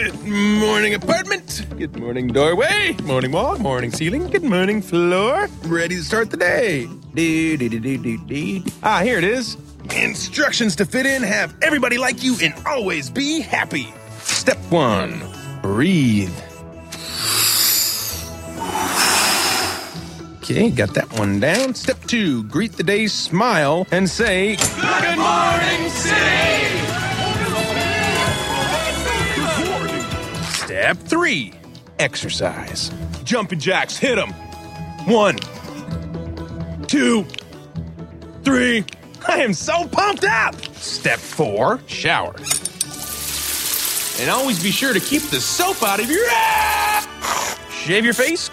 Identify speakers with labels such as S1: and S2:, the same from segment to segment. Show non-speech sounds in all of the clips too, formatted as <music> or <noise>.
S1: Good morning, apartment. Good morning, doorway. Morning wall. Morning ceiling. Good morning, floor. Ready to start the day. Dee, dee, dee. Ah, here it is. Instructions to fit in, have everybody like you, and always be happy. Step one breathe. Okay, got that one down. Step two greet the day, smile, and say, Good morning, city! Step three exercise. Jumping jacks, hit them. One, two, three. I am so pumped up. Step four shower. And always be sure to keep the soap out of your ass. Shave your face,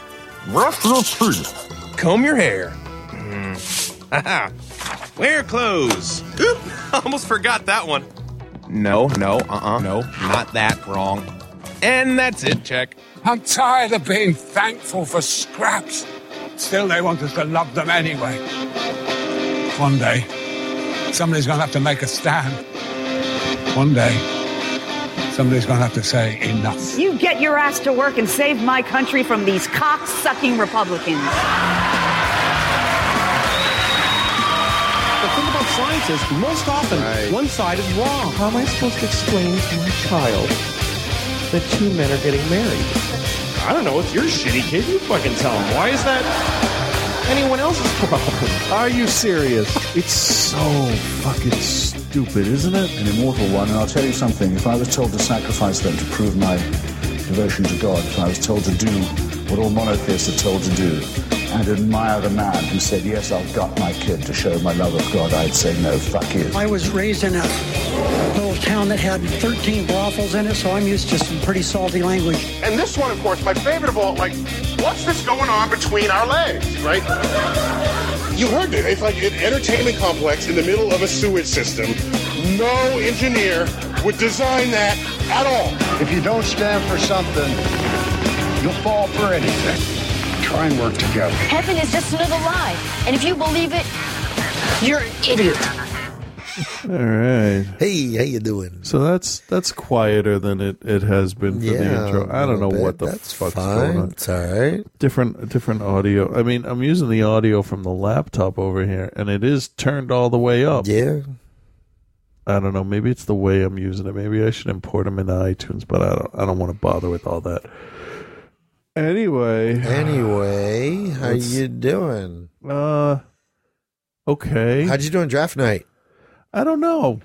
S1: brush your teeth, comb your hair. Mm. <laughs> Wear clothes. Oop, <laughs> almost forgot that one. No, no, uh uh no, not that. Wrong. And that's it, check.
S2: I'm tired of being thankful for scraps. Still, they want us to love them anyway. One day, somebody's going to have to make a stand. One day, somebody's going to have to say enough.
S3: You get your ass to work and save my country from these cock sucking Republicans.
S4: The thing about science is, most often, one side is wrong.
S5: How am I supposed to explain to my child that two men are getting married?
S4: I don't know. It's your shitty kid. You fucking tell him. Why is that anyone else's problem?
S6: Are you serious? <laughs> It's so fucking stupid, isn't it?
S7: An immortal one, and I'll tell you something. If I was told to sacrifice them to prove my devotion to God, if I was told to do what all monotheists are told to do, and admire the man who said, Yes, I've got my kid to show my love of God, I'd say, No, fuck you.
S8: I was raised in a little town that had 13 brothels in it, so I'm used to some pretty salty language.
S9: And this one, of course, my favorite of all, like, what's this going on between our legs, right? You heard it. It's like an entertainment complex in the middle of a sewage system. No engineer would design that at all.
S10: If you don't stand for something, you'll fall for anything. Try and work together.
S11: Heaven is just another lie. And if you believe it, you're an idiot.
S12: All right.
S13: Hey, how you doing?
S12: So that's that's quieter than it, it has been for the intro. I don't know
S13: little
S12: what the
S13: That's
S12: fuck's
S13: fine.
S12: going on.
S13: It's all right.
S12: Different different audio. I mean, I'm using the audio from the laptop over here, and it is turned all the way up.
S13: Yeah.
S12: I don't know. Maybe it's the way I'm using it. Maybe I should import them into iTunes, but I don't. I don't want to bother with all that. Anyway.
S13: Anyway, how
S12: Let's-
S13: you doing?
S12: Uh, okay.
S13: How'd you do on draft night?
S12: I don't know.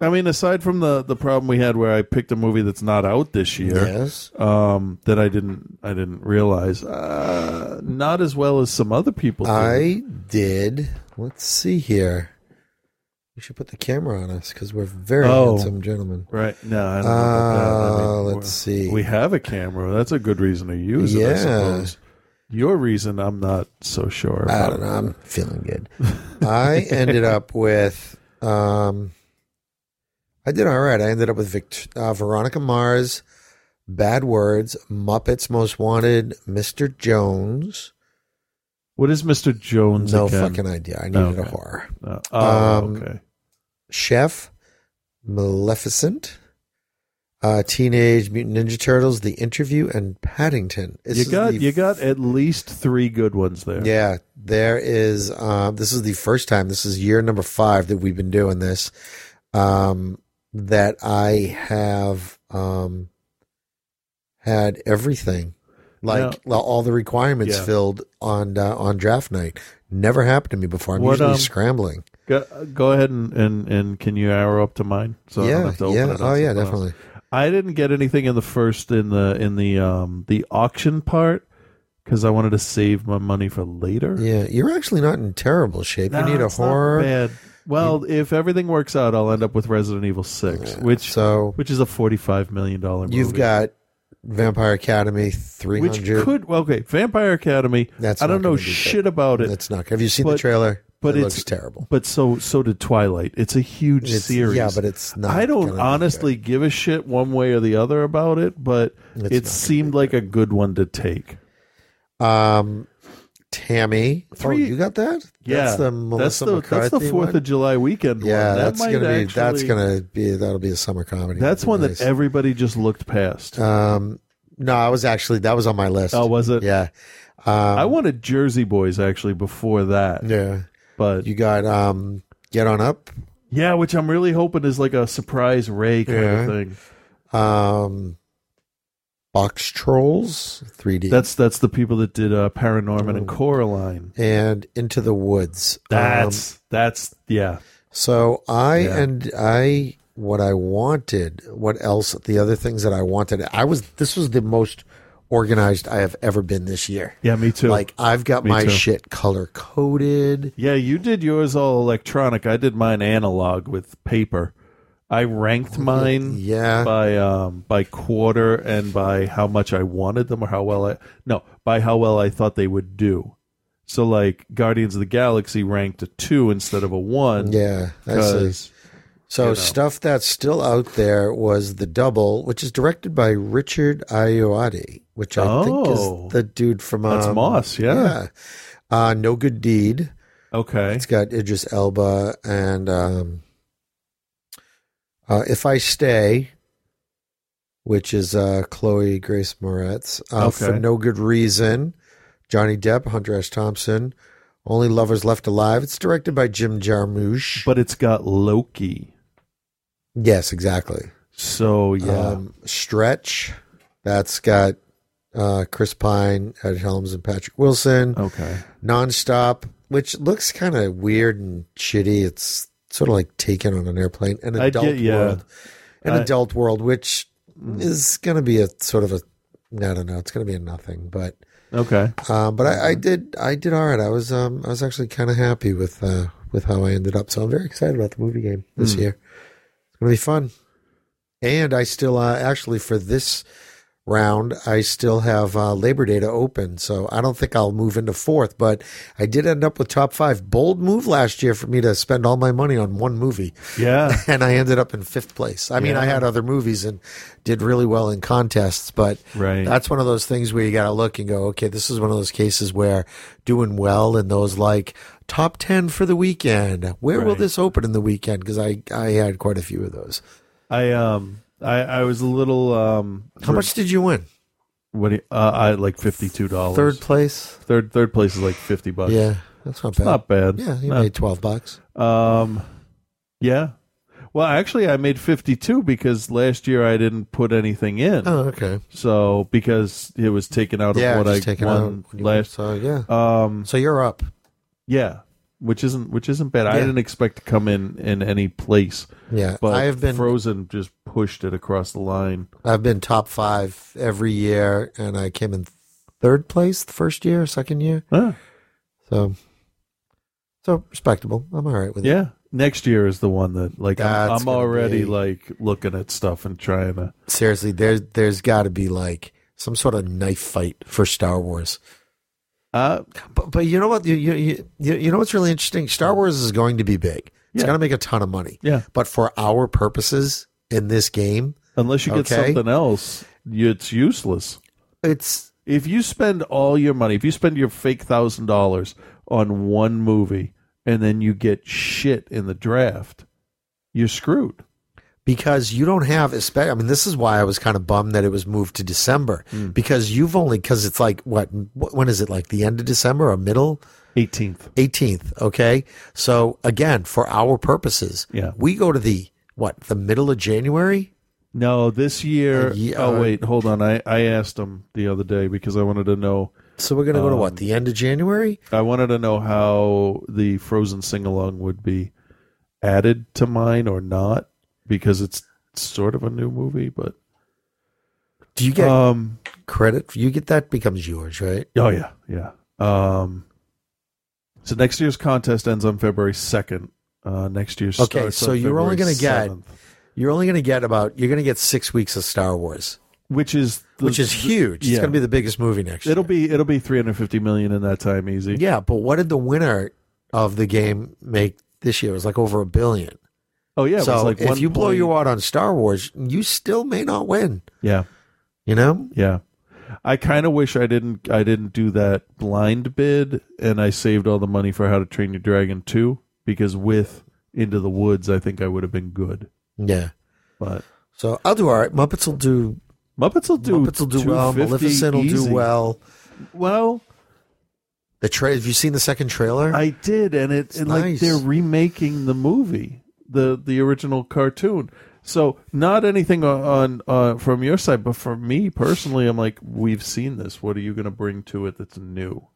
S12: I mean, aside from the the problem we had where I picked a movie that's not out this year,
S13: Yes.
S12: um, that I didn't I didn't realize, uh, not as well as some other people. Did.
S13: I did. Let's see here. We should put the camera on us because we're very
S12: Oh.
S13: handsome gentlemen.
S12: Right? No, I don't know about that. I mean,
S13: Uh, let's see.
S12: We have a camera. That's a good reason to use it. I
S13: Yeah.
S12: suppose. Your reason, I'm not so sure.
S13: I don't know. I'm feeling good. <laughs> I ended up with. Um, I did all right. I ended up with Vict- uh, Veronica Mars, Bad Words, Muppets Most Wanted, Mr. Jones.
S12: What is Mr. Jones?
S13: No
S12: again?
S13: fucking idea. I needed a
S12: Okay.
S13: horror.
S12: No. Oh,
S13: Um,
S12: okay.
S13: Chef, Maleficent, uh, Teenage Mutant Ninja Turtles, The Interview, and Paddington. This
S12: You got you got at least three good ones there.
S13: Yeah, there is. Um, this is the first time. This is year number five that we've been doing this. Um, that I have um, had everything, like all the requirements
S12: Yeah.
S13: filled on uh, on draft night. Never happened to me before. I'm
S12: What,
S13: usually
S12: um,
S13: scrambling.
S12: Go, go ahead and, and, and can you arrow up to mine? So I don't
S13: Yeah,
S12: have to open
S13: yeah.
S12: it
S13: Oh, yeah,
S12: something else.
S13: definitely.
S12: I didn't get anything in the first in the in the um the auction part because I wanted to save my money for later.
S13: Yeah, you're actually not in terrible shape.
S12: No,
S13: you need a horror.
S12: bad. Well, if everything works out, I'll end up with Resident Evil Six, which
S13: so
S12: which is a forty-five million dollar.
S13: You've got Vampire Academy three
S12: which could well, okay, Vampire Academy.
S13: That's
S12: I don't know shit about it.
S13: That's not. Have you seen the trailer?
S12: But
S13: It
S12: it's
S13: looks terrible.
S12: But so so did Twilight. It's a huge
S13: It's-
S12: series.
S13: yeah, but it's not
S12: I don't honestly give a shit one way or the other about it, but
S13: It's
S12: it seemed like a good one to take.
S13: Um, Tammy.
S12: Three-
S13: oh, you got that?
S12: Yeah,
S13: that's the
S12: that's the
S13: McCarthy
S12: that's the Fourth
S13: one?
S12: of July weekend.
S13: Yeah,
S12: one. That
S13: that's gonna be that's gonna be that'll be a summer comedy.
S12: That's one
S13: nice.
S12: that everybody just looked past.
S13: Um, no, I was actually that was on my list.
S12: Oh, was it?
S13: Yeah. Um,
S12: I wanted Jersey Boys actually before that.
S13: Yeah,
S12: but
S13: you got um, Get On Up.
S12: Yeah, which I'm really hoping is like a surprise Ray kind
S13: Yeah.
S12: of thing.
S13: Um, Box Trolls 3D.
S12: That's that's the people that did uh, Paranorman
S13: Oh.
S12: and Coraline.
S13: and Into the Woods.
S12: That's
S13: Um,
S12: that's yeah.
S13: So I
S12: Yeah.
S13: and I what I wanted, what else the other things that I wanted. I was this was the most organized I have ever been this year.
S12: Yeah, me too.
S13: Like I've got
S12: Me
S13: my
S12: too.
S13: shit color coded.
S12: Yeah, you did yours all electronic. I did mine analog with paper. I ranked mine
S13: Yeah.
S12: by um by quarter and by how much I wanted them or how well I no, by how well I thought they would do. So like Guardians of the Galaxy ranked a 2 instead of a 1.
S13: Yeah, I see. So
S12: you know.
S13: stuff that's still out there was the double, which is directed by Richard Ayoade, which I think
S12: Oh.
S13: is the dude from
S12: That's
S13: um,
S12: Moss, yeah.
S13: Uh, no Good Deed.
S12: Okay.
S13: It's got Idris Elba and um, uh, If I Stay, which is uh, Chloe Grace Moretz. Uh, For No Good Reason, Johnny Depp, Hunter S. Thompson. Only Lovers Left Alive. It's directed by Jim Jarmusch.
S12: But it's got Loki.
S13: Yes, exactly.
S12: So yeah.
S13: Um, Stretch. That's got uh, Chris Pine, Ed Helms, and Patrick Wilson.
S12: Okay.
S13: Nonstop, which looks kind of weird and shitty. It's sort of like taken on an airplane. An adult
S12: get- yeah.
S13: world. An
S12: I-
S13: adult world, which is going to be a sort of a, I don't know. It's going to be a nothing, but
S12: Okay.
S13: um, but I, I did I did all right. I was um I was actually kind of happy with uh with how I ended up. So I'm very excited about the movie game this
S12: Hmm.
S13: year. It's gonna be fun. And I still uh, actually for this round I still have uh, Labor Day to open, so I don't think I'll move into fourth. But I did end up with top five. Bold move last year for me to spend all my money on one movie.
S12: Yeah. <laughs>
S13: and I ended up in fifth place. I mean, I had other movies and did really well in contests, but
S12: Right.
S13: that's one of those things where you got to look and go, okay, this is one of those cases where doing well in those like top 10 for the weekend. Where will this open in the weekend? Because I, I had quite a few of those.
S12: I um I I was a little um
S13: How much did you win?
S12: what do you- uh, I like fifty two dollars.
S13: Third place?
S12: Third third place is like fifty bucks.
S13: Yeah, that's not bad.
S12: not bad.
S13: Yeah, you
S12: No.
S13: made 12 bucks.
S12: Um, yeah. Well, actually, I made fifty-two because last year I didn't put anything in.
S13: Oh, okay.
S12: So because it was taken out of
S13: Yeah,
S12: what I
S13: just taken
S12: won
S13: out when you-
S12: last.
S13: so, yeah.
S12: Um.
S13: So you're up.
S12: Yeah, which isn't which isn't bad. I
S13: Yeah.
S12: didn't expect to come in in any place.
S13: Yeah,
S12: but
S13: I have been-
S12: Frozen just pushed it across the line.
S13: I've been top five every year, and I came in third place the first year, second year.
S12: Ah.
S13: So, so respectable. I'm all right with it.
S12: Yeah. Next year is the one that like I'm, I'm already
S13: be-
S12: like looking at stuff and trying to.
S13: Seriously, there's there's got to be like some sort of knife fight for Star Wars.
S12: Uh,
S13: but but you know what you you you, you know what's really interesting? Star Wars is going to be big. It's
S12: Yeah.
S13: going to make a ton of money.
S12: Yeah.
S13: But for our purposes in this game,
S12: Unless you get
S13: okay,
S12: something else, it's useless.
S13: It's
S12: if you spend all your money, if you spend your fake thousand dollars on one movie and then you get shit in the draft, you're screwed.
S13: because you don't have I mean this is why I was kind of bummed that it was moved to December
S12: Hmm.
S13: because you've only cuz it's like what when is it like the end of December or middle
S12: 18th
S13: 18th okay so again for our purposes
S12: Yeah.
S13: we go to the what the middle of January
S12: No, this year. Oh
S13: uh,
S12: wait, hold on. I I asked him the other day because I wanted to know.
S13: so we're going to go to
S12: Um,
S13: what the end of January
S12: I wanted to know how the Frozen sing along would be added to mine or not because it's sort of a new movie, but
S13: do you get
S12: um
S13: credit you get that becomes yours right
S12: oh yeah yeah um so next year's contest ends on February second. Uh, next year starts
S13: okay so you're only going to get
S12: 7th,
S13: you're only going to get about you're going to get 6 weeks of Star Wars
S12: which is the-
S13: which is huge it's
S12: yeah.
S13: going to be the biggest movie next year
S12: It'll be it'll be 350 million in that time easy.
S13: Yeah, but what did the winner of the game make this year? It was like over a billion.
S12: Oh yeah, it
S13: so
S12: was like
S13: if
S12: one
S13: you blow
S12: point-
S13: your wad on Star Wars, you still may not win.
S12: Yeah.
S13: You know?
S12: Yeah. I kind of wish I didn't. I didn't do that blind bid, and I saved all the money for How to Train Your Dragon two because with Into the Woods, I think I would have been good.
S13: Yeah.
S12: But
S13: So I'll do all right. Muppets will do.
S12: Muppets will do.
S13: Muppets will do well. Maleficent will do well.
S12: Well,
S13: the tra- Have you seen the second trailer?
S12: I did, and it and like they're remaking the movie, the the original cartoon. So not anything on, on uh, from your side, but for me personally, I'm like, we've seen this. What are you going to bring to it that's new?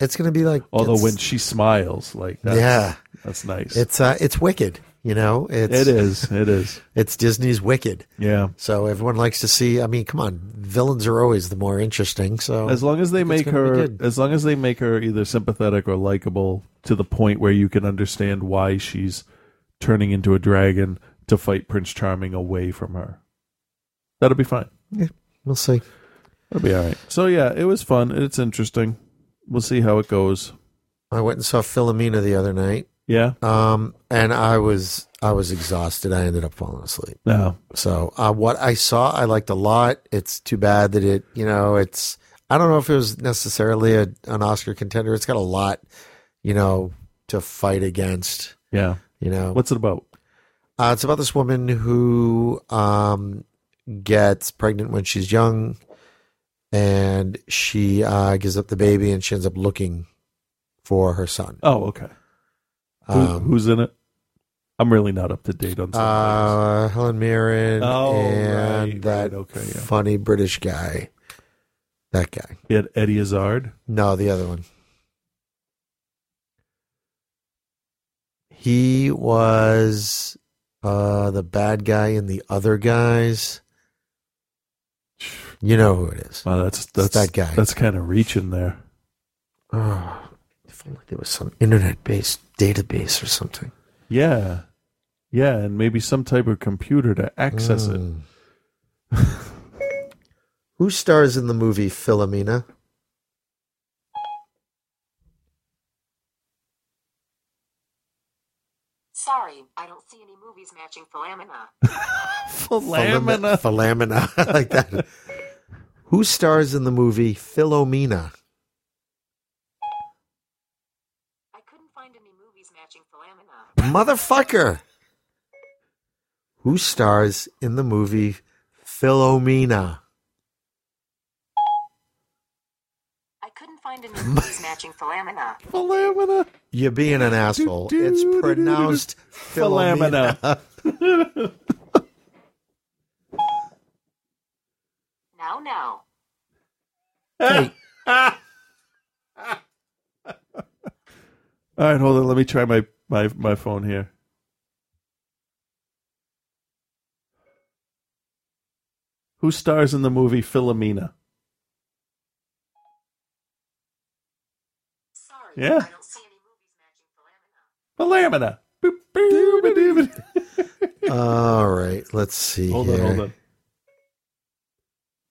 S13: It's going to be like.
S12: Although when she smiles, like that's,
S13: yeah,
S12: that's nice.
S13: It's uh, it's wicked. You know, it's
S12: It is. It is. <laughs>
S13: It's Disney's Wicked.
S12: Yeah.
S13: So everyone likes to see. I mean, come on, villains are always the more interesting. So
S12: as long as they make
S13: gonna
S12: her, as long as they make her either sympathetic or likable to the point where you can understand why she's turning into a dragon to fight Prince Charming away from her, that'll be fine.
S13: Yeah, we'll see.
S12: That'll be all right. So yeah, it was fun. It's interesting. We'll see how it goes.
S13: I went and saw Philomena the other night.
S12: Yeah.
S13: Um, and I was I was exhausted. I ended up falling asleep.
S12: No.
S13: So uh, what I saw, I liked a lot. It's too bad that it, you know, it's. I don't know if it was necessarily a, an Oscar contender. It's got a lot, you know, to fight against.
S12: Yeah.
S13: You know,
S12: What's it about?
S13: Uh, it's about this woman who um, gets pregnant when she's young, and she uh, gives up the baby, and she ends up looking for her son.
S12: Oh, okay. Who,
S13: Um,
S12: who's in it? I'm really not up to date on. some
S13: Uh, Helen Mirren
S12: Oh,
S13: and
S12: right,
S13: that
S12: right, okay, yeah.
S13: funny British guy. That guy.
S12: He had Eddie Izzard.
S13: No, the other one. He was uh, the bad guy in the other guys. You know who it is.
S12: Wow, that's
S13: It's that guy.
S12: That's kind of reaching there.
S13: Oh, if only there was some internet-based database or something.
S12: Yeah, yeah, and maybe some type of computer to access it.
S13: Mm. <laughs> Who stars in the movie Philomena?
S14: Sorry, I don't see any movies matching Philamina. <laughs>
S12: Philamina.
S13: Philamina. <laughs> I like that. Who stars in the movie Philomena?
S14: I couldn't find any movies matching Philamina.
S13: Motherfucker. Who stars in the movie Philomena?
S14: I couldn't find any movies matching Philamina.
S12: Philamina.
S13: You're being an asshole. It's pronounced Philomena. <laughs>
S14: Now, now.
S13: Hey, <laughs>
S12: All right, hold on. Let me try my my my phone here. Who stars in the movie Philomena?
S14: Sorry,
S12: Yeah.
S14: I don't see any
S12: Philamina. Boop, boop, boop, boop.
S13: all right. Let's see.
S12: Hold
S13: here.
S12: on, hold on.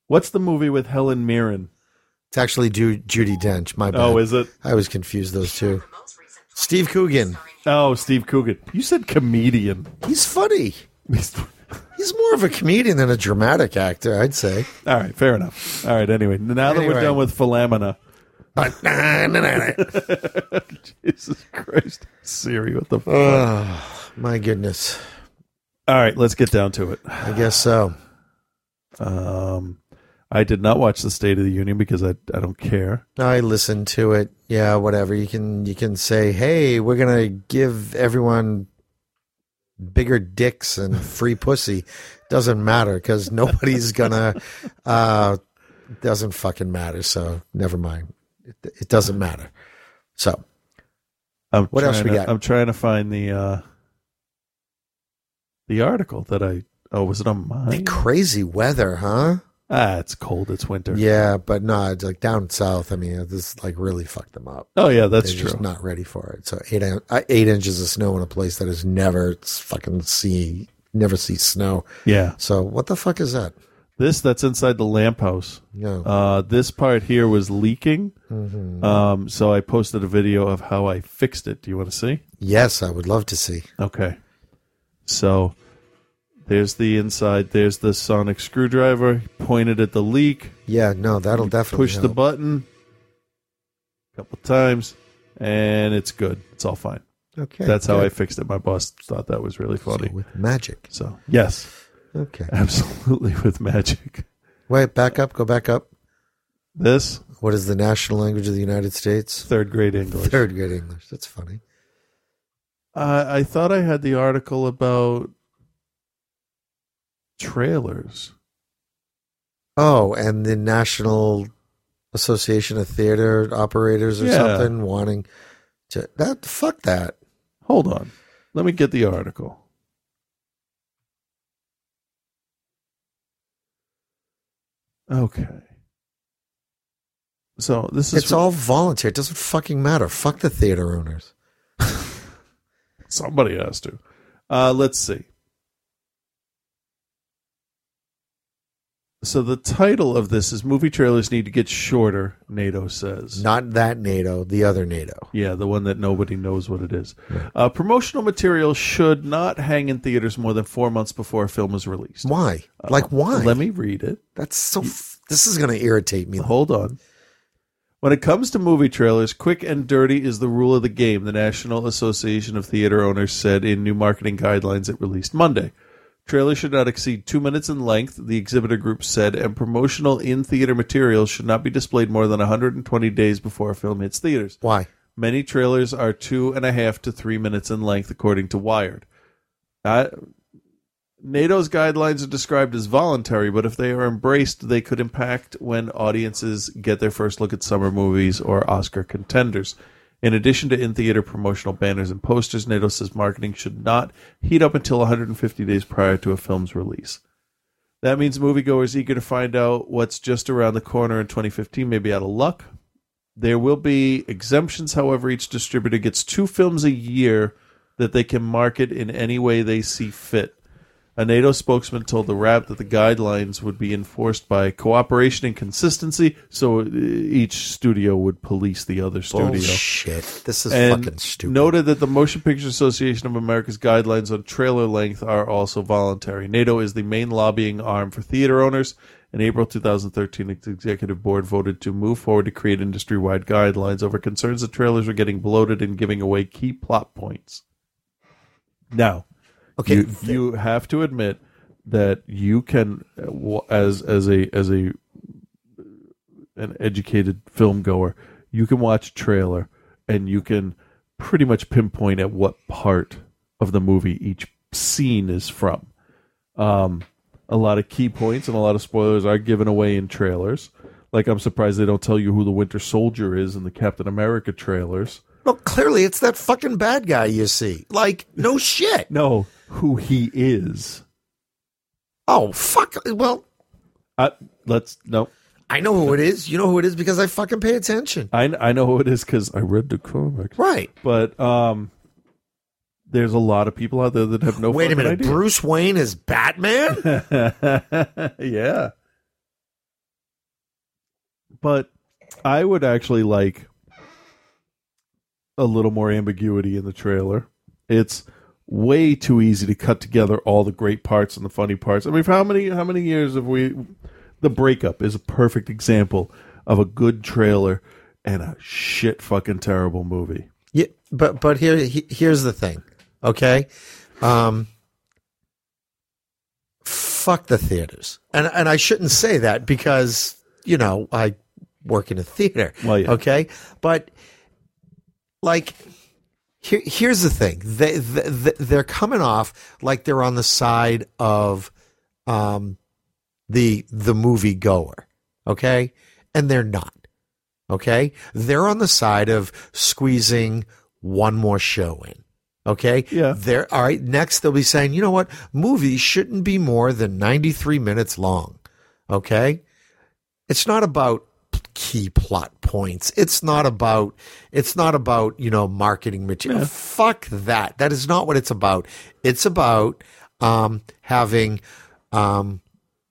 S12: What's the movie with Helen Mirren?
S13: It's actually Ju- Judi Dench. My bad.
S12: Oh, is it?
S13: I was confused those two. Steve Coogan.
S12: Oh, Steve Coogan. You said comedian.
S13: He's funny. <laughs> He's more of a comedian than a dramatic actor, I'd say.
S12: All right, fair enough. All right, anyway, now that we're
S13: Anyway.
S12: done with Philamina. <laughs> Jesus Christ. Siri, what the fuck?
S13: oh, my goodness.
S12: All right, let's get down to it.
S13: I guess so.
S12: Um, I did not watch the State of the Union because I I don't care.
S13: I listened to it. Yeah, whatever. You can you can say, "Hey, we're going to give everyone bigger dicks and free <laughs> pussy." Doesn't matter cuz nobody's going <laughs> to uh doesn't fucking matter. So, never mind. It, it doesn't matter. So,
S12: I'm
S13: What else we
S12: to-
S13: got?
S12: I'm trying to find the uh the article that I oh was it on mine?
S13: crazy weather, huh?
S12: Ah, it's cold. It's winter.
S13: Yeah, but no, it's like down south. I mean, this like really fucked them up.
S12: Oh yeah, that's
S13: They're
S12: true.
S13: Just not ready for it. So eight uh, eight inches of snow in a place that has never fucking see never see snow.
S12: Yeah.
S13: So what the fuck is that?
S12: This that's inside the lamp house.
S13: No.
S12: Uh, this part here was leaking.
S13: Mhm.
S12: Um, so I posted a video of how I fixed it. Do you want to see?
S13: Yes, I would love to see.
S12: Okay. So There's the inside. There's the sonic screwdriver pointed at the leak.
S13: Yeah, no, that'll definitely
S12: Push the button a couple times, and it's good. It's all fine.
S13: Okay,
S12: That's how
S13: good.
S12: I fixed it. My boss thought that was really funny.
S13: with magic.
S12: So yes,
S13: Okay. <laughs>
S12: absolutely with magic.
S13: Wait, back up. Go back up.
S12: This
S13: What is the national language of the United States?
S12: third grade English.
S13: Third grade English. That's funny.
S12: Uh, I thought I had the article about trailers.
S13: Oh, and the National Association of Theater Operators or
S12: Yeah.
S13: something wanting to that fuck that.
S12: Hold on. Let me get the article. Okay. So this is
S13: It's all voluntary. It doesn't fucking matter. Fuck the theater owners. <laughs>
S12: somebody has to. Uh, let's see. So the title of this is movie trailers need to get shorter, NATO says.
S13: Not that NATO, the other NATO.
S12: Yeah, the one that nobody knows what it is. Uh, promotional material should not hang in theaters more than four months before a film is released.
S13: Why? Like why?
S12: Let me read it.
S13: That's so. F- this is going to irritate me.
S12: Hold on. When it comes to movie trailers, quick and dirty is the rule of the game, the National Association of Theater Owners said in new marketing guidelines it released Monday. Trailers should not exceed two minutes in length, the exhibitor group said, and promotional in theater materials should not be displayed more than 120 days before a film hits theaters.
S13: Why?
S12: Many trailers are two and a half to three minutes in length, according to Wired. Uh, NATO's guidelines are described as voluntary, but if they are embraced, they could impact when audiences get their first look at summer movies or Oscar contenders. In addition to in theater promotional banners and posters, NATO says marketing should not heat up until 150 days prior to a film's release. That means moviegoers eager to find out what's just around the corner in 2015 may be out of luck. There will be exemptions, however, each distributor gets two films a year that they can market in any way they see fit. A NATO spokesman told the Wrap that the guidelines would be enforced by cooperation and consistency, so each studio would police the other studio.
S13: Bullshit. This is
S12: and
S13: fucking stupid.
S12: Noted that the Motion Picture Association of America's guidelines on trailer length are also voluntary. NATO is the main lobbying arm for theater owners. In April 2013, its executive board voted to move forward to create industry wide guidelines over concerns that trailers were getting bloated and giving away key plot points. Now,
S13: Okay,
S12: you, you have to admit that you can, uh, as as a as a an educated film goer, you can watch a trailer and you can pretty much pinpoint at what part of the movie each scene is from. Um, a lot of key points and a lot of spoilers are given away in trailers. Like I'm surprised they don't tell you who the Winter Soldier is in the Captain America trailers.
S13: Well, clearly it's that fucking bad guy you see. Like, no <laughs> shit.
S12: No, who he is.
S13: Oh, fuck. Well,
S12: Uh, let's no.
S13: I know who it is. You know who it is because I fucking pay attention.
S12: I I know who it is because I read the comics.
S13: Right.
S12: But um, there's a lot of people out there that have no.
S13: Wait a minute.
S12: idea.
S13: Bruce Wayne is Batman? <laughs>
S12: yeah. But I would actually like a little more ambiguity in the trailer. It's way too easy to cut together all the great parts and the funny parts. I mean, how many how many years have we The Breakup is a perfect example of a good trailer and a shit fucking terrible movie.
S13: Yeah, but but here he, here's the thing. Okay? Um fuck the theaters. And and I shouldn't say that because, you know, I work in a theater.
S12: Well, yeah.
S13: Okay? But like here, here's the thing. They, they they're coming off like they're on the side of um the the movie goer. Okay? And they're not. Okay? They're on the side of squeezing one more show in. Okay?
S12: Yeah.
S13: They're all right. Next they'll be saying, you know what? Movies shouldn't be more than 93 minutes long. Okay? It's not about key plot points. It's not about it's not about, you know, marketing material. Fuck that. That is not what it's about. It's about um having um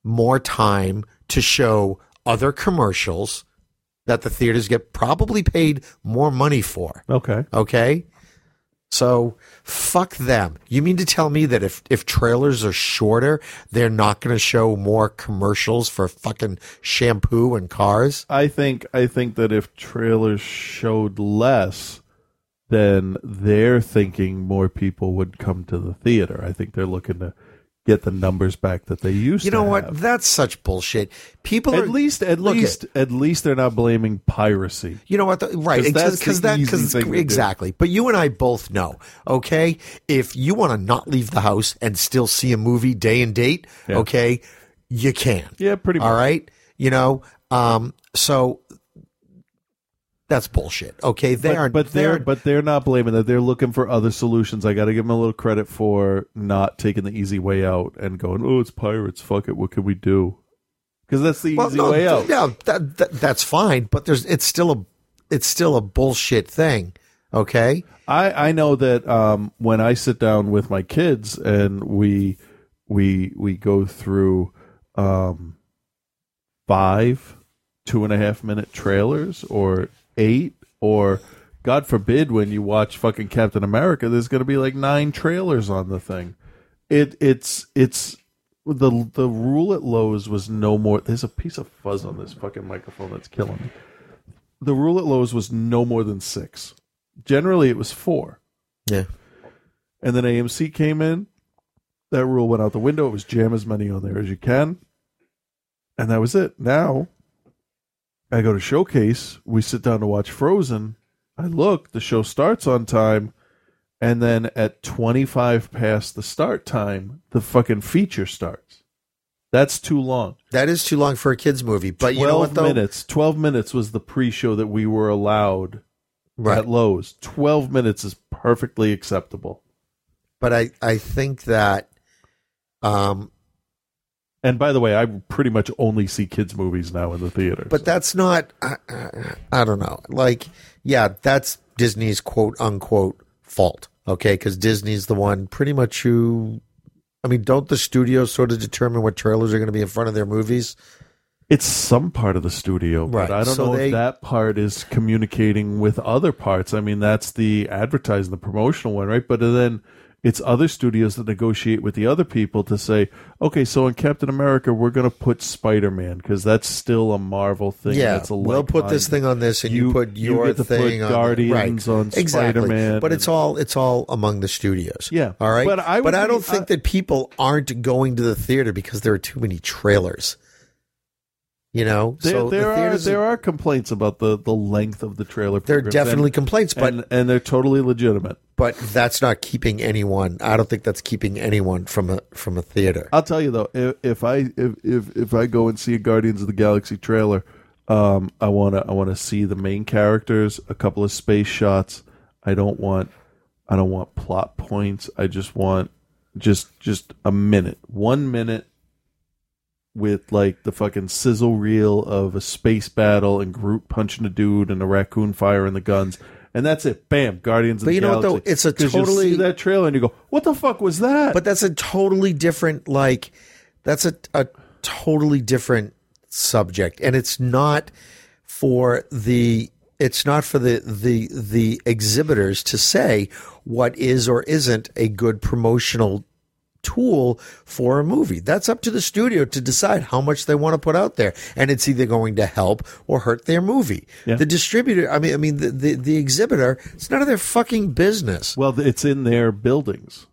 S13: more time to show other commercials that the theaters get probably paid more money for.
S12: Okay.
S13: Okay. So fuck them. You mean to tell me that if if trailers are shorter, they're not going to show more commercials for fucking shampoo and cars?
S12: I think I think that if trailers showed less, then they're thinking more people would come to the theater. I think they're looking to get the numbers back that they used
S13: You
S12: to You
S13: know
S12: have.
S13: what? That's such bullshit. People
S12: At
S13: are,
S12: least at least at least they're not blaming piracy.
S13: You know what? The, right, because that because
S12: thing to do.
S13: exactly. But you and I both know, okay, if you want to not leave the house and still see a movie day and date,
S12: Yeah.
S13: okay, you can.
S12: Yeah, pretty
S13: All
S12: much.
S13: right, you know, um, so that's bullshit. Okay, they
S12: but,
S13: aren't.
S12: but
S13: they
S12: they're but they're not blaming that. They're looking for other solutions. I got to give them a little credit for not taking the easy way out and going, "Oh, it's pirates. Fuck it. What can we do?" Because that's the
S13: well,
S12: easy
S13: no,
S12: way out.
S13: Yeah, that, that that's fine. But there's it's still a it's still a bullshit thing. Okay.
S12: I, I know that um, when I sit down with my kids and we we we go through um, five two and a half minute trailers or eight or God forbid when you watch fucking Captain America, there's going to be like nine trailers on the thing. It it's it's the the rule at Loews was no more. There's a piece of fuzz on this fucking microphone that's killing me. The rule at Loews was no more than six. Generally, it was four.
S13: Yeah.
S12: And then AMC came in. That rule went out the window. It was jam as many on there as you can. And that was it. Now, I go to Showcase. We sit down to watch Frozen. I look, the show starts on time. And then at 25 past the start time, the fucking feature starts. That's too long.
S13: That is too long for a kids movie. But
S12: 12
S13: you know what though?
S12: minutes. 12 minutes was the pre show that we were allowed
S13: Right.
S12: at Loews. 12 minutes is perfectly acceptable.
S13: But I I think that um
S12: And by the way, I pretty much only see kids' movies now in the theater.
S13: But that's not. I, I, I don't know. Like, yeah, that's Disney's quote unquote fault. Okay, because Disney's the one pretty much who. I mean, don't the studios sort of determine what trailers are going to be in front of their movies?
S12: It's some part of the studio, but
S13: Right,
S12: I don't
S13: so
S12: know
S13: they-
S12: if that part is communicating with other parts. I mean, that's the advertising, the promotional one, right? But then it's other studios that negotiate with the other people to say, okay, so in Captain America, we're going to put Spider Man because that's still a Marvel thing.
S13: yeah, we'll put this thing on this, and you, put
S12: you
S13: your
S12: get to put
S13: thing on
S12: Guardians
S13: right.
S12: on
S13: exactly.
S12: Spider-Man
S13: But
S12: and-
S13: it's all it's all among the studios.
S12: Yeah,
S13: all right.
S12: but I would
S13: but I don't think uh that people aren't going to the theater because there are too many trailers. You know,
S12: There,
S13: so
S12: there
S13: the
S12: are there are complaints about the, the length of the trailer.
S13: There are definitely
S12: and-
S13: complaints, but-
S12: and, and they're totally legitimate.
S13: but that's not keeping anyone. I don't think that's keeping anyone from a from a theater.
S12: I'll tell you though, if, if I if, if if I go and see a Guardians of the Galaxy trailer, um, I wanna I wanna see the main characters, a couple of space shots. I don't want I don't want plot points. I just want just just a minute, one minute with like the fucking sizzle reel of a space battle and Groot punching a dude and a raccoon firing the guns. And that's it. Bam! Guardians of the.
S13: But you know what, though? It's a
S12: 'Cause you'll
S13: totally-
S12: see that trailer and you go, "What the fuck was that?"
S13: But that's a totally different like that's a a totally different subject and it's not for the it's not for the the the exhibitors to say what is or isn't a good promotional tool for a movie. That's up to the studio to decide how much they want to put out there and it's either going to help or hurt their movie.
S12: Yeah.
S13: The distributor, I mean I mean the, the the exhibitor, it's none of their fucking business.
S12: Well, it's in their buildings.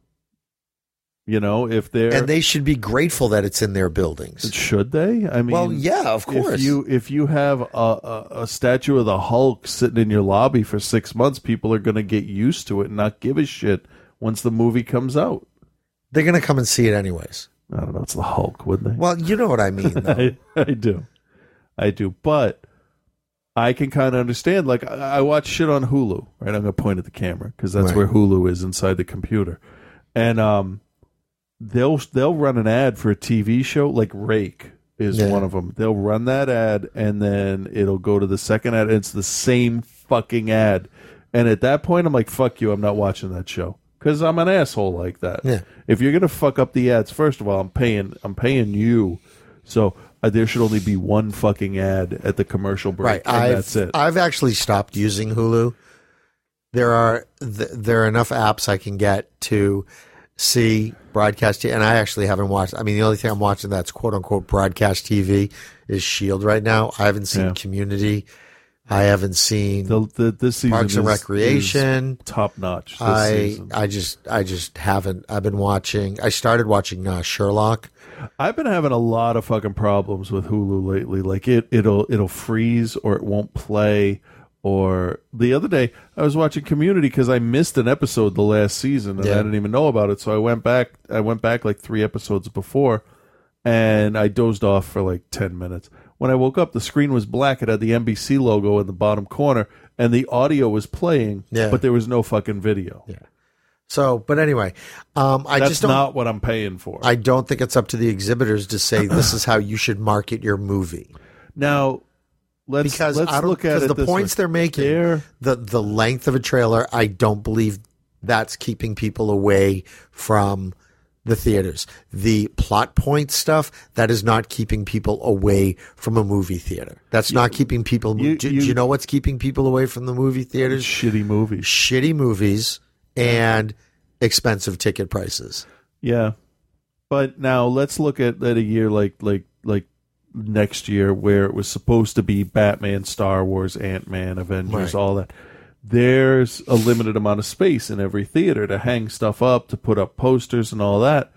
S12: You know, if they're
S13: And they should be grateful that it's in their buildings.
S12: should they? I mean,
S13: Well, yeah, of course.
S12: If you if you have a, a, a statue of the Hulk sitting in your lobby for six months, people are going to get used to it and not give a shit once the movie comes out.
S13: They're going to come and see it anyways.
S12: I don't know. It's the Hulk, wouldn't they?
S13: Well, you know what I mean, though. <laughs>
S12: I, I do, I do. But I can kind of understand. Like I, I watch shit on Hulu. Right, I'm going to point at the camera because that's
S13: Right.
S12: where Hulu is inside the computer, and um, they'll they'll run an ad for a TV show like Rake is
S13: Yeah.
S12: one of them. They'll run that ad and then it'll go to the second ad. And it's the same fucking ad, and at that point, I'm like, "Fuck you! I'm not watching that show." Because I'm an asshole like that.
S13: Yeah.
S12: If you're gonna fuck up the ads, first of all, I'm paying. I'm paying you, so uh, there should only be one fucking ad at the commercial break,
S13: Right.
S12: and
S13: I've,
S12: that's it.
S13: I've actually stopped using Hulu. there are th- there are enough apps I can get to see broadcast TV, and I actually haven't watched. I mean, the only thing I'm watching that's quote unquote broadcast TV is Shield right now. I haven't seen
S12: Yeah.
S13: Community. I haven't seen
S12: The, the, this season
S13: Parks and
S12: is-
S13: Recreation.
S12: top notch.
S13: I
S12: season.
S13: I just I just haven't. I've been watching. I started watching uh, Sherlock.
S12: I've been having a lot of fucking problems with Hulu lately. Like it, it'll it'll freeze or it won't play. Or the other day, I was watching Community because I missed an episode the last season and
S13: Yeah.
S12: I didn't even know about it. So I went back. I went back like three episodes before, and I dozed off for like ten minutes. When I woke up, the screen was black. It had the NBC logo in the bottom corner, and the audio was playing,
S13: Yeah.
S12: but there was no fucking video.
S13: Yeah. So, but anyway, um, I
S12: That's
S13: just don't.
S12: not what I'm paying for.
S13: I don't think it's up to the exhibitors to say <clears throat> this is how you should market your movie.
S12: Now, let's
S13: because
S12: let's
S13: I don't,
S12: look at
S13: because
S12: it
S13: the
S12: this
S13: points
S12: way.
S13: they're making,
S12: They're-
S13: the the length of a trailer, I don't believe that's keeping people away from the theaters. The plot point stuff that is not keeping people away from a movie theater. That's not keeping people. do, do you know what's keeping people away from the movie theaters?
S12: Shitty movies,
S13: shitty movies, and expensive ticket prices.
S12: Yeah. But now let's look at, at a year like like like next year where it was supposed to be Batman, Star Wars, Ant Man, Avengers,
S13: Right.
S12: all that. There's a limited amount of space in every theater to hang stuff up, to put up posters and all that.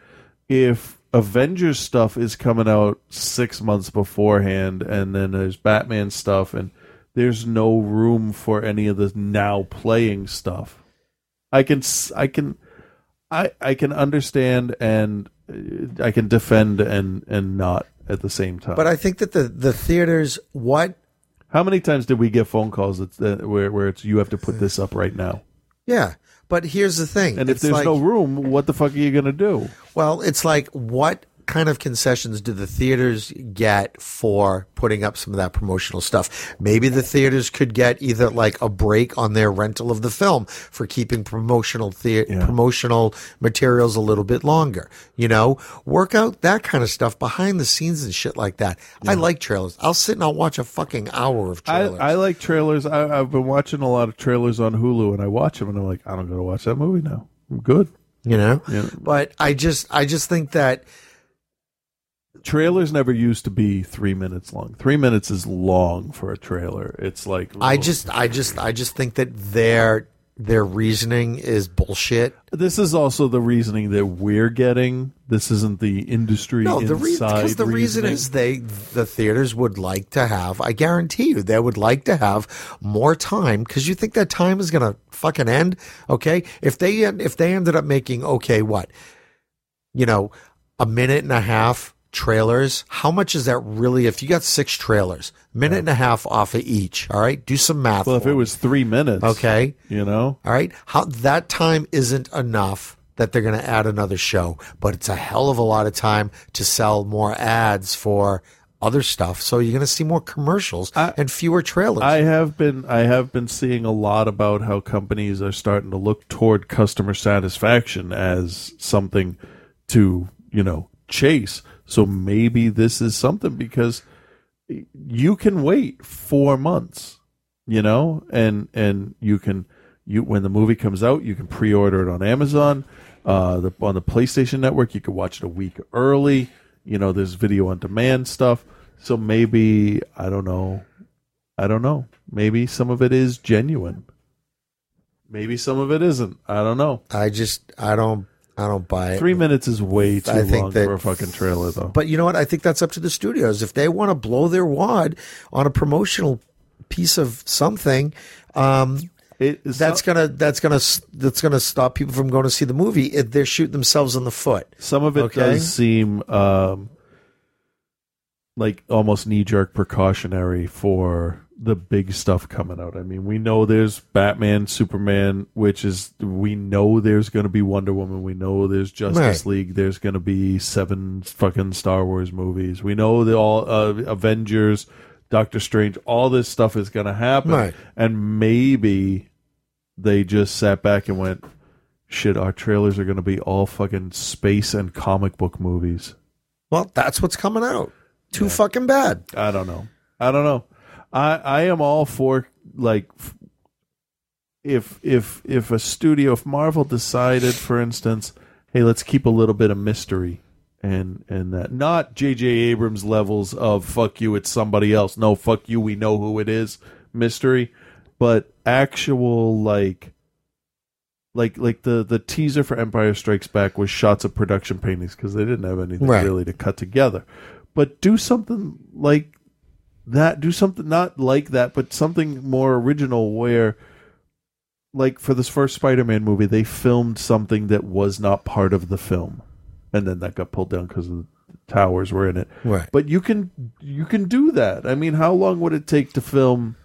S12: If Avengers stuff is coming out six months beforehand, and then there's Batman stuff, and there's no room for any of the now playing stuff. I can I can I I can understand and uh, I can defend and and not at the same time.
S13: But I think that the the theaters what
S12: how many times did we get phone calls that where where it's you have to put this up right now?
S13: Yeah, but here's the thing.
S12: And if
S13: It's
S12: there's
S13: like-
S12: no room, what the fuck are you gonna do?
S13: Well, it's like what kind of concessions do the theaters get for putting up some of that promotional stuff? Maybe the theaters could get either like a break on their rental of the film for keeping promotional thea- promotional materials a little bit longer. You know, work out that kind of stuff behind the scenes and shit like that. I like trailers. I'll sit and I'll watch a fucking hour of trailers.
S12: I like trailers. I, I've been watching a lot of trailers on Hulu, and I watch them, and I'm like, I don't go to watch that movie now. I'm good.
S13: you know,
S12: Yeah.
S13: but I just I just think that
S12: Trailers never used to be three minutes long. Three minutes is long for a trailer. It's like
S13: I just I just I just think that their their reasoning is bullshit.
S12: This is also the reasoning that we're getting. This isn't the industry
S13: No, the reason
S12: inside
S13: because the reason is they the theaters would like to have. I guarantee you, they would like to have more time because you think that time is gonna fucking end. Okay, if they if they ended up making okay, what you know, a minute and a half trailers. How much is that really? If you got six trailers, minute and a half off of each. All right, do some math.
S12: Well, if it
S13: me.
S12: was three minutes,
S13: Okay.
S12: you know,
S13: All right. How that time isn't enough that they're going to add another show, but it's a hell of a lot of time to sell more ads for other stuff. So you're going to see more commercials and fewer trailers.
S12: I have been I have been seeing a lot about how companies are starting to look toward customer satisfaction as something to you know chase. So maybe this is something because you can wait four months, you know, and and you can you when the movie comes out, you can pre-order it on Amazon, uh, the, on the PlayStation Network. You can watch it a week early. You know, there's video on demand stuff. So maybe I don't know. I don't know. Maybe some of it is genuine. Maybe some of it isn't. I don't know.
S13: I just I don't I don't buy it.
S12: Three minutes is way too
S13: I think
S12: long
S13: that-
S12: for a fucking trailer, though.
S13: But you know what? I think that's up to the studios. If they want to blow their wad on a promotional piece of something, um, that's gonna that's gonna that's gonna stop people from going to see the movie. If they're shooting themselves in the foot.
S12: Some of it
S13: Okay?
S12: does seem um, like almost knee jerk precautionary for the big stuff coming out. I mean, we know there's Batman, Superman, which is we know there's going to be Wonder Woman. We know there's Justice
S13: Right.
S12: League. There's going to be seven fucking Star Wars movies. We know the all uh, Avengers, Doctor Strange. All this stuff is going to happen,
S13: Right.
S12: and maybe they just sat back and went, "Shit, our trailers are going to be all fucking space and comic book movies."
S13: Well, that's what's coming out. Too fucking bad.
S12: I don't know. I don't know. I I am all for like if if if a studio, if Marvel decided, for instance, hey, let's keep a little bit of mystery and and that not J.J. Abrams levels of fuck you, it's somebody else. No, fuck you, we know who it is. Mystery, but actual like like like the the teaser for Empire Strikes Back was shots of production paintings because they didn't have anything
S13: Right.
S12: really to cut together. But do something like that. Do something not like that, but something more original where. Like for this first Spider-Man movie, they filmed something that was not part of the film, and then that got pulled down because the towers were in it.
S13: Right.
S12: But you can you can do that. I mean, how long would it take to film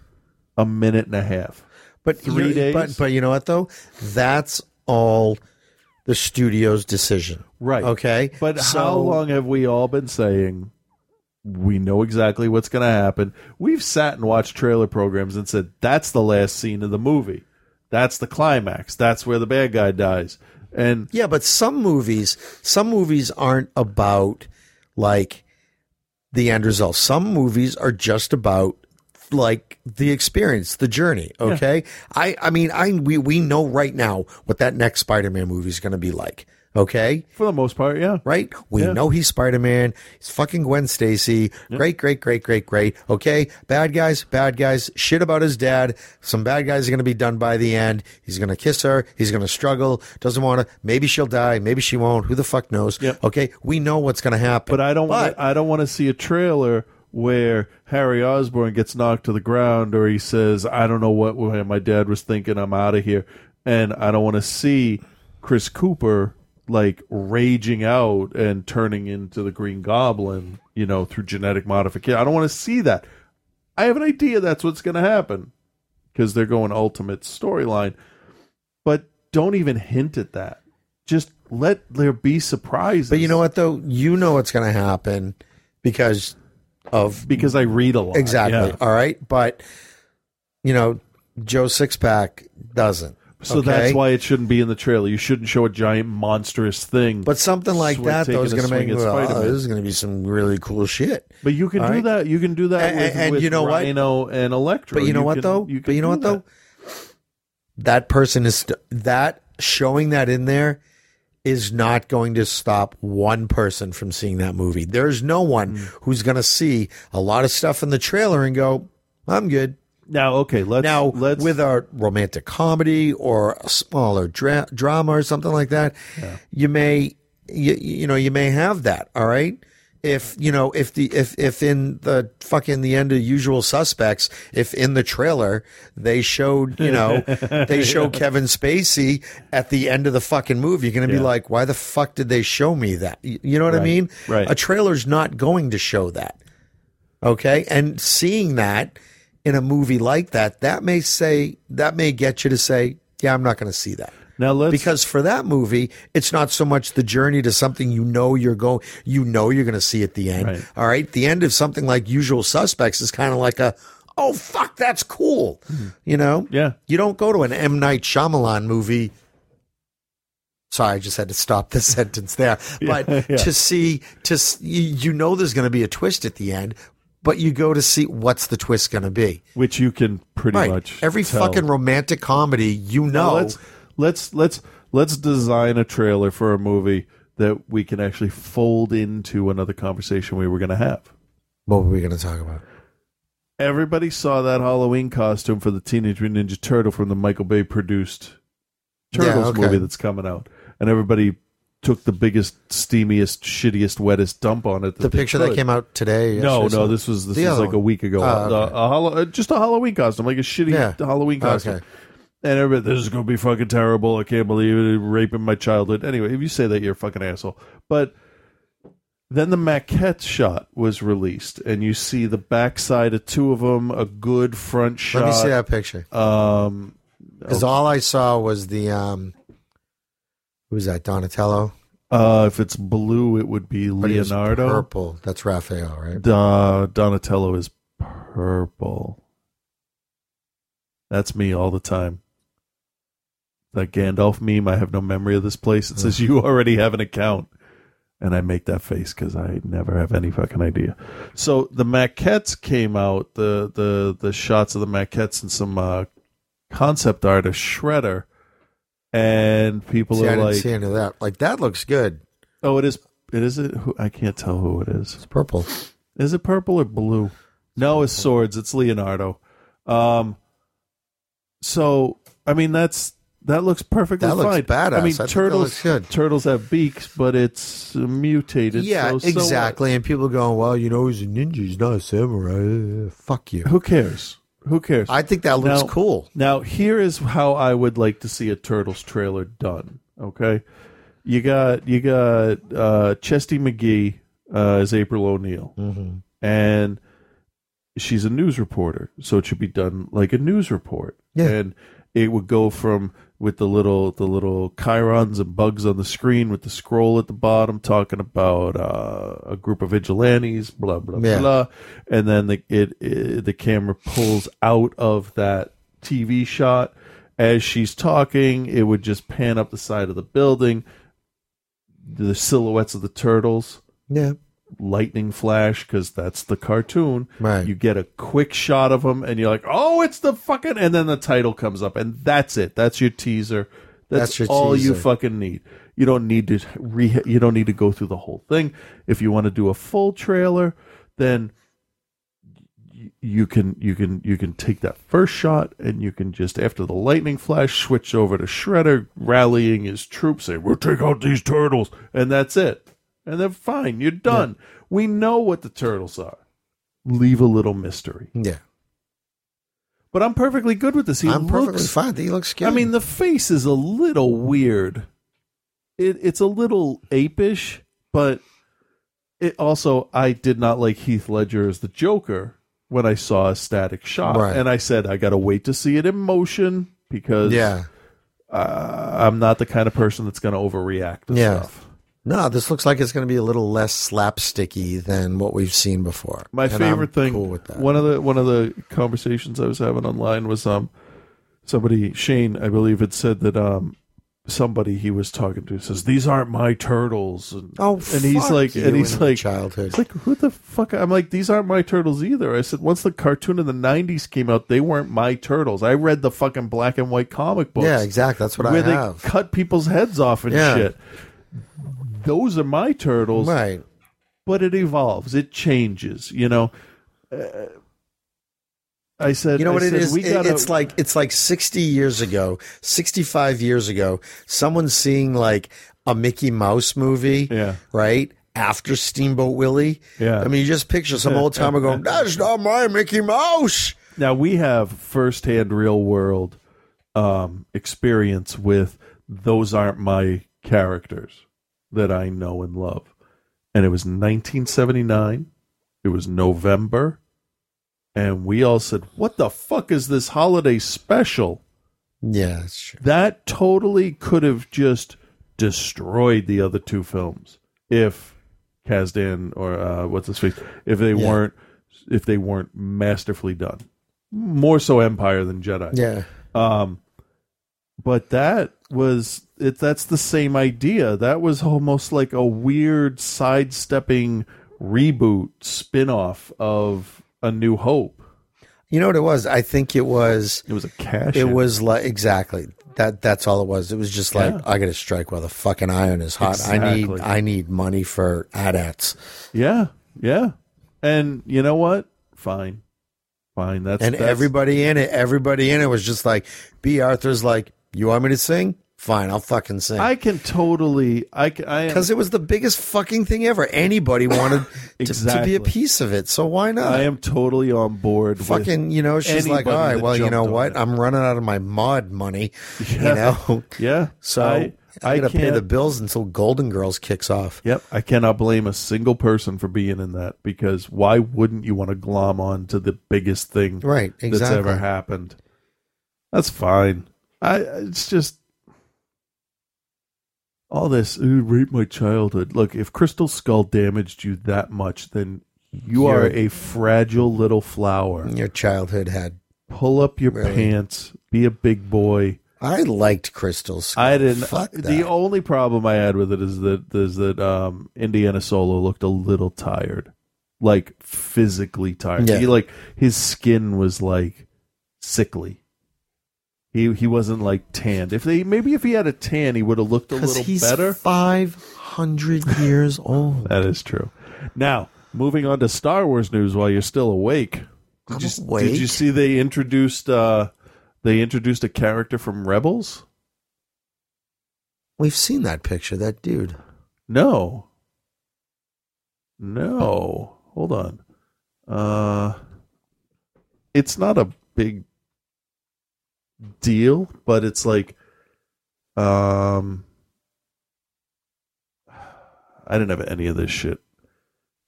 S12: a minute and a half?
S13: But
S12: three
S13: you-
S12: days.
S13: But but you know what though? That's all the studio's decision.
S12: Right.
S13: Okay.
S12: But how long have we all been saying we know exactly what's going to happen? We've sat and watched trailer programs and said that's the last scene of the movie. That's the climax. That's where the bad guy dies. And
S13: Yeah, but some movies, some movies aren't about like the end result. Some movies are just about like the experience, the journey. Okay, I, I mean, I we we know right now what that next Spider-Man movie is going to be like. Okay,
S12: for the most part, yeah,
S13: right. We
S12: Yeah.
S13: know he's Spider-Man. He's fucking Gwen Stacy. Great, great, great, great, great. Okay, bad guys, bad guys. Shit about his dad. Some bad guys are going to be done by the end. He's going to kiss her. He's going to struggle. Doesn't want to. Maybe she'll die. Maybe she won't. Who the fuck knows? Okay, we know what's going to happen.
S12: But I don't want I don't want to see a trailer where Harry Osborn gets knocked to the ground or he says, "I don't know what my dad was thinking. I'm out of here." And I don't want to see Chris Cooper like raging out and turning into the Green Goblin, you know, through genetic modification. I don't want to see that. I have an idea that's what's going to happen because they're going ultimate storyline. But don't even hint at that. Just let there be surprises.
S13: But you know what though? You know what's going to happen because of
S12: because I read a lot.
S13: Exactly.
S12: yeah.
S13: All right, but you know, Joe Sixpack doesn't.
S12: So
S13: okay?
S12: that's why it shouldn't be in the trailer. You shouldn't show a giant monstrous thing.
S13: But something like
S12: swi-
S13: that though is going to make well, oh, this is going to be some really cool shit.
S12: But you can
S13: All
S12: do
S13: right?
S12: that. You can do that
S13: And-
S12: with,
S13: and
S12: with
S13: you know what?
S12: Rhino and Electro.
S13: But you know what
S12: can-
S13: though?
S12: You
S13: but you know what
S12: do
S13: though? That person is st- that showing that in there is not going to stop one person from seeing that movie. There's no one
S12: Hmm.
S13: who's going to see a lot of stuff in the trailer and go, "I'm good."
S12: Now, okay, let's
S13: now
S12: let's
S13: with a romantic comedy or a smaller dra- drama or something like that, you may you, you know you may have that. All right. If you know if the if if in the fucking the end of Usual Suspects, if in the trailer they showed you know <laughs> they show Kevin Spacey at the end of the fucking movie, you're gonna be like, why the fuck did they show me that? You you know what I mean?
S12: right.
S13: A trailer's not going to show that. Okay. And seeing that in a movie like that, that may say, that may get you to say, yeah, I'm not going to see that.
S12: Now let's
S13: Because for that movie, it's not so much the journey to something you know you're going, you know you're going to see at the end.
S12: Right.
S13: All right. The end of something like Usual Suspects is kind of like a, oh fuck, that's cool. Hmm. You know?
S12: Yeah.
S13: You don't go to an M Night Shyamalan movie. Sorry, I just had to stop the <laughs> sentence there. But
S12: Yeah, <laughs> yeah.
S13: to see, to you, you know, there's going to be a twist at the end, but you go to see what's the twist going to be.
S12: which you can pretty
S13: Right.
S12: much
S13: Every
S12: tell.
S13: fucking romantic comedy, you
S12: Now,
S13: know.
S12: let's let's let's let's design a trailer for a movie that we can actually fold into another conversation we were going to have.
S13: what were we going to talk about?
S12: Everybody saw that Halloween costume for the Teenage Mutant Ninja Turtle from the Michael Bay produced Turtles
S13: okay.
S12: movie that's coming out, and everybody took the biggest, steamiest, shittiest, wettest dump on it.
S13: The
S12: they
S13: picture that
S12: could.
S13: came out today.
S12: No, no, this was this
S13: The
S12: was
S13: other
S12: like a
S13: one.
S12: week ago. The-
S13: okay.
S12: a uh, just a Halloween costume, like a shitty
S13: Yeah.
S12: Halloween costume.
S13: Okay.
S12: And everybody, this is going to be fucking terrible. I can't believe it. Raping my childhood. Anyway, if you say that, you're a fucking asshole. But then the maquette shot was released, and you see the backside of two of them, a good front shot.
S13: Let me see that picture.
S12: Um,
S13: Because all I saw was the, um, who was that? Donatello?
S12: uh, if it's blue, it would be
S13: But he was
S12: Leonardo.
S13: Purple. That's Raphael, right?
S12: Da- Donatello is purple. That's me all the time. That Gandalf meme, I have no memory of this place. It says you already have an account. And I make that face because I never have any fucking idea. So the maquettes came out, the the the shots of the maquettes and some uh, concept art of Shredder, and people
S13: See, I
S12: are
S13: didn't
S12: like,
S13: see any of that. Like that looks good.
S12: "Oh, it is. It is it. Who, I can't tell who it is. It's
S13: purple.
S12: Is it purple or blue? No, it's swords. It's Leonardo. Um. So I mean, that's that looks perfectly
S13: That looks
S12: fine.
S13: badass.
S12: I
S13: I
S12: mean,
S13: think that
S12: turtles.
S13: looks good.
S12: Turtles have beaks, but it's mutated.
S13: yeah,
S12: so- so what?
S13: exactly. and people going, well, you know, he's a ninja. He's not a samurai. Fuck you.
S12: Who cares? Who cares?
S13: I think that looks
S12: Now-
S13: cool.
S12: Now, here is how I would like to see a Turtles trailer done. Okay, you got you got uh, Chesty McGee uh, as April O'Neil,
S13: Mhm.
S12: and she's a news reporter, so it should be done like a news report.
S13: Yeah.
S12: and it would go from with the little the little chyrons and bugs on the screen with the scroll at the bottom talking about uh, a group of vigilantes, blah blah
S13: Yeah.
S12: blah, and then the it, it the camera pulls out of that TV shot as she's talking. It would just pan up the side of the building, the silhouettes of the turtles,
S13: Yeah.
S12: Lightning flash because that's the cartoon.
S13: Right.
S12: You get a quick shot of them, and you're like, "Oh, it's the fucking!" And then the title comes up, and that's it. That's your teaser. That's,
S13: That's your
S12: all you fucking need. You don't need to re. You don't need to go through the whole thing. If you want to do a full trailer, then y- you can you can you can take that first shot and you can just after the lightning flash switch over to Shredder rallying his troops saying we'll take out these turtles and that's it and then fine you're done we know what the turtles are leave a little mystery
S13: Yeah.
S12: but I'm perfectly good with this he
S13: I'm perfectly
S12: looks
S13: fine. He looks good.
S12: I mean the face is a little weird it, it's a little apish but it also I did not like Heath Ledger as the Joker when I saw a static shot,
S13: Right.
S12: and I said I got to wait to see it in motion because
S13: Yeah.
S12: uh, I'm not the kind of person that's going to overreact to
S13: Yeah.
S12: stuff.
S13: No, this looks like it's going to be a little less slapsticky than what we've seen before.
S12: My
S13: And
S12: favorite
S13: I'm
S12: thing,
S13: cool with that.
S12: one of the one of the conversations I was having online was um somebody Shane I believe had said that um somebody he was talking to says these aren't my turtles and
S13: Oh,
S12: and he's like and he's like
S13: childhood.
S12: Like who the fuck I'm like these aren't my turtles either. I said once the cartoon in the 90s came out they weren't my turtles. I read the fucking black and white comic books.
S13: Yeah, exactly. That's what I
S12: where they cut people's heads off and
S13: Yeah.
S12: shit. Those are my turtles.
S13: Right.
S12: But it evolves. It changes, you know. Uh, I said,
S13: You know what it
S12: said,
S13: is?
S12: We
S13: It-
S12: gotta,
S13: it's like it's like sixty years ago, sixty-five years ago. Someone seeing like a Mickey Mouse movie,
S12: Yeah.
S13: right after Steamboat Willie.
S12: Yeah.
S13: I mean, you just picture some old timer going, <laughs> "That's not my Mickey Mouse."
S12: Now we have firsthand real world um, experience with those aren't my characters that I know and love. And it was 1979. It was November. And we all said, What the fuck is this holiday special?
S13: Yeah, that's true.
S12: That totally could have just destroyed the other two films if Kasdan or uh, what's his face if they
S13: Yeah.
S12: weren't if they weren't masterfully done. More so Empire than Jedi.
S13: Yeah.
S12: Um but that was it that's the same idea. That was almost like a weird sidestepping reboot spin-off of A New Hope.
S13: You know what it was? I think it was.
S12: It was a cash.
S13: It
S12: in.
S13: was like exactly that. That's all it was. It was just like
S12: Yeah.
S13: I got to strike while the fucking iron is hot. I need. I need money for AT-ATs.
S12: Yeah, yeah. And you know what? Fine, fine. That's
S13: and
S12: that's-
S13: everybody in it, everybody in it was just like, Bea Arthur's like, you want me to sing? Fine, I'll fucking sing.
S12: I can totally. I
S13: Because it was the biggest fucking thing ever. Anybody wanted <laughs> to, to be a piece of it, so why not?
S12: I am totally on board. with
S13: fucking, you know, she's like, all right, well, you know what?
S12: it.
S13: I'm running out of my Maude money, you know? <laughs>
S12: Yeah.
S13: So
S12: I-
S13: I,
S12: I
S13: got to pay the bills until Golden Girls kicks off.
S12: Yep, I cannot blame a single person for being in that because why wouldn't you want to glom on to the biggest thing
S13: Right,
S12: that's ever happened? That's fine. I it's just all this ooh, rape my childhood. Look, if Crystal Skull damaged you that much, then you are
S13: You're-
S12: a fragile little flower.
S13: Your childhood had.
S12: Pull up your
S13: Really?
S12: pants, be a big boy.
S13: I liked Crystal Skull.
S12: I didn't.
S13: Fuck
S12: the only problem I had with it is that is that um, Indiana Solo looked a little tired, like physically tired.
S13: Yeah.
S12: He like his skin was like sickly. He he wasn't like tanned. If they maybe if he had a tan, he would have looked a little
S13: he's
S12: better.
S13: five hundred <laughs> years old.
S12: That is true. Now, moving on to Star Wars news while you're still awake. Did you,
S13: awake.
S12: Did you see they introduced uh they introduced a character from Rebels?
S13: We've seen that picture. That dude.
S12: No. No. Hold on. Uh it's not a big deal, but it's like um <sighs> I didn't have any of this shit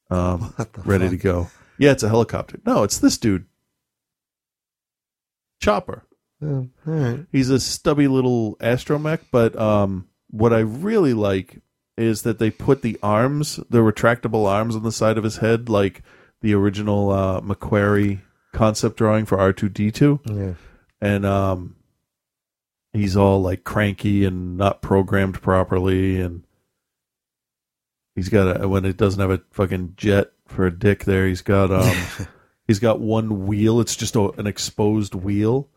S12: um ready to go. Yeah, it's a helicopter. No, it's this dude. Chopper.
S13: Oh, all right.
S12: He's a stubby little astromech, but um, what I really like is that they put the arms, the retractable arms on the side of his head, like the original uh, McQuarrie concept drawing for R two D two.
S13: Yeah.
S12: And um, he's all like cranky and not programmed properly, and he's got a when it doesn't have a fucking jet for a dick. There, he's got um, <laughs> he's got one wheel. It's just a, an exposed wheel.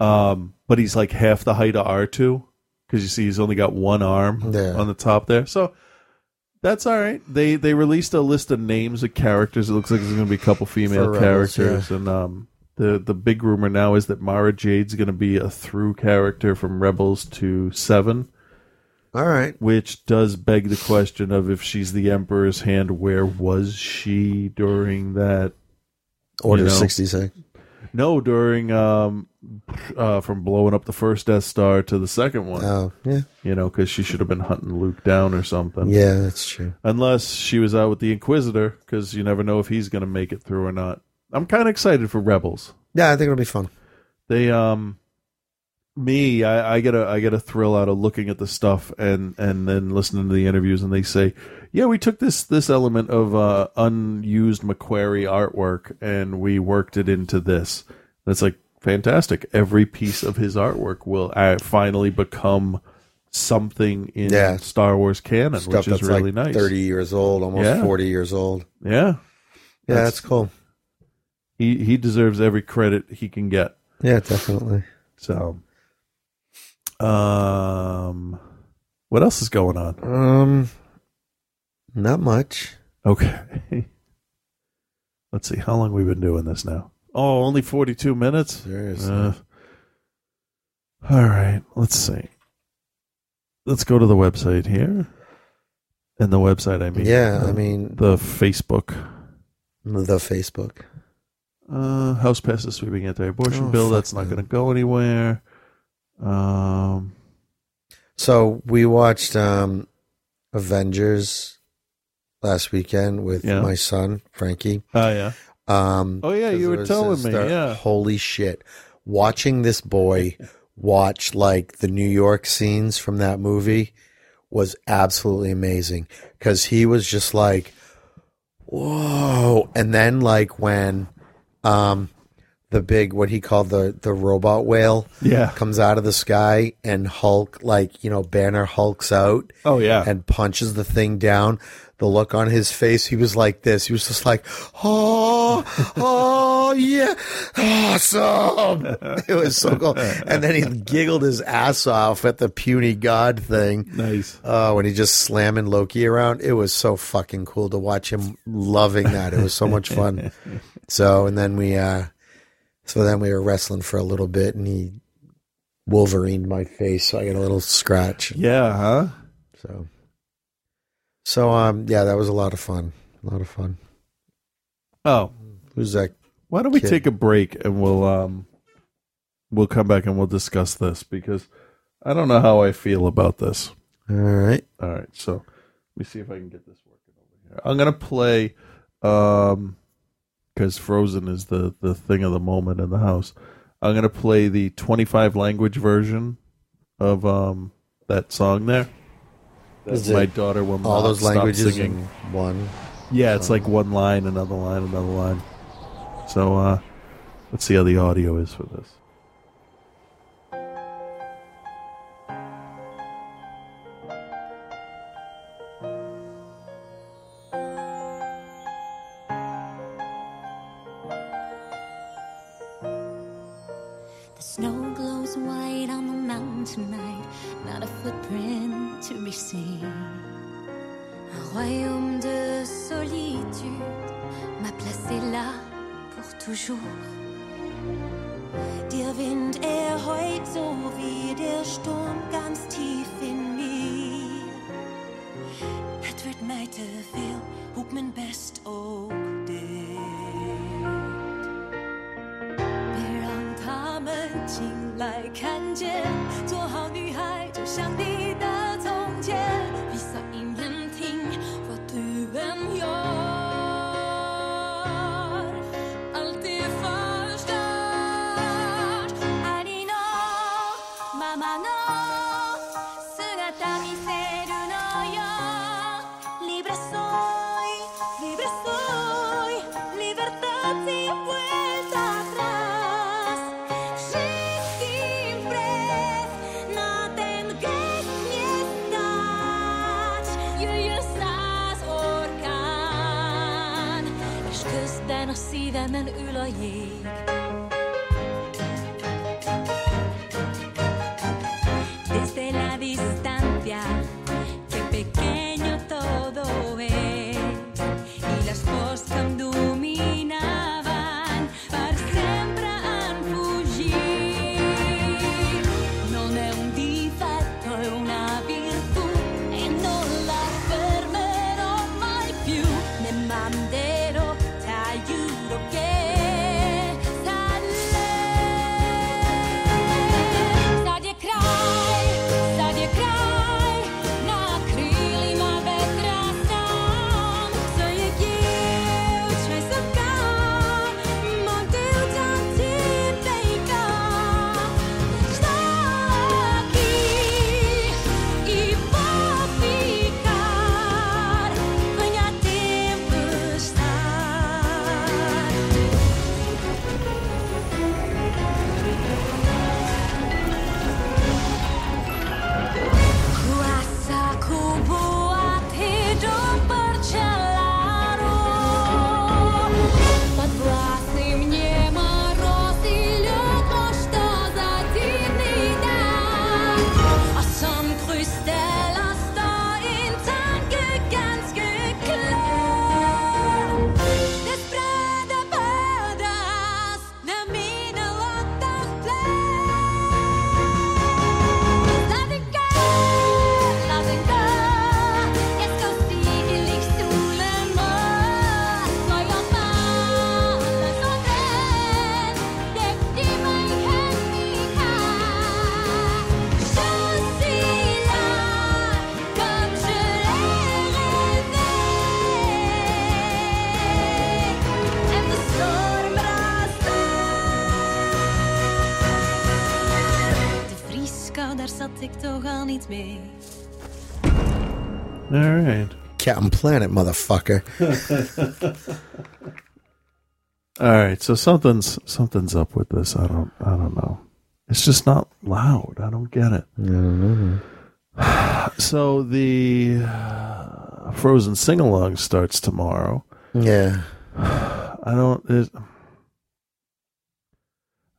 S12: Um, but he's like half the height of R two because you see he's only got one arm
S13: Yeah.
S12: on the top there. So that's all right. They they released a list of names of characters. It looks like there's going to be a couple female
S13: Rebels,
S12: characters, and um, the the big rumor now is that Mara Jade's going to be a through character from Rebels to Seven.
S13: All right.
S12: Which does beg the question of if she's the Emperor's hand, where was she during that
S13: Order
S12: you know?
S13: sixty six.
S12: No, during um, uh, from blowing up the first Death Star to the second one.
S13: Oh, yeah.
S12: You know, because she should have been hunting Luke down or something.
S13: Yeah, that's true.
S12: Unless she was out with the Inquisitor, because you never know if he's going to make it through or not. I'm kind of excited for Rebels.
S13: Yeah, I think it'll be fun.
S12: They um, me, I, I get a I get a thrill out of looking at the stuff and and then listening to the interviews, and they say, yeah, we took this this element of uh, unused McQuarrie artwork and we worked it into this. That's like fantastic. Every piece of his artwork will uh, finally become something in
S13: Yeah.
S12: Star Wars canon,
S13: Stuff
S12: which is
S13: that's
S12: really
S13: like
S12: nice.
S13: thirty years old, almost
S12: Yeah.
S13: forty years old.
S12: Yeah,
S13: Yeah, that's cool.
S12: He he deserves every credit he can get.
S13: Yeah, definitely.
S12: So, um, what else is going on?
S13: Um, not much.
S12: Okay. <laughs> Let's see. How long we've been doing this now? Oh, only forty-two minutes.
S13: Seriously.
S12: Uh, all right. Let's see. Let's go to the website here. And the website, I mean,
S13: Yeah, I mean-
S12: the Facebook.
S13: The Facebook.
S12: Uh, House passes sweeping anti-abortion
S13: Oh,
S12: bill. That's not going to go anywhere. Um,
S13: So we watched um Avengers last weekend with
S12: Yeah.
S13: my son Frankie.
S12: Oh, yeah.
S13: Um,
S12: Oh, yeah, you
S13: 'cause it
S12: were telling me,
S13: start-
S12: yeah.
S13: Holy shit! Watching this boy <laughs> watch like the New York scenes from that movie was absolutely amazing because he was just like, whoa! And then like when um the big what he called the the robot whale
S12: Yeah.
S13: comes out of the sky and Hulk like you know Banner hulks out
S12: Oh, yeah.
S13: and punches the thing down. The look on his face he was like this. He was just like oh oh yeah awesome. It was so cool. And then he giggled his ass off at the puny god thing.
S12: Nice.
S13: Uh, when he just slamming Loki around it was so fucking cool to watch him loving that. It was so much fun <laughs> so and then we uh so then we were wrestling for a little bit and he Wolverined my face so I got a little scratch
S12: yeah, huh?
S13: so so um yeah that was a lot of fun a lot of fun
S12: Oh,
S13: who's that
S12: Why don't we
S13: kid?
S12: take a break and we'll um we'll come back and we'll discuss this because I don't know how I feel about this.
S13: all right
S12: All right, so let me see if I can get this working over here. I'm gonna play um because Frozen is the the thing of the moment in the house. I'm gonna play the 25 language version of um that song there. That's
S13: it
S12: my daughter will
S13: all those
S12: stop
S13: languages
S12: singing.
S13: one
S12: Yeah, it's like one line, another line, another line. So uh let's see how the audio is for this.
S15: Snow glows white on the mountain tonight, not a footprint to be seen. Un royaume de solitude m'a placé là pour toujours. Der Wind, er heult so wie der Sturm ganz tief in mir. Het wordt mij te veel, hoek best ook 看见，做好女孩就像你。可以。Toch al niet mee
S12: All right.
S13: Captain Planet, motherfucker. <laughs>
S12: All right, so something's something's up with this. I don't I don't know. It's just not loud. I don't get it. <sighs> So the uh, Frozen sing along starts tomorrow.
S13: Yeah. <sighs>
S12: I don't. It,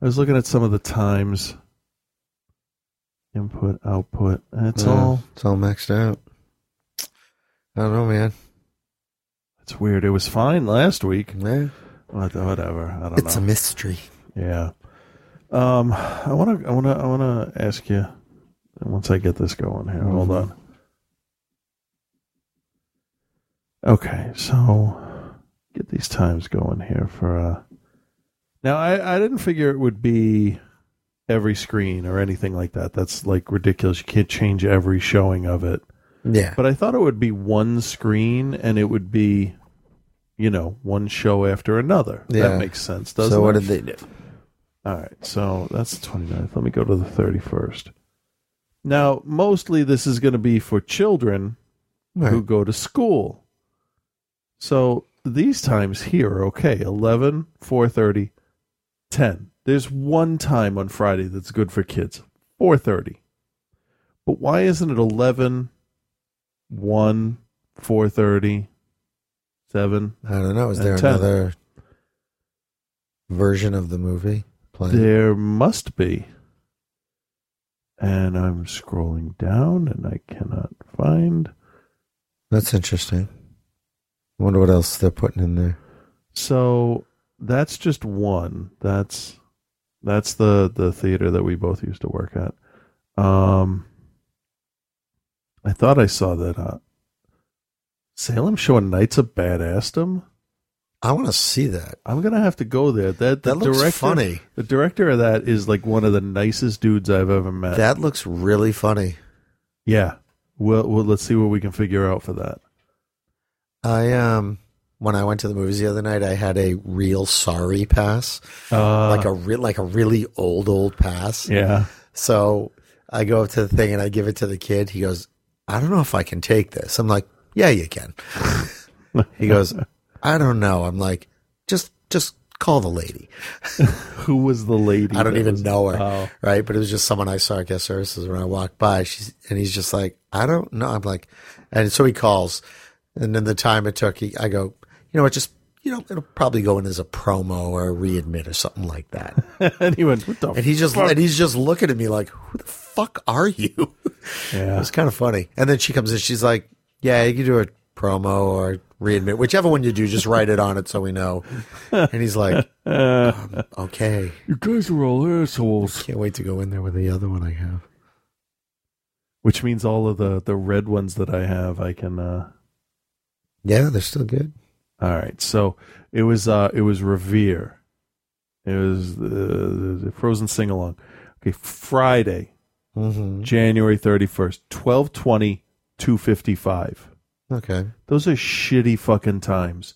S12: I was looking at some of the times, input, output, it's
S13: Yeah,
S12: all
S13: it's all maxed out. I don't know, man.
S12: it's weird. It was fine last week.
S13: Yeah.
S12: What- Whatever. I don't
S13: It's
S12: know.
S13: a mystery.
S12: Yeah. Um, I want to, I want to, I want to ask you once I get this going here. Hold on. Okay, so get these times going here for. uh Now, I I didn't figure it would be every screen or anything like that. That's like ridiculous. You can't change every showing of it.
S13: Yeah.
S12: But I thought it would be one screen and it would be, you know, one show after another.
S13: Yeah.
S12: That makes sense, doesn't it?
S13: So what
S12: it?
S13: did they do?
S12: All right, so that's the 29th. Let me go to the 31st. Now, mostly this is going to be for children who go to school. So these times here are okay 11, 4.30, 10. There's one time on Friday that's good for kids 4.30. But why isn't it 11, 1, 4.30, 7?
S13: I don't know. Is there
S12: 10?
S13: another version of the movie playing.
S12: There must be. And I'm scrolling down and I cannot find.
S13: That's interesting. I wonder what else they're putting in there.
S12: So that's just one. That's that's the the theater that we both used to work at. Um I thought I saw that uh Salem showing Knights of Badassdom.
S13: I want to see that.
S12: I'm gonna have to go there. That the
S13: That looks
S12: director,
S13: funny.
S12: The director of that is like one of the nicest dudes I've ever met.
S13: That looks really funny.
S12: yeah. Well, well, let's see what we can figure out for that.
S13: I um when I went to the movies the other night, I had a real sorry pass,
S12: Uh,
S13: like a real like a really old old pass.
S12: Yeah.
S13: So I go up to the thing and I give it to the kid. He goes, "I don't know if I can take this." I'm like, "Yeah, you can." he goes, "I don't know." I'm like, "Just just call the lady." <laughs>
S12: Who was the lady?
S13: I don't even
S12: was-
S13: know her,
S12: Oh.
S13: right? But it was just someone I saw at guest services when I walked by. She's and he's just like, I don't know. I'm like, and so he calls, and then the time it took, he, I go, you know what? Just you know, it'll probably go in as a promo or a readmit or something like that. <laughs>
S12: and he went, "What the?"
S13: and he just
S12: fuck?
S13: and he's just looking at me like, who the fuck are you? <laughs>
S12: Yeah.
S13: it was kind of funny. And then she comes in, she's like, yeah, you can do a promo or readmit, whichever one you do, just write it on it so we know. And he's like, um, okay.
S12: You guys are all assholes.
S13: Can't wait to go in there with the other one I have.
S12: Which means all of the the red ones that I have, I can. uh
S13: Yeah, they're still good.
S12: All right, so it was uh it was Revere. It was the, the Frozen sing along. Okay, Friday,
S13: Mhm.
S12: January thirty first, twelve twenty, two fifty five.
S13: Okay.
S12: Those are shitty fucking times.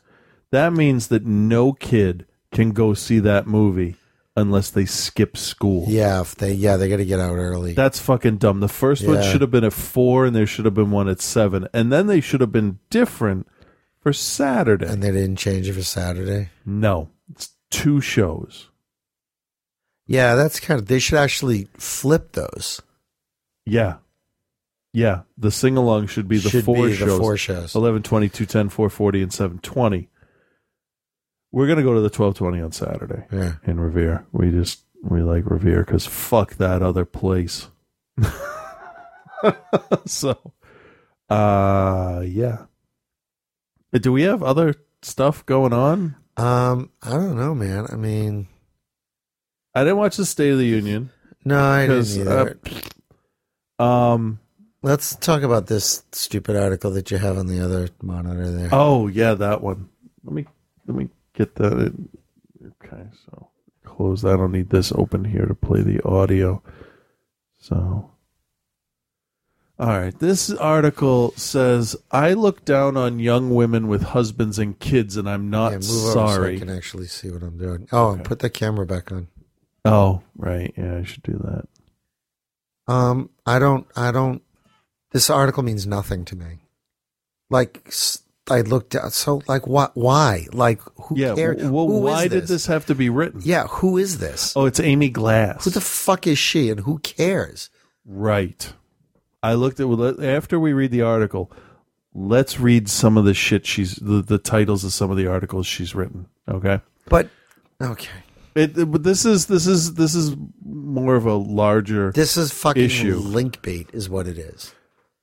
S12: That means that no kid can go see that movie unless they skip school.
S13: Yeah, if they yeah, they got to get out early.
S12: That's fucking dumb. The first one should have been at four, and there should have been one at seven, and then they should have been different for Saturday.
S13: And they didn't change it for Saturday.
S12: No, it's two shows.
S13: Yeah, that's kind of. They should actually flip those.
S12: Yeah, yeah. The sing along should be the
S13: Should
S12: four
S13: be the
S12: shows.
S13: four shows.
S12: 11, 20, 210, 440, and seven twenty. We're gonna go to the twelve twenty on Saturday.
S13: Yeah.
S12: in Revere. We just we like Revere because fuck that other place. <laughs> so, uh, yeah. Do we have other stuff going on?
S13: Um, I don't know, man. I mean,
S12: I didn't watch the State of the Union.
S13: no, I didn't either.
S12: uh, um.
S13: Let's talk about this stupid article that you have on the other monitor there.
S12: Oh yeah, that one. Let me let me get that. In. Okay, so close that. I don't need this open here to play the audio. So, all right. This article says I look down on young women with husbands and kids, and I'm not
S13: yeah, move over so I
S12: sorry.
S13: can actually see what I'm doing. Oh, and put the camera back on.
S12: Oh, right. Yeah, I should do that.
S13: Um, I don't, I don't. This article means nothing to me. Like s- I looked at, so like what? Why? Like who
S12: Yeah.
S13: cares?
S12: w- Well,
S13: Who is
S12: why did this have to be written?
S13: Yeah, who is this?
S12: Oh, it's Amy Glass.
S13: Who the fuck is she, and who cares?
S12: Right. I looked at after we read the article. Let's read some of the shit she's the, the titles of some of the articles she's written. Okay.
S13: But okay,
S12: It, it- but this is this is this is more of a larger
S13: this is fucking
S12: issue.
S13: link bait, is what it is.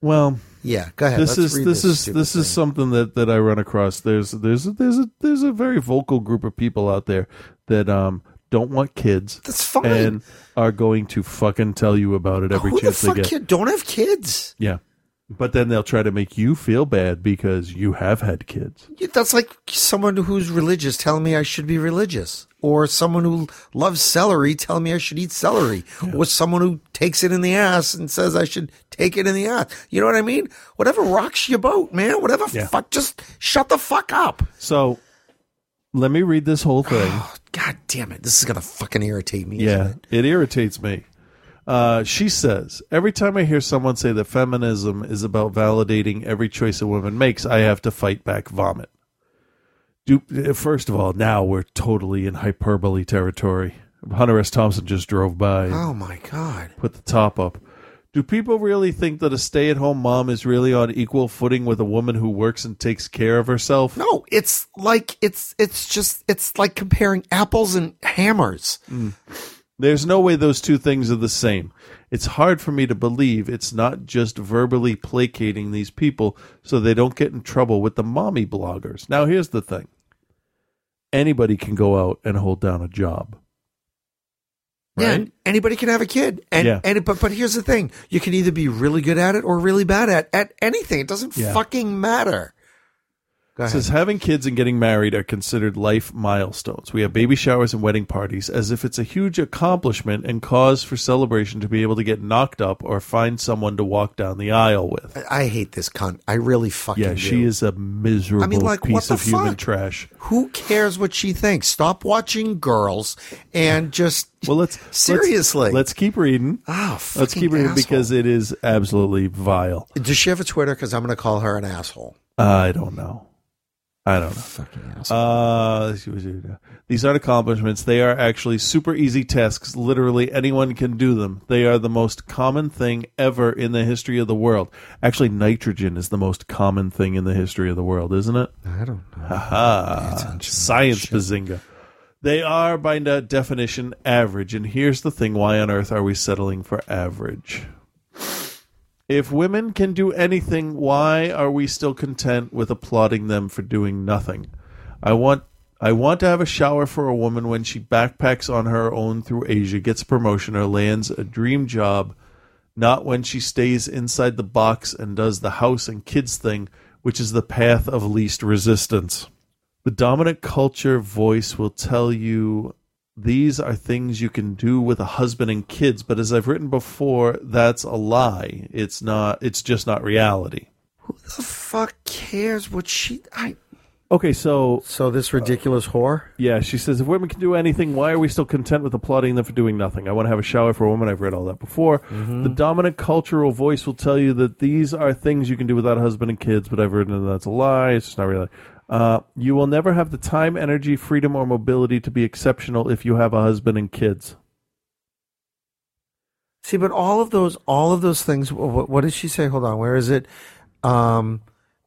S12: Well,
S13: Yeah, go ahead.
S12: This
S13: Let's
S12: is
S13: read
S12: this is this is something that that I run across. There's there's there's a there's a very vocal group of people out there that um don't want kids.
S13: That's fine.
S12: And are going to fucking tell you about it every
S13: who the
S12: chance they get.
S13: don't have kids?
S12: Yeah. But then they'll try to make you feel bad because you have had kids.
S13: That's like someone who's religious telling me I should be religious, or someone who loves celery telling me I should eat celery, or someone who takes it in the ass and says I should take it in the ass. You know what I mean? Whatever rocks your boat, man. Whatever
S12: Yeah.
S13: fuck, just shut the fuck up.
S12: So let me read this whole thing. <sighs>
S13: Oh, God damn it! This is gonna fucking irritate me.
S12: Yeah,
S13: isn't
S12: it irritates me. Uh, she says, every time I hear someone say that feminism is about validating every choice a woman makes, I have to fight back vomit. Do, uh, first of all, now we're totally in hyperbole territory. Hunter S. Thompson just drove by.
S13: Oh my god!
S12: Put the top up. Do people really think that a stay-at-home mom is really on equal footing with a woman who works and takes care of herself?
S13: No, it's like it's it's just it's like comparing apples and hammers. Hmm.
S12: There's no way those two things are the same. It's hard for me to believe it's not just verbally placating these people so they don't get in trouble with the mommy bloggers. Now, here's the thing anybody can go out and hold down a job.
S13: Yeah, anybody can have a kid, and
S12: Yeah.
S13: and but but here's the thing: you can either be really good at it or really bad at at anything. It doesn't
S12: Yeah.
S13: fucking matter.
S12: Says having kids and getting married are considered life milestones. We have baby showers and wedding parties as if it's a huge accomplishment and cause for celebration to be able to get knocked up or find someone to walk down the aisle with.
S13: I hate this cunt. I really fucking
S12: Yeah,
S13: do.
S12: she is a miserable
S13: I mean, like, what
S12: piece
S13: the
S12: of human
S13: fuck?
S12: trash.
S13: Who cares what she thinks? Stop watching girls and just
S12: well, let's
S13: seriously.
S12: Let's, let's keep reading.
S13: Oh,
S12: let's
S13: fucking
S12: keep reading
S13: asshole.
S12: because it is absolutely vile.
S13: Does she have a Twitter? Because I'm going to call her an asshole.
S12: I don't know. I don't know. Uh, these aren't accomplishments. They are actually super easy tasks. Literally anyone can do them. They are the most common thing ever in the history of the world. Actually, nitrogen is the most common thing in the history of the world, isn't it?
S13: I don't know.
S12: Haha. Science bazinga. They are, by definition, average. And here's the thing why on earth are we settling for average? If women can do anything, why are we still content with applauding them for doing nothing? I want I want to have a shower for a woman when she backpacks on her own through Asia, gets a promotion, or lands a dream job, not when she stays inside the box and does the house and kids thing, which is the path of least resistance. The dominant culture voice will tell you these are things you can do with a husband and kids, but as I've written before, that's a lie. It's not it's just not reality.
S13: Who the fuck cares what she? I
S12: Okay, so
S13: so this ridiculous whore.
S12: Yeah, she says if women can do anything, why are we still content with applauding them for doing nothing? I want to have a shower for a woman. I've read all that before.
S13: Mm-hmm.
S12: The dominant cultural voice will tell you that these are things you can do without a husband and kids, but I've written that that's a lie. It's just not really. Uh, you will never have the time, energy, freedom, or mobility to be exceptional if you have a husband and kids.
S13: See, but all of those, all of those things. What, what did she say? Hold on, where is it? Um,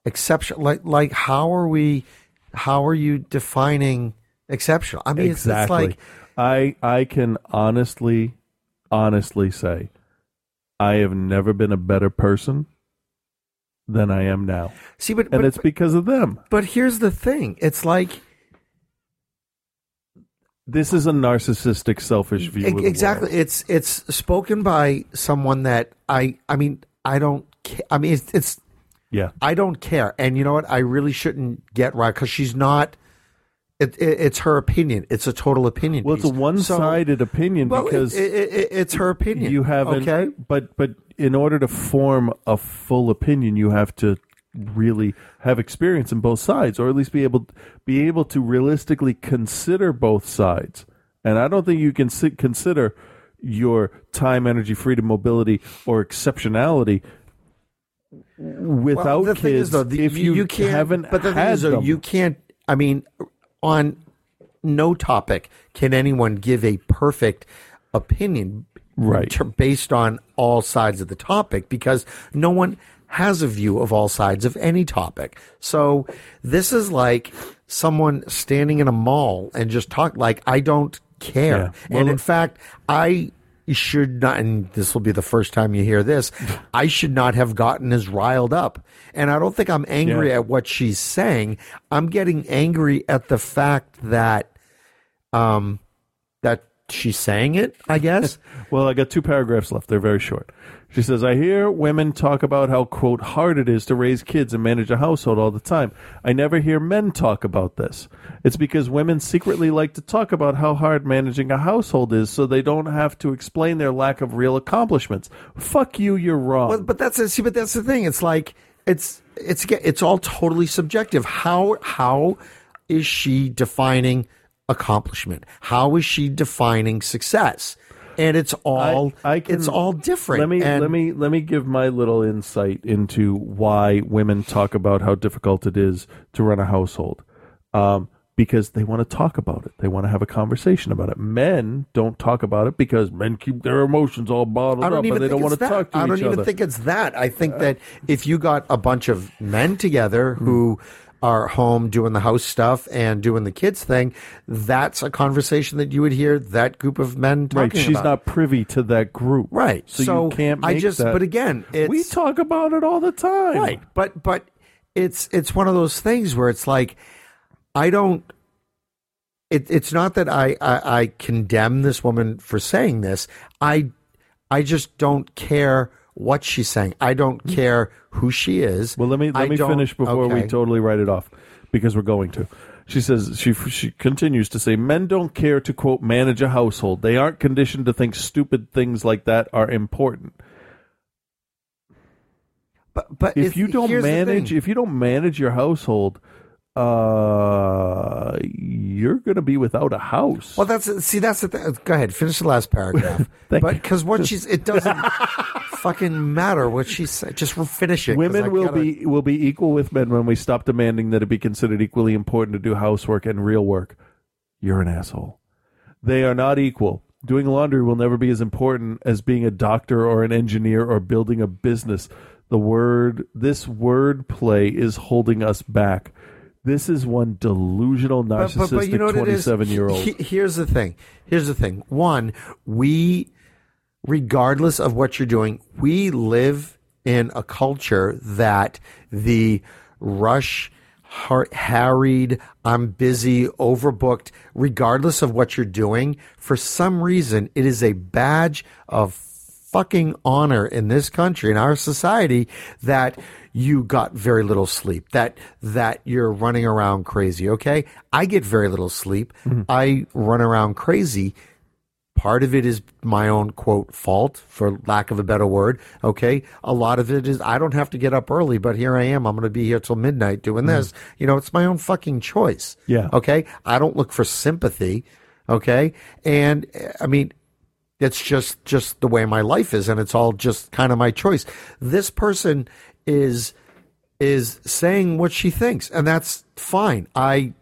S13: exception. Like, like, how are we? How are you defining exceptional? I mean, it's, it's
S12: exactly.
S13: like
S12: I I can honestly, honestly say, I have never been a better person than I am now.
S13: See, but-
S12: and
S13: but-
S12: it's because of them.
S13: But here's the thing: it's like
S12: This is a narcissistic, selfish view.
S13: E- exactly. It's it's spoken by someone that I. I mean, I don't. Ca- I mean, it's, it's.
S12: Yeah.
S13: I don't care, and you know what? I really shouldn't get right because she's not. It, it, it's her opinion. It's a total opinion.
S12: Well, it's a one-sided opinion
S13: well, it-
S12: because
S13: it, it, it's her opinion.
S12: you haven't.
S13: Okay.
S12: But but in order to form a full opinion, you have to really have experience in both sides, or at least be able be able to realistically consider both sides. And I don't think you can si- consider your time, energy, freedom, mobility, or exceptionality without
S13: Well, the thing
S12: kids.
S13: is, though, the-
S12: if you,
S13: can't,
S12: haven't
S13: but the thing
S12: had
S13: is, though,
S12: them.
S13: you can't. I mean, on no topic can anyone give a perfect opinion,
S12: Right.
S13: based on all sides of the topic, because no one has a view of all sides of any topic. So this is like someone standing in a mall and just talk like I don't care,
S12: Yeah.
S13: and in fact, I should not, and this will be the first time you hear this, <laughs> I should not have gotten as riled up. And I don't think I'm angry
S12: Yeah.
S13: at what she's saying. I'm getting angry at the fact that, um, that she's saying it, I guess. <laughs>
S12: Well, I got two paragraphs left. They're very short. She says, I hear women talk about how, quote, hard it is to raise kids and manage a household all the time. I never hear men talk about this. It's because women secretly like to talk about how hard managing a household is so they don't have to explain their lack of real accomplishments. Fuck you, you're wrong.
S13: Well, but that's see, but that's the thing. It's like it's it's it's all totally subjective. How how is she defining accomplishment? How is she defining success? And it's all
S12: I can,
S13: it's all different.
S12: Let me
S13: And-
S12: let me let me give my little insight into why women talk about how difficult it is to run a household. Um, because they want to talk about it. They want to have a conversation about it. Men don't talk about it because men keep their emotions all bottled
S13: I
S12: up and they don't want to
S13: that.
S12: talk to each other.
S13: I don't even
S12: other. Uh,
S13: think it's that. I think that if you got a bunch of men together who are home doing the house stuff and doing the kids thing, that's a conversation that you would hear that group of men talking
S12: right, she's
S13: about.
S12: not privy to that group.
S13: Right.
S12: So,
S13: So
S12: you can't
S13: I just-
S12: that.
S13: but again, it's-
S12: we talk about it all the time.
S13: Right. But but it's it's one of those things where it's like I don't it, it's not that I, I I condemn this woman for saying this. I I just don't care what she's saying. I don't mm. care who she is.
S12: Well, let me let
S13: I
S12: me finish before we totally write it off because we're going to. She says she she continues to say men don't care to quote manage a household. They aren't conditioned to think stupid things like that are important.
S13: But but
S12: if you don't manage if you don't manage your household, uh, you're going to be without a house.
S13: Well, that's see, that's the thing. Go ahead, finish the last paragraph. <laughs> but because what she's, it doesn't fucking matter what she said. Just finish it.
S12: Women will
S13: gotta-
S12: be will be equal with men when we stop demanding that it be considered equally important to do housework and real work. You're an asshole. They are not equal. Doing laundry will never be as important as being a doctor or an engineer or building a business. The word this word play is holding us back. This is one delusional narcissistic
S13: but- but you know what it is?
S12: 27 year old.
S13: Here's the thing. Here's the thing. One, we, regardless of what you're doing, we live in a culture that the rush, har- harried, I'm busy, overbooked, regardless of what you're doing, for some reason, it is a badge of fucking honor in this country in our society that you got very little sleep that that you're running around crazy okay? I get very little sleep. Mm-hmm. I run around crazy. Part of it is my own quote fault for lack of a better word okay? A lot of it is i don't have to get up early but here i am. I'm going to be here till midnight doing this. Mm-hmm. You know it's my own fucking choice
S12: Yeah.
S13: okay? I don't look for sympathy okay? And i mean it's just just the way my life is and it's all just kind of my choice this person is is saying what she thinks and that's fine i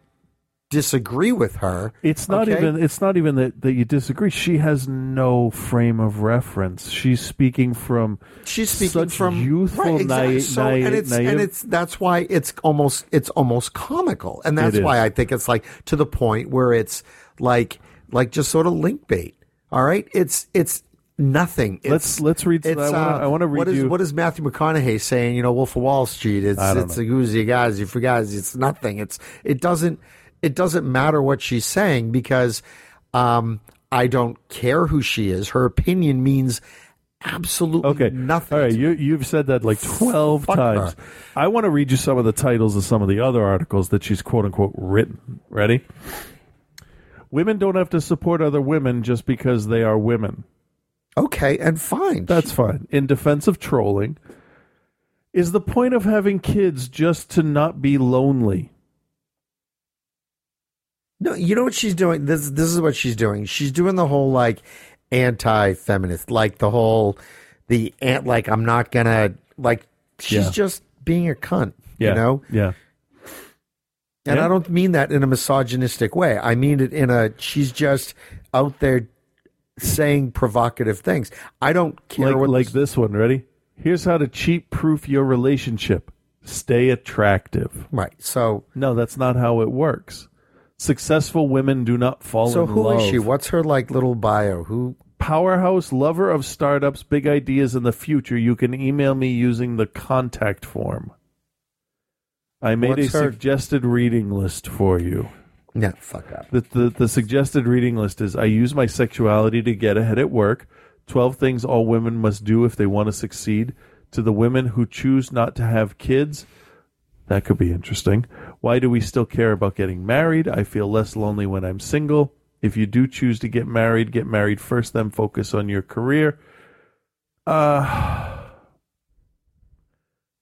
S13: disagree with her
S12: It's not
S13: okay?
S12: even. It's not even that, that you disagree. She has no frame of reference. She's speaking from.
S13: she's speaking from
S12: youthful,
S13: right, exactly.
S12: naive,
S13: so,
S12: naive,
S13: and it's
S12: naive-
S13: and it's that's why it's almost it's almost comical and that's why i think it's like to the point where it's like like just sort of link bait all right it's it's nothing It's-
S12: Let's- let's read- I
S13: it's,
S12: wanna-
S13: uh,
S12: I wanna read
S13: what is
S12: you-
S13: what is matthew mcconaughey saying you know wolf of wall street it's it's
S12: know.
S13: a goozy guys you forgot it's nothing it's it doesn't it doesn't matter what she's saying because um i don't care who she is her opinion means absolutely
S12: Okay.
S13: nothing
S12: All right. You you've said that like twelve
S13: Fuck
S12: times.
S13: her.
S12: I want to read you some of the titles of some of the other articles that she's quote unquote written. Ready? Women don't have to support other women just because they are women.
S13: Okay, and fine.
S12: That's fine. In defense of trolling, is the point of having kids just to not be lonely?
S13: No, you know what she's doing. This this is what she's doing. She's doing the whole like anti-feminist, like the whole the ant. Like I'm not gonna like. She's
S12: Yeah.
S13: just being a cunt.
S12: Yeah.
S13: You know.
S12: Yeah.
S13: And. I don't mean that in a misogynistic way. I mean it in a she's just out there saying provocative things. I don't care
S12: Like
S13: what
S12: like this one. Ready? Here's how to cheat proof your relationship. Stay attractive.
S13: Right. So
S12: no, that's not how it works. Successful women do not fall
S13: So
S12: in
S13: who
S12: love.
S13: is she? What's her like little bio? Who
S12: powerhouse lover of startups, big ideas in the future? You can email me using the contact form. I made
S13: What's
S12: a
S13: her-
S12: suggested reading list for you.
S13: Yeah, fuck up.
S12: The, the the suggested reading list is: I use my sexuality to get ahead at work. Twelve things all women must do if they want to succeed. To the women who choose not to have kids, that could be interesting. Why do we still care about getting married? I feel less lonely when I'm single. If you do choose to get married, get married first, then focus on your career. Uh,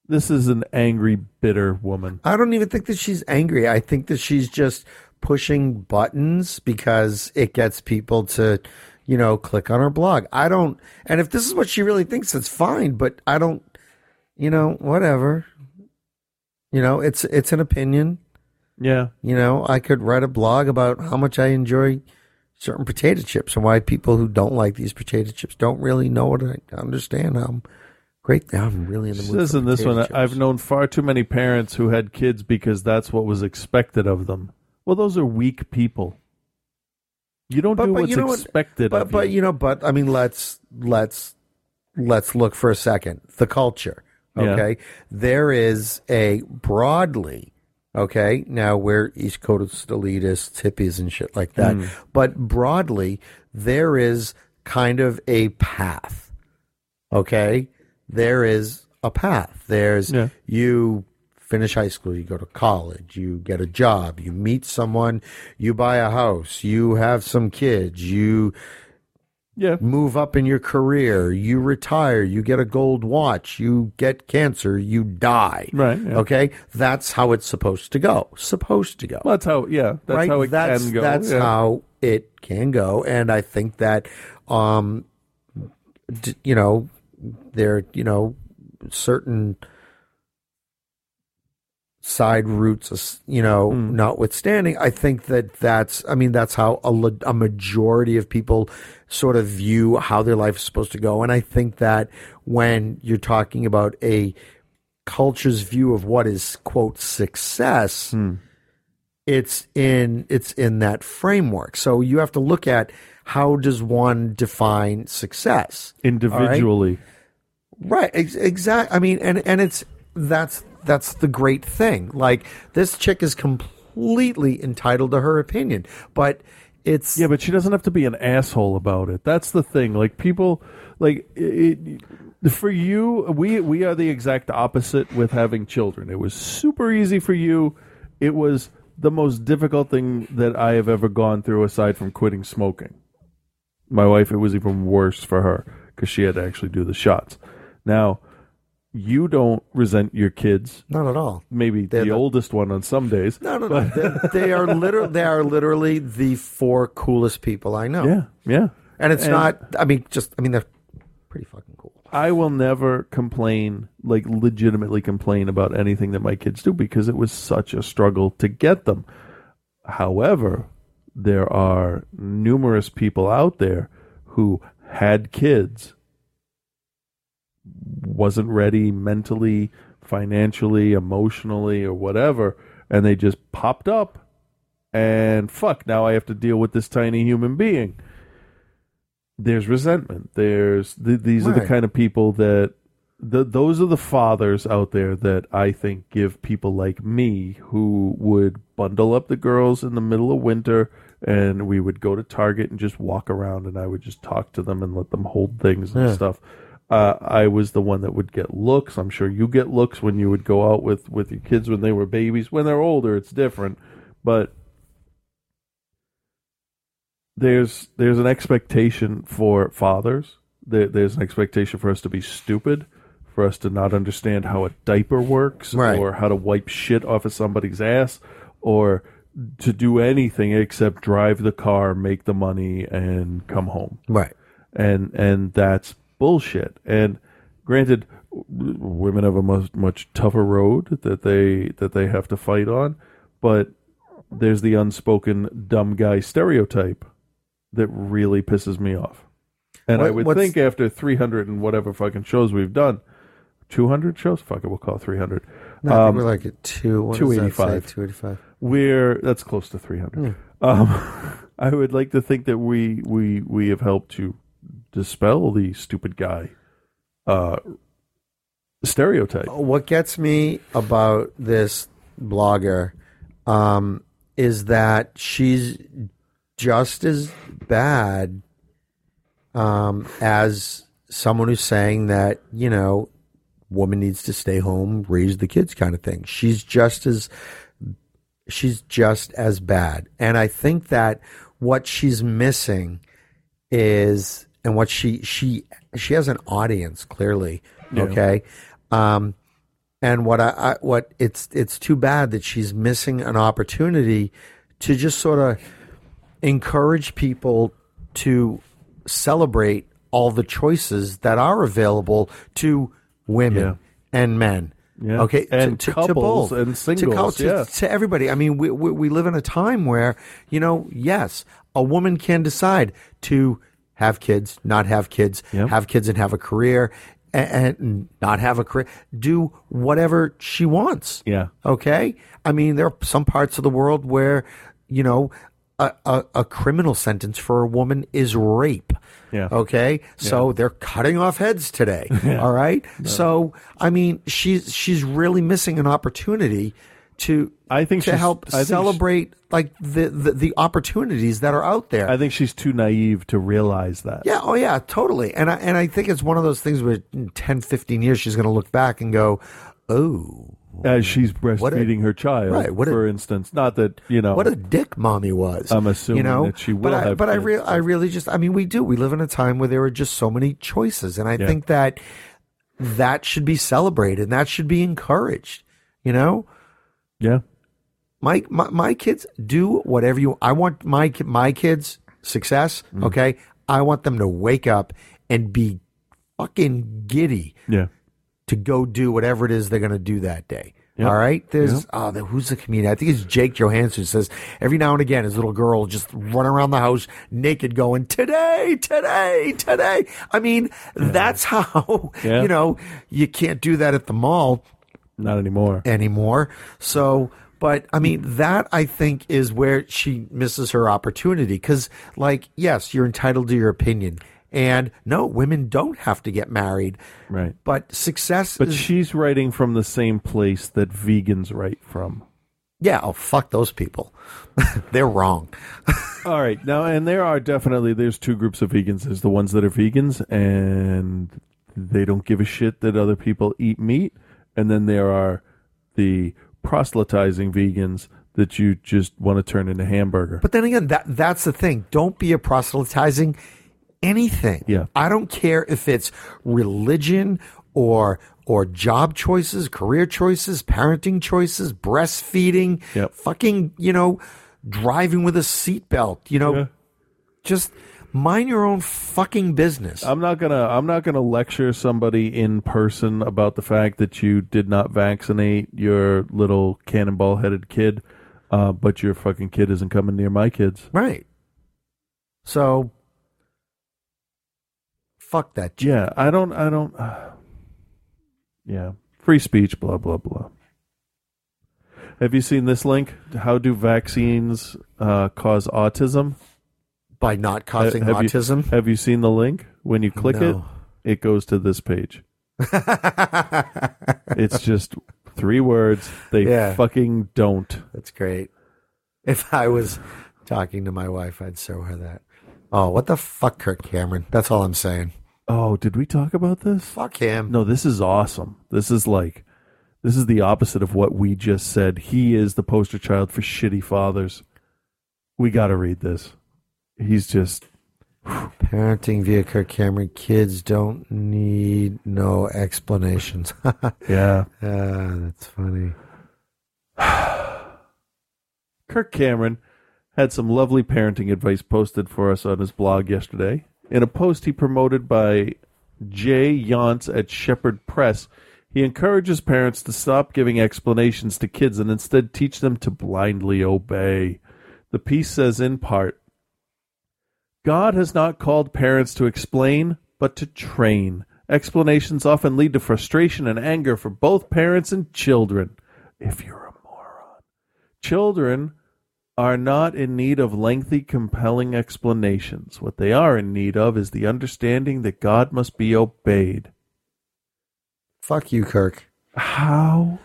S12: this is an angry, bitter woman.
S13: I don't even think that she's angry. I think that she's just pushing buttons because it gets people to, you know, click on her blog. I don't, and if this is what she really thinks, it's fine, but I don't, you know, whatever. You know, it's it's an opinion.
S12: Yeah.
S13: You know, I could write a blog about how much I enjoy certain potato chips and why people who don't like these potato chips don't really know what I understand how great. I'm really in the mood.
S12: Says
S13: for
S12: in this one,
S13: chips.
S12: I've known far too many parents who had kids because that's what was expected of them. Well, those are weak people. You don't do what's
S13: you know what-
S12: expected
S13: but
S12: of
S13: but
S12: you.
S13: you know, but I mean, let's let's let's look for a second. The culture,
S12: Yeah.
S13: okay? There is a broadly, okay. Now we're East Coast elitists, hippies, and shit like that.
S12: Mm.
S13: But broadly, there is kind of a path, okay. There is a path. There's you finish high school, you go to college, you get a job, you meet someone, you buy a house, you have some kids, you
S12: yeah.
S13: move up in your career, you retire, you get a gold watch, you get cancer, you die.
S12: Right, yeah.
S13: Okay? That's how it's supposed to go. Supposed to go.
S12: Well, that's how. Yeah, that's
S13: right?
S12: how it
S13: that's,
S12: can go.
S13: That's
S12: yeah.
S13: how it can go. And I think that, um, d- you know, there, you know, certain side routes, you know,
S12: Hmm.
S13: notwithstanding, I think that that's, I mean, that's how a, a majority of people sort of view how their life is supposed to go. And I think that when you're talking about a culture's view of what is, quote, success,
S12: Hmm.
S13: it's in it's in that framework. So you have to look at how does one define success all right?
S12: individually.
S13: Right. Ex- exact. I mean, and and it's that's that's the great thing. Like this chick is completely entitled to her opinion, but it's
S12: Yeah, but she doesn't have to be an asshole about it. That's the thing. Like people, like it, it- for you, we we are the exact opposite with having children. It was super easy for you. It was the most difficult thing that I have ever gone through, aside from quitting smoking. My wife, it was even worse for her because she had to actually do the shots. Now, you don't resent your kids.
S13: Not at all.
S12: Maybe the oldest one on some days.
S13: no, no, no. they, they are literally they are literally the four coolest people I know.
S12: Yeah, yeah.
S13: And it's
S12: And-
S13: not. I mean, just I mean they're pretty fucking cool.
S12: I will never complain, like legitimately complain about anything that my kids do because it was such a struggle to get them. However, there are numerous people out there who had kids, wasn't ready mentally, financially, emotionally, or whatever, and they just popped up. And fuck, now I have to deal with this tiny human being there's resentment. There's th- these are the kind of people that the those are the fathers out there that I think give people like me who would bundle up the girls in the middle of winter and we would go to Target and just walk around and I would just talk to them and let them hold things and
S13: Yeah.
S12: stuff. Uh, I was the one that would get looks. I'm sure you get looks when you would go out with with your kids when they were babies. When they're older, it's different, but there's there's an expectation for fathers. There, there's an expectation for us to be stupid, for us to not understand how a diaper works,
S13: Right.
S12: or how to wipe shit off of somebody's ass, or to do anything except drive the car, make the money, and come home.
S13: Right.
S12: And and that's bullshit. And granted, women have a much much tougher road that they that they have to fight on, but there's the unspoken dumb guy stereotype that really pisses me off. And I would think after 300 and whatever fucking shows we've done, 200 shows? Fuck it, we'll call it 300.
S13: No, I think
S12: Um,
S13: we're like at two. What does that say?
S12: 285.
S13: 285.
S12: We're that's close to 300. Um, <laughs> I would like to think that we we we have helped to dispel the stupid guy uh, stereotype.
S13: What gets me about this blogger um, is that she's just as bad um, as someone who's saying that you know woman needs to stay home, raise the kids, kind of thing. She's just as she's just as bad, and I think that what she's missing is and what she she she has an audience clearly
S12: Yeah.
S13: okay um and what I, I what it's it's too bad that she's missing an opportunity to just sort of encourage people to celebrate all the choices that are available to women
S12: Yeah.
S13: and men
S12: Yeah.
S13: Okay,
S12: And couples
S13: both.
S12: and
S13: to,
S12: singles,
S13: to,
S12: yeah.
S13: to everybody. I mean, we, we we live in a time where you know, yes, a woman can decide to have kids, not have kids, have kids and have a career, and, and not have a career, do whatever she wants.
S12: Yeah.
S13: Okay. I mean, there are some parts of the world where you know. A, a, a criminal sentence for a woman is rape.
S12: Yeah.
S13: Okay. So they're cutting off heads today. <laughs> All right. So I mean, she's she's really missing an opportunity to
S12: I think
S13: to help
S12: I
S13: celebrate like the, the the opportunities that are out there.
S12: I think she's too naive to realize that.
S13: Yeah, oh yeah, totally. And I and I think it's one of those things where in 10, 15 years she's going to look back and go, "Oh,
S12: As she's
S13: What a-
S12: breastfeeding her child,
S13: Right, what a-
S12: for instance. Not that, you know.
S13: what a dick mommy was."
S12: I'm assuming
S13: you know?
S12: that she will
S13: but I, But I re- I really just I mean, we do. We live in a time where there are just so many choices and I
S12: Yeah.
S13: think that that should be celebrated and that should be encouraged, you know?
S12: Yeah.
S13: my, my my kids do whatever you I want my my kids success,
S12: Mm.
S13: okay? I want them to wake up and be fucking giddy
S12: Yeah.
S13: To go do whatever it is they're going to do that day.
S12: Yep.
S13: All right. There's
S12: Yep.
S13: oh, who's the comedian? I think it's Jake Johannsen. Says every now and again his little girl just run around the house naked, going today, today, today. I mean, that's <laughs> how
S12: Yeah.
S13: you know you can't do that at the mall
S12: Not anymore.
S13: anymore. So, but I mean, that I think is where she misses her opportunity. Because, like, yes, you're entitled to your opinion. And no, women don't have to get married.
S12: Right.
S13: But success
S12: But
S13: is.
S12: she's writing from the same place that vegans write from.
S13: yeah, oh, fuck those people. <laughs> They're wrong. <laughs>
S12: All right. Now, and there are definitely, there's two groups of vegans. There's the ones that are vegans and they don't give a shit that other people eat meat. And then there are the proselytizing vegans that you just want to turn into hamburger.
S13: But then again, that that's the thing. Don't be a proselytizing anything.
S12: Yeah.
S13: I don't care if it's religion or or job choices, career choices, parenting choices, breastfeeding,
S12: Yep.
S13: fucking, you know, driving with a seatbelt, you know.
S12: Yeah.
S13: Just mind your own fucking business.
S12: I'm not gonna I'm not gonna lecture somebody in person about the fact that you did not vaccinate your little cannonball headed kid, uh, but your fucking kid isn't coming near my kids.
S13: right. So fuck that.
S12: Yeah, I don't I don't Yeah. Free speech, blah blah blah. Have you seen this link? How do vaccines uh, cause autism?
S13: By not causing
S12: have you-
S13: autism?
S12: have you seen the link? When you click
S13: No.
S12: it, it goes to this page. <laughs> it's just three words. They
S13: Yeah.
S12: fucking don't.
S13: That's great. If I was talking to my wife, I'd show her that. Oh, what the fuck, Kirk Cameron? That's all I'm saying.
S12: Oh, did we talk about this?
S13: Fuck him.
S12: No, this is awesome. This is like, this is the opposite of what we just said. He is the poster child for shitty fathers. We got to read this. He's just,
S13: Parenting via Kirk Cameron. Kids don't need no explanations. <laughs>
S12: yeah.
S13: Ah, that's funny. <sighs>
S12: Kirk Cameron had some lovely parenting advice posted for us on his blog yesterday. In a post he promoted by Jay Younts at Shepherd Press, he encourages parents to stop giving explanations to kids and instead teach them to blindly obey. The piece says, in part, God has not called parents to explain, but to train. Explanations often lead to frustration and anger for both parents and children. If you're a moron. Children are not in need of lengthy, compelling explanations. What they are in need of is the understanding that God must be obeyed.
S13: Fuck you, Kirk.
S12: How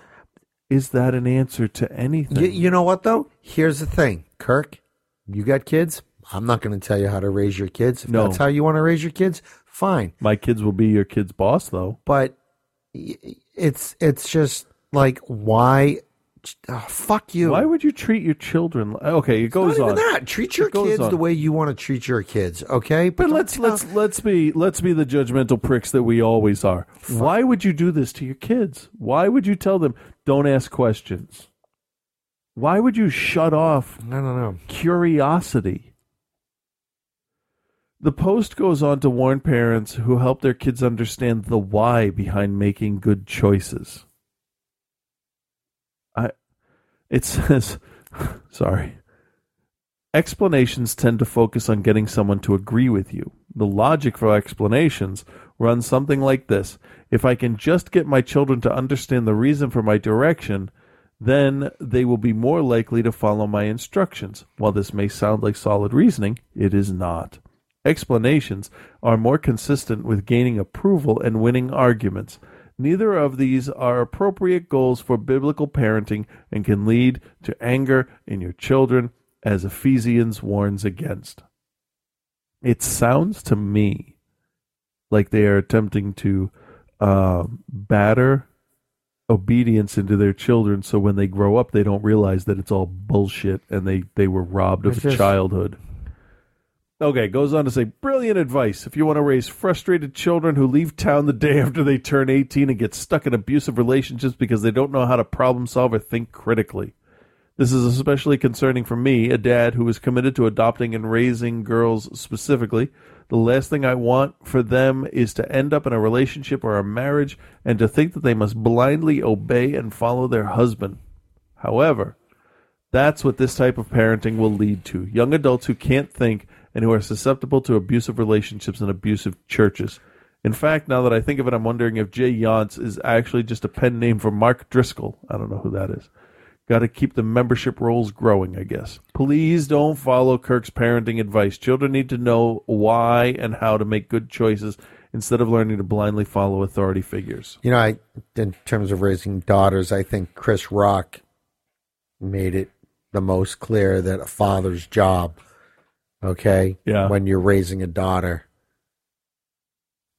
S12: is that an answer to anything?
S13: You, you know what, though? Here's the thing, Kirk. You got kids? I'm not going to tell you how to raise your kids. If
S12: No.
S13: that's how you want to raise your kids, fine.
S12: My kids will be your kid's boss, though.
S13: But it's it's just like why? Oh, fuck you.
S12: Why would you treat your children? Okay, it goes
S13: Not
S12: on.
S13: that. Treat your kids
S12: on.
S13: the way you want to treat your kids. Okay,
S12: But
S13: don't
S12: let's let's let's be let's be the judgmental pricks that we always are. Why would you do this to your kids? Why would you tell them don't ask questions? Why would you shut off
S13: I don't know.
S12: curiosity? The post goes on to warn parents who help their kids understand the why behind making good choices. I it says <laughs> sorry. Explanations tend to focus on getting someone to agree with you. The logic for explanations runs something like this. If I can just get my children to understand the reason for my direction, then they will be more likely to follow my instructions. While this may sound like solid reasoning, it is not. Explanations are more consistent with gaining approval and winning arguments. Neither of these are appropriate goals for biblical parenting and can lead to anger in your children, as Ephesians warns against. It sounds to me like they are attempting to um, batter obedience into their children so when they grow up they don't realize that it's all bullshit and they, they were robbed of
S13: just-
S12: childhood. Okay, goes on to say brilliant advice if you want to raise frustrated children who leave town the day <laughs> after they turn 18 and get stuck in abusive relationships because they don't know how to problem solve or think critically. This is especially concerning for me, a dad who is committed to adopting and raising girls specifically. The last thing I want for them is to end up in a relationship or a marriage and to think that they must blindly obey and follow their husband. However, that's what this type of parenting will lead to young adults who can't think and who are susceptible to abusive relationships and abusive churches. In fact, now that I think of it, I'm wondering if Jay Younts is actually just a pen name for Mark Driscoll. I don't know who that is. Got to keep the membership rolls growing, I guess. Please don't follow Kirk's parenting advice. Children need to know why and how to make good choices instead of learning to blindly follow authority figures.
S13: You know, I in terms of raising daughters, I think Chris Rock made it the most clear that a father's job, okay,
S12: Yeah.
S13: when you're raising a daughter,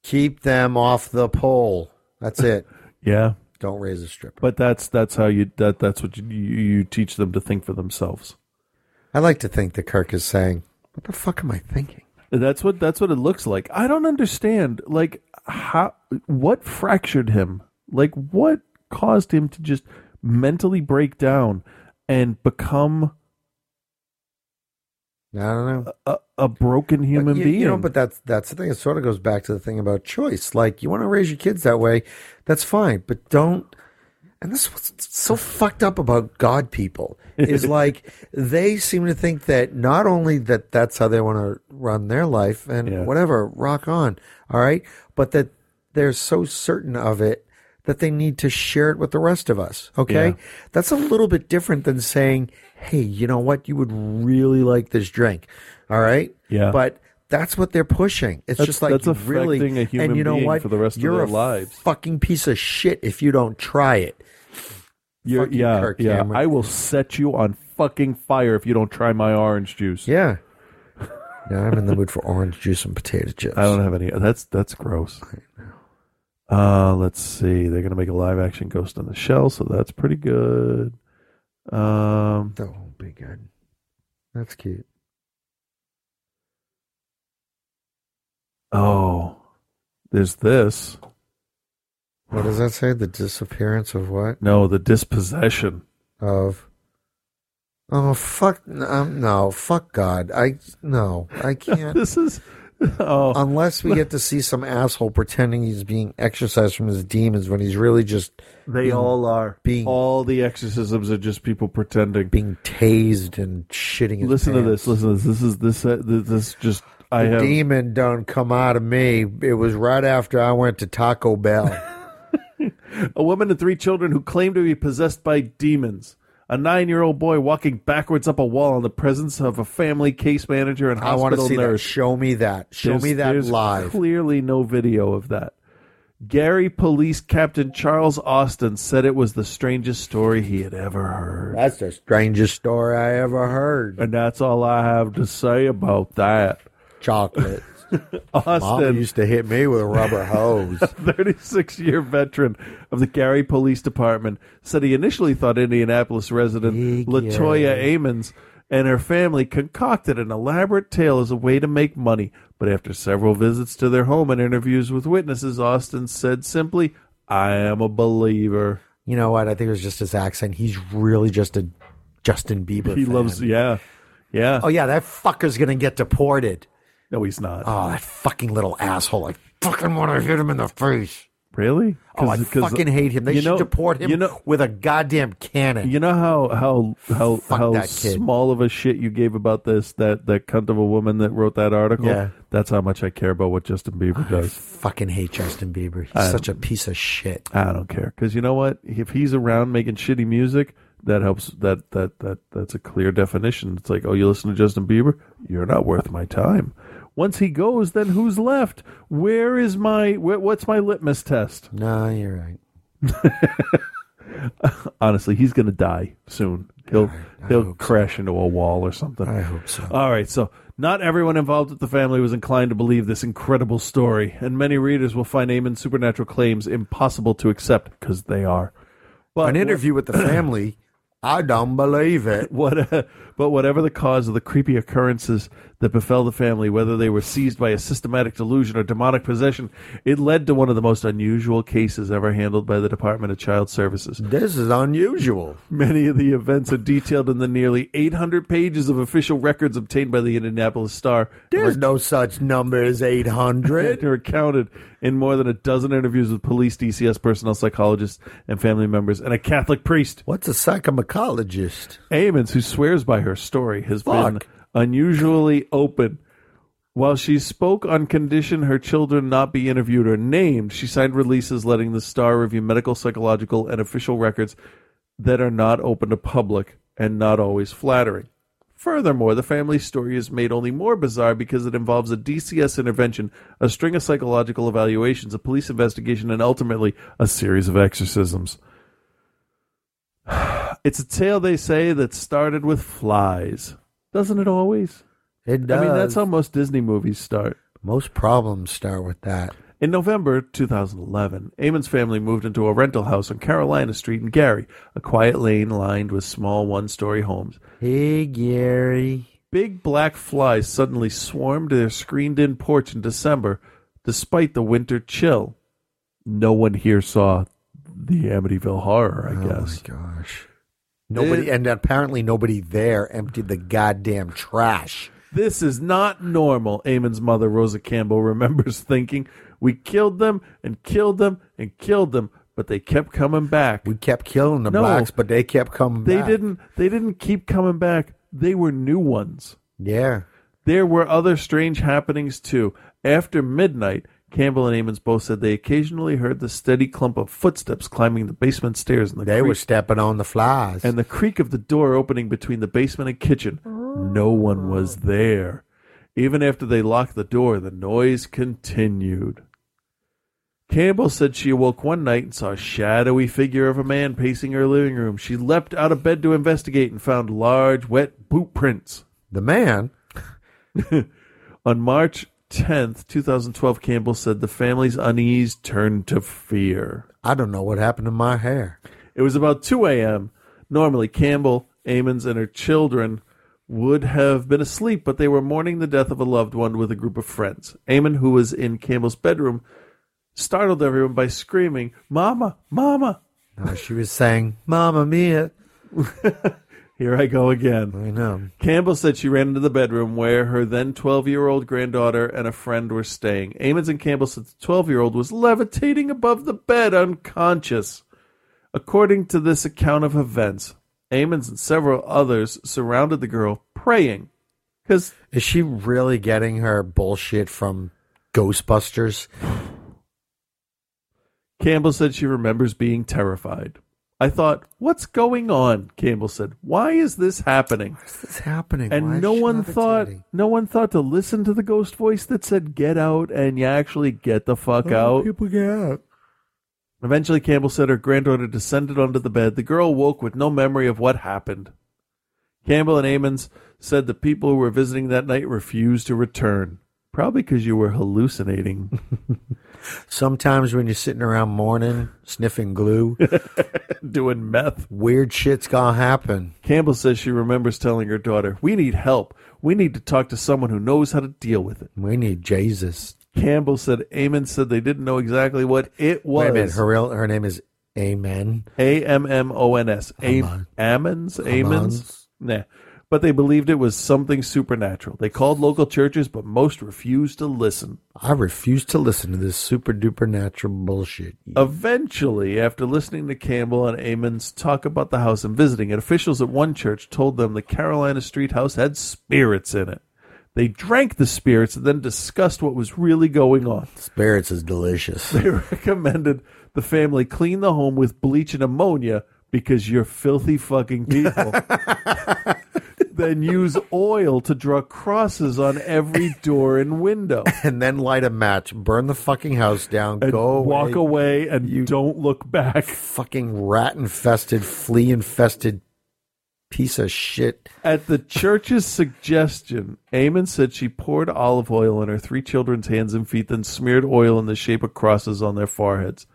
S13: keep them off the pole. That's it. <laughs>
S12: Yeah.
S13: Don't raise a stripper.
S12: But that's that's how you that that's what you, you teach them to think for themselves.
S13: I like to think that Kirk is saying, "What the fuck am I thinking?"
S12: That's what that's what it looks like. I don't understand like how what fractured him? Like what caused him to just mentally break down and become
S13: I don't know.
S12: a, a broken human
S13: you,
S12: being?
S13: you know, but that's that's the thing. It sort of goes back to the thing about choice. Like you want to raise your kids that way, that's fine, but don't. And this is what's so fucked up about God people is <laughs> like they seem to think that not only that that's how they want to run their life and whatever, rock on, all right, but that they're so certain of it that they need to share it with the rest of us. Okay,
S12: Yeah.
S13: that's a little bit different than saying, "Hey, you know what? You would really like this drink." All right,
S12: Yeah.
S13: but. That's what they're pushing. It's
S12: That's-
S13: just like
S12: that's
S13: really,
S12: a human
S13: and you know
S12: being
S13: what?
S12: for the rest of
S13: You're
S12: their
S13: a
S12: lives.
S13: Fucking piece of shit if you don't try it.
S12: You're, yeah,
S13: Kirk
S12: yeah.
S13: Cameron.
S12: I will set you on fucking fire if you don't try my orange juice.
S13: Yeah. Yeah, I'm in the mood for orange juice and potato chips.
S12: I don't have any. That's that's gross. Uh, let's see. They're gonna make a live action Ghost in the Shell, so that's pretty good. Um,
S13: that won't be good. That's cute.
S12: Oh, there's this.
S13: What does that say? The disappearance of what?
S12: No, the dispossession.
S13: Of. Oh fuck! Um, no, fuck God! I no, I <laughs> can't.
S12: this is <laughs> oh.
S13: unless we get to see some asshole pretending he's being exorcised from his demons when he's really just
S12: They
S13: being-
S12: all are.
S13: being
S12: all the exorcisms are just people pretending.
S13: being tased and shitting.
S12: Listen to this. Listen to this. This is this. Uh, this, just. I have.
S13: demon don't come out of me. It was right after I went to Taco Bell. <laughs>
S12: A woman and three children who claim to be possessed by demons. A nine-year-old boy walking backwards up a wall in the presence of a family case manager and
S13: I want to
S12: hospital
S13: see that.
S12: nurse.
S13: Show me that. Show me that
S12: there's
S13: live.
S12: Clearly, no video of that. Gary Police Captain Charles Austin said it was the strangest story he had ever heard.
S13: That's the strangest story I ever heard.
S12: And that's all I have to say about that.
S13: Chocolate. <laughs> Mama
S12: Austin,
S13: used to hit me with a rubber hose. <laughs>
S12: 36 year veteran of the Gary Police Department, said he initially thought Indianapolis resident Latoya Ammons and her family concocted an elaborate tale as a way to make money. But after several visits to their home and interviews with witnesses, Austin said simply, I am a believer.
S13: You know what? I think it was just his accent. He's really just a Justin Bieber.
S12: He
S13: fan.
S12: loves, yeah. Yeah.
S13: Oh yeah, that fucker's gonna get deported.
S12: No, he's not.
S13: Oh, that fucking little asshole! I fucking want to hit him in the face.
S12: Really?
S13: Oh, I fucking hate him. They
S12: you
S13: should
S12: know-
S13: deport him
S12: You know,
S13: with a goddamn cannon.
S12: you know how how how
S13: Fuck
S12: how small of a shit you gave about this that that cunt of a woman that wrote that article.
S13: Yeah.
S12: that's how much I care about what Justin Bieber does.
S13: fucking hate Justin Bieber. He's
S12: I
S13: such a piece of shit.
S12: I don't care because you know what? If he's around making shitty music, that helps. That that that that's a clear definition. It's like, oh, you listen to Justin Bieber, you're not worth my time. Once he goes, then who's left? Where is my? Where, what's my litmus test?
S13: No, you're right. <laughs>
S12: Honestly, he's gonna die soon. He'll he'll crash into a wall or something.
S13: I hope so.
S12: All right, so not everyone involved with the family was inclined to believe this incredible story, and many readers will find Eamon's supernatural claims impossible to accept because they are. But
S13: An interview with the family. I don't believe it. <laughs>
S12: What, but whatever the cause of the creepy occurrences that befell the family, whether they were seized by a systematic delusion or demonic possession, it led to one of the most unusual cases ever handled by the Department of Child Services.
S13: This is unusual.
S12: Many of the events are detailed in the nearly 800 pages of official records obtained by the Indianapolis Star.
S13: There's no such number as 800. <laughs>
S12: are recounted in more than a dozen interviews with police, DCS personnel, psychologists, and family members, and a Catholic priest.
S13: What's a psychomycologist?
S12: Ammons, who swears by her story, has been
S13: Fuck.
S12: unusually open. While she spoke on condition her children not be interviewed or named, she signed releases letting the Star review medical, psychological, and official records that are not open to public and not always flattering. Furthermore, the family story is made only more bizarre because it involves a DCS intervention, a string of psychological evaluations, a police investigation, and ultimately a series of exorcisms. <sighs> It's a tale, they say, that started with flies. Doesn't it always?
S13: It does.
S12: I mean, that's how most Disney movies start.
S13: Most problems start with that.
S12: In November 2011, Ammons' family moved into a rental house on Carolina Street in Gary, a quiet lane lined with small one story homes.
S13: Hey, Gary.
S12: Big black flies suddenly swarmed their screened in porch in December, despite the winter chill. No one here saw the Amityville horror, I guess.
S13: Oh my gosh. Nobody, and apparently nobody there emptied the goddamn trash.
S12: This is not normal, Ammons' mother, Rosa Campbell, remembers thinking. We killed them and killed them and killed them, but they kept coming back.
S13: We kept killing the
S12: No.
S13: blacks, but they kept coming
S12: They
S13: back.
S12: didn't they didn't keep coming back. They were new ones.
S13: Yeah.
S12: There were other strange happenings too. After midnight, Campbell and Ammons both said they occasionally heard the steady clump of footsteps climbing the basement stairs and the
S13: They
S12: creak,
S13: were stepping on the flies.
S12: and the creak of the door opening between the basement and kitchen. No one was there. Even after they locked the door, the noise continued. Campbell said she awoke one night and saw a shadowy figure of a man pacing her living room. She leapt out of bed to investigate and found large, wet boot prints.
S13: the man, <laughs>
S12: On March 10th, 2012, Campbell said the family's unease turned to fear.
S13: I don't know what happened to my hair.
S12: It was about 2 a.m. Normally, Campbell, Ammons, and her children would have been asleep, but they were mourning the death of a loved one with a group of friends. Amon, who was in Campbell's bedroom, startled everyone by screaming, Mama, Mama!
S13: No, she was saying, Mamma Mia. <laughs>
S12: Here I go again.
S13: I know.
S12: Campbell said she ran into the bedroom where her then 12 year old granddaughter and a friend were staying. Ammons and Campbell said the 12 year old was levitating above the bed unconscious. According to this account of events, Ammons and several others surrounded the girl praying. Because
S13: Is she really getting her bullshit from Ghostbusters?
S12: Campbell said she remembers being terrified. I thought, what's going on? Campbell said, why is this happening?
S13: What's this happening?
S12: And
S13: is
S12: no one thought, no one thought to listen to the ghost voice that said, "Get out," and you actually get the fuck
S13: Oh,
S12: out.
S13: People get out.
S12: Eventually, Campbell said her granddaughter descended onto the bed. The girl woke with no memory of what happened. Campbell and Ammons said the people who were visiting that night refused to return. Probably because you were hallucinating. <laughs>
S13: Sometimes when you're sitting around mourning, sniffing glue, <laughs>
S12: doing meth.
S13: weird shit's gonna happen.
S12: Campbell says she remembers telling her daughter, We need help. We need to talk to someone who knows how to deal with it.
S13: We need Jesus.
S12: Campbell said Amon said they didn't know exactly what it was.
S13: Wait a minute. Her real her name is Amen.
S12: A M M O N S. Ammons?
S13: Ammons.
S12: Nah. But they believed it was something supernatural. They called local churches, but most refused to listen.
S13: I refuse to listen to this super duper natural bullshit.
S12: Eventually, after listening to Campbell and Ammons talk about the house and visiting it, officials at one church told them the Carolina Street house had spirits in it. They drank the spirits and then discussed what was really going on.
S13: Spirits is delicious.
S12: They <laughs> recommended the family clean the home with bleach and ammonia because you're filthy fucking people. <laughs> then use oil to draw crosses on every door and window. <laughs>
S13: and then light a match, burn the fucking house down,
S12: And
S13: go away.
S12: walk away and you don't look back.
S13: Fucking rat infested, flea infested piece of shit.
S12: At the church's suggestion, Amon said she poured olive oil on her three children's hands and feet, then smeared oil in the shape of crosses on their foreheads.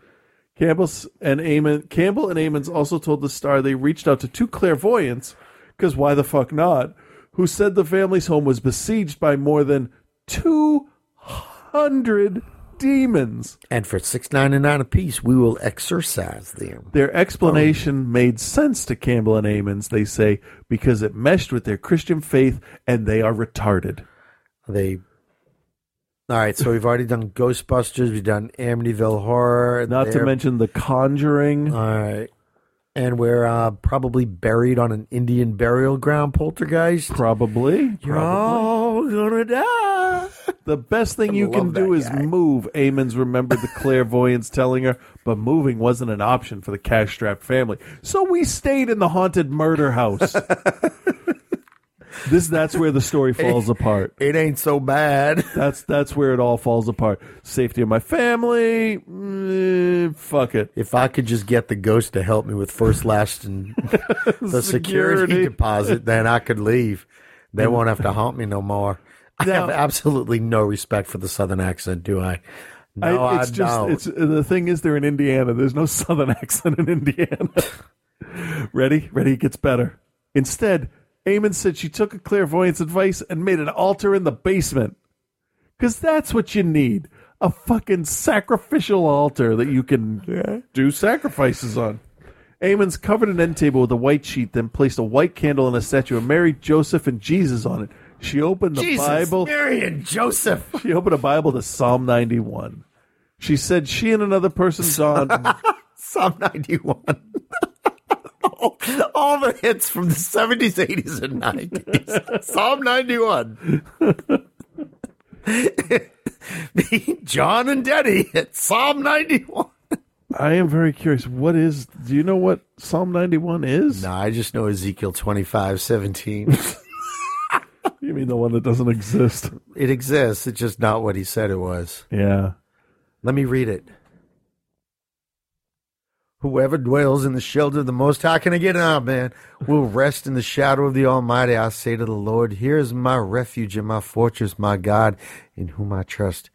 S12: Campbell and Amon, Campbell and Ammons also told the Star they reached out to two clairvoyants, because why the fuck not, who said the family's home was besieged by more than two hundred demons.
S13: And for six ninety nine apiece, we will exorcise them.
S12: Their explanation made sense to Campbell and Ammons, they say, because it meshed with their Christian faith and they are retarded.
S13: They. All right, so we've already done Ghostbusters. We've done Amityville Horror.
S12: Not to mention The Conjuring.
S13: All right. And we're uh, probably buried on an Indian burial ground poltergeist.
S12: Probably.
S13: You're all gonna die.
S12: The best thing you can do is
S13: guy.
S12: move. Ammons remembered the clairvoyance telling her, but moving wasn't an option for the cash strapped family. So we stayed in the haunted murder house. <laughs> this that's where the story <laughs> falls apart.
S13: It ain't so bad. <laughs>
S12: That's that's where it all falls apart. Safety of my family, mm, fuck it.
S13: If I could just get the ghost to help me with first, last, and <laughs> the security,
S12: Security.
S13: deposit, then I could leave. They won't have to haunt me no more. I have absolutely no respect for the southern accent, do I? No, I,
S12: I, it's just
S13: don't.
S12: it's the thing is they're in Indiana. There's no southern accent in Indiana. ready, ready, it gets better. Instead, Eamon said she took a clairvoyant's advice and made an altar in the basement. Cause that's what you need. A fucking sacrificial altar that you can do sacrifices on. Ammons covered an end table with a white sheet, then placed a white candle and a statue of Mary, Joseph, and Jesus on it. She opened the
S13: Jesus,
S12: Bible.
S13: Mary and Joseph. <laughs>
S12: She opened a Bible to Psalm 91. She said she and another person <laughs> donned.
S13: Psalm 91. <laughs> all, <laughs> all the hits from the 70s, 80s, and 90s. Psalm 91. Me, <laughs> John and Denny at Psalm 91.
S12: I am very curious. What is? Do you know what Psalm 91 is?
S13: No, I just know Ezekiel 25, 17. <laughs>
S12: You mean the one that doesn't exist?
S13: it exists. It's just not what he said it was.
S12: Yeah.
S13: Let me read it. Whoever dwells in the shelter of the Most High, can I get out, man? Will rest in the shadow of the Almighty. I say to the Lord, Here is my refuge and my fortress, my God, in whom I trust.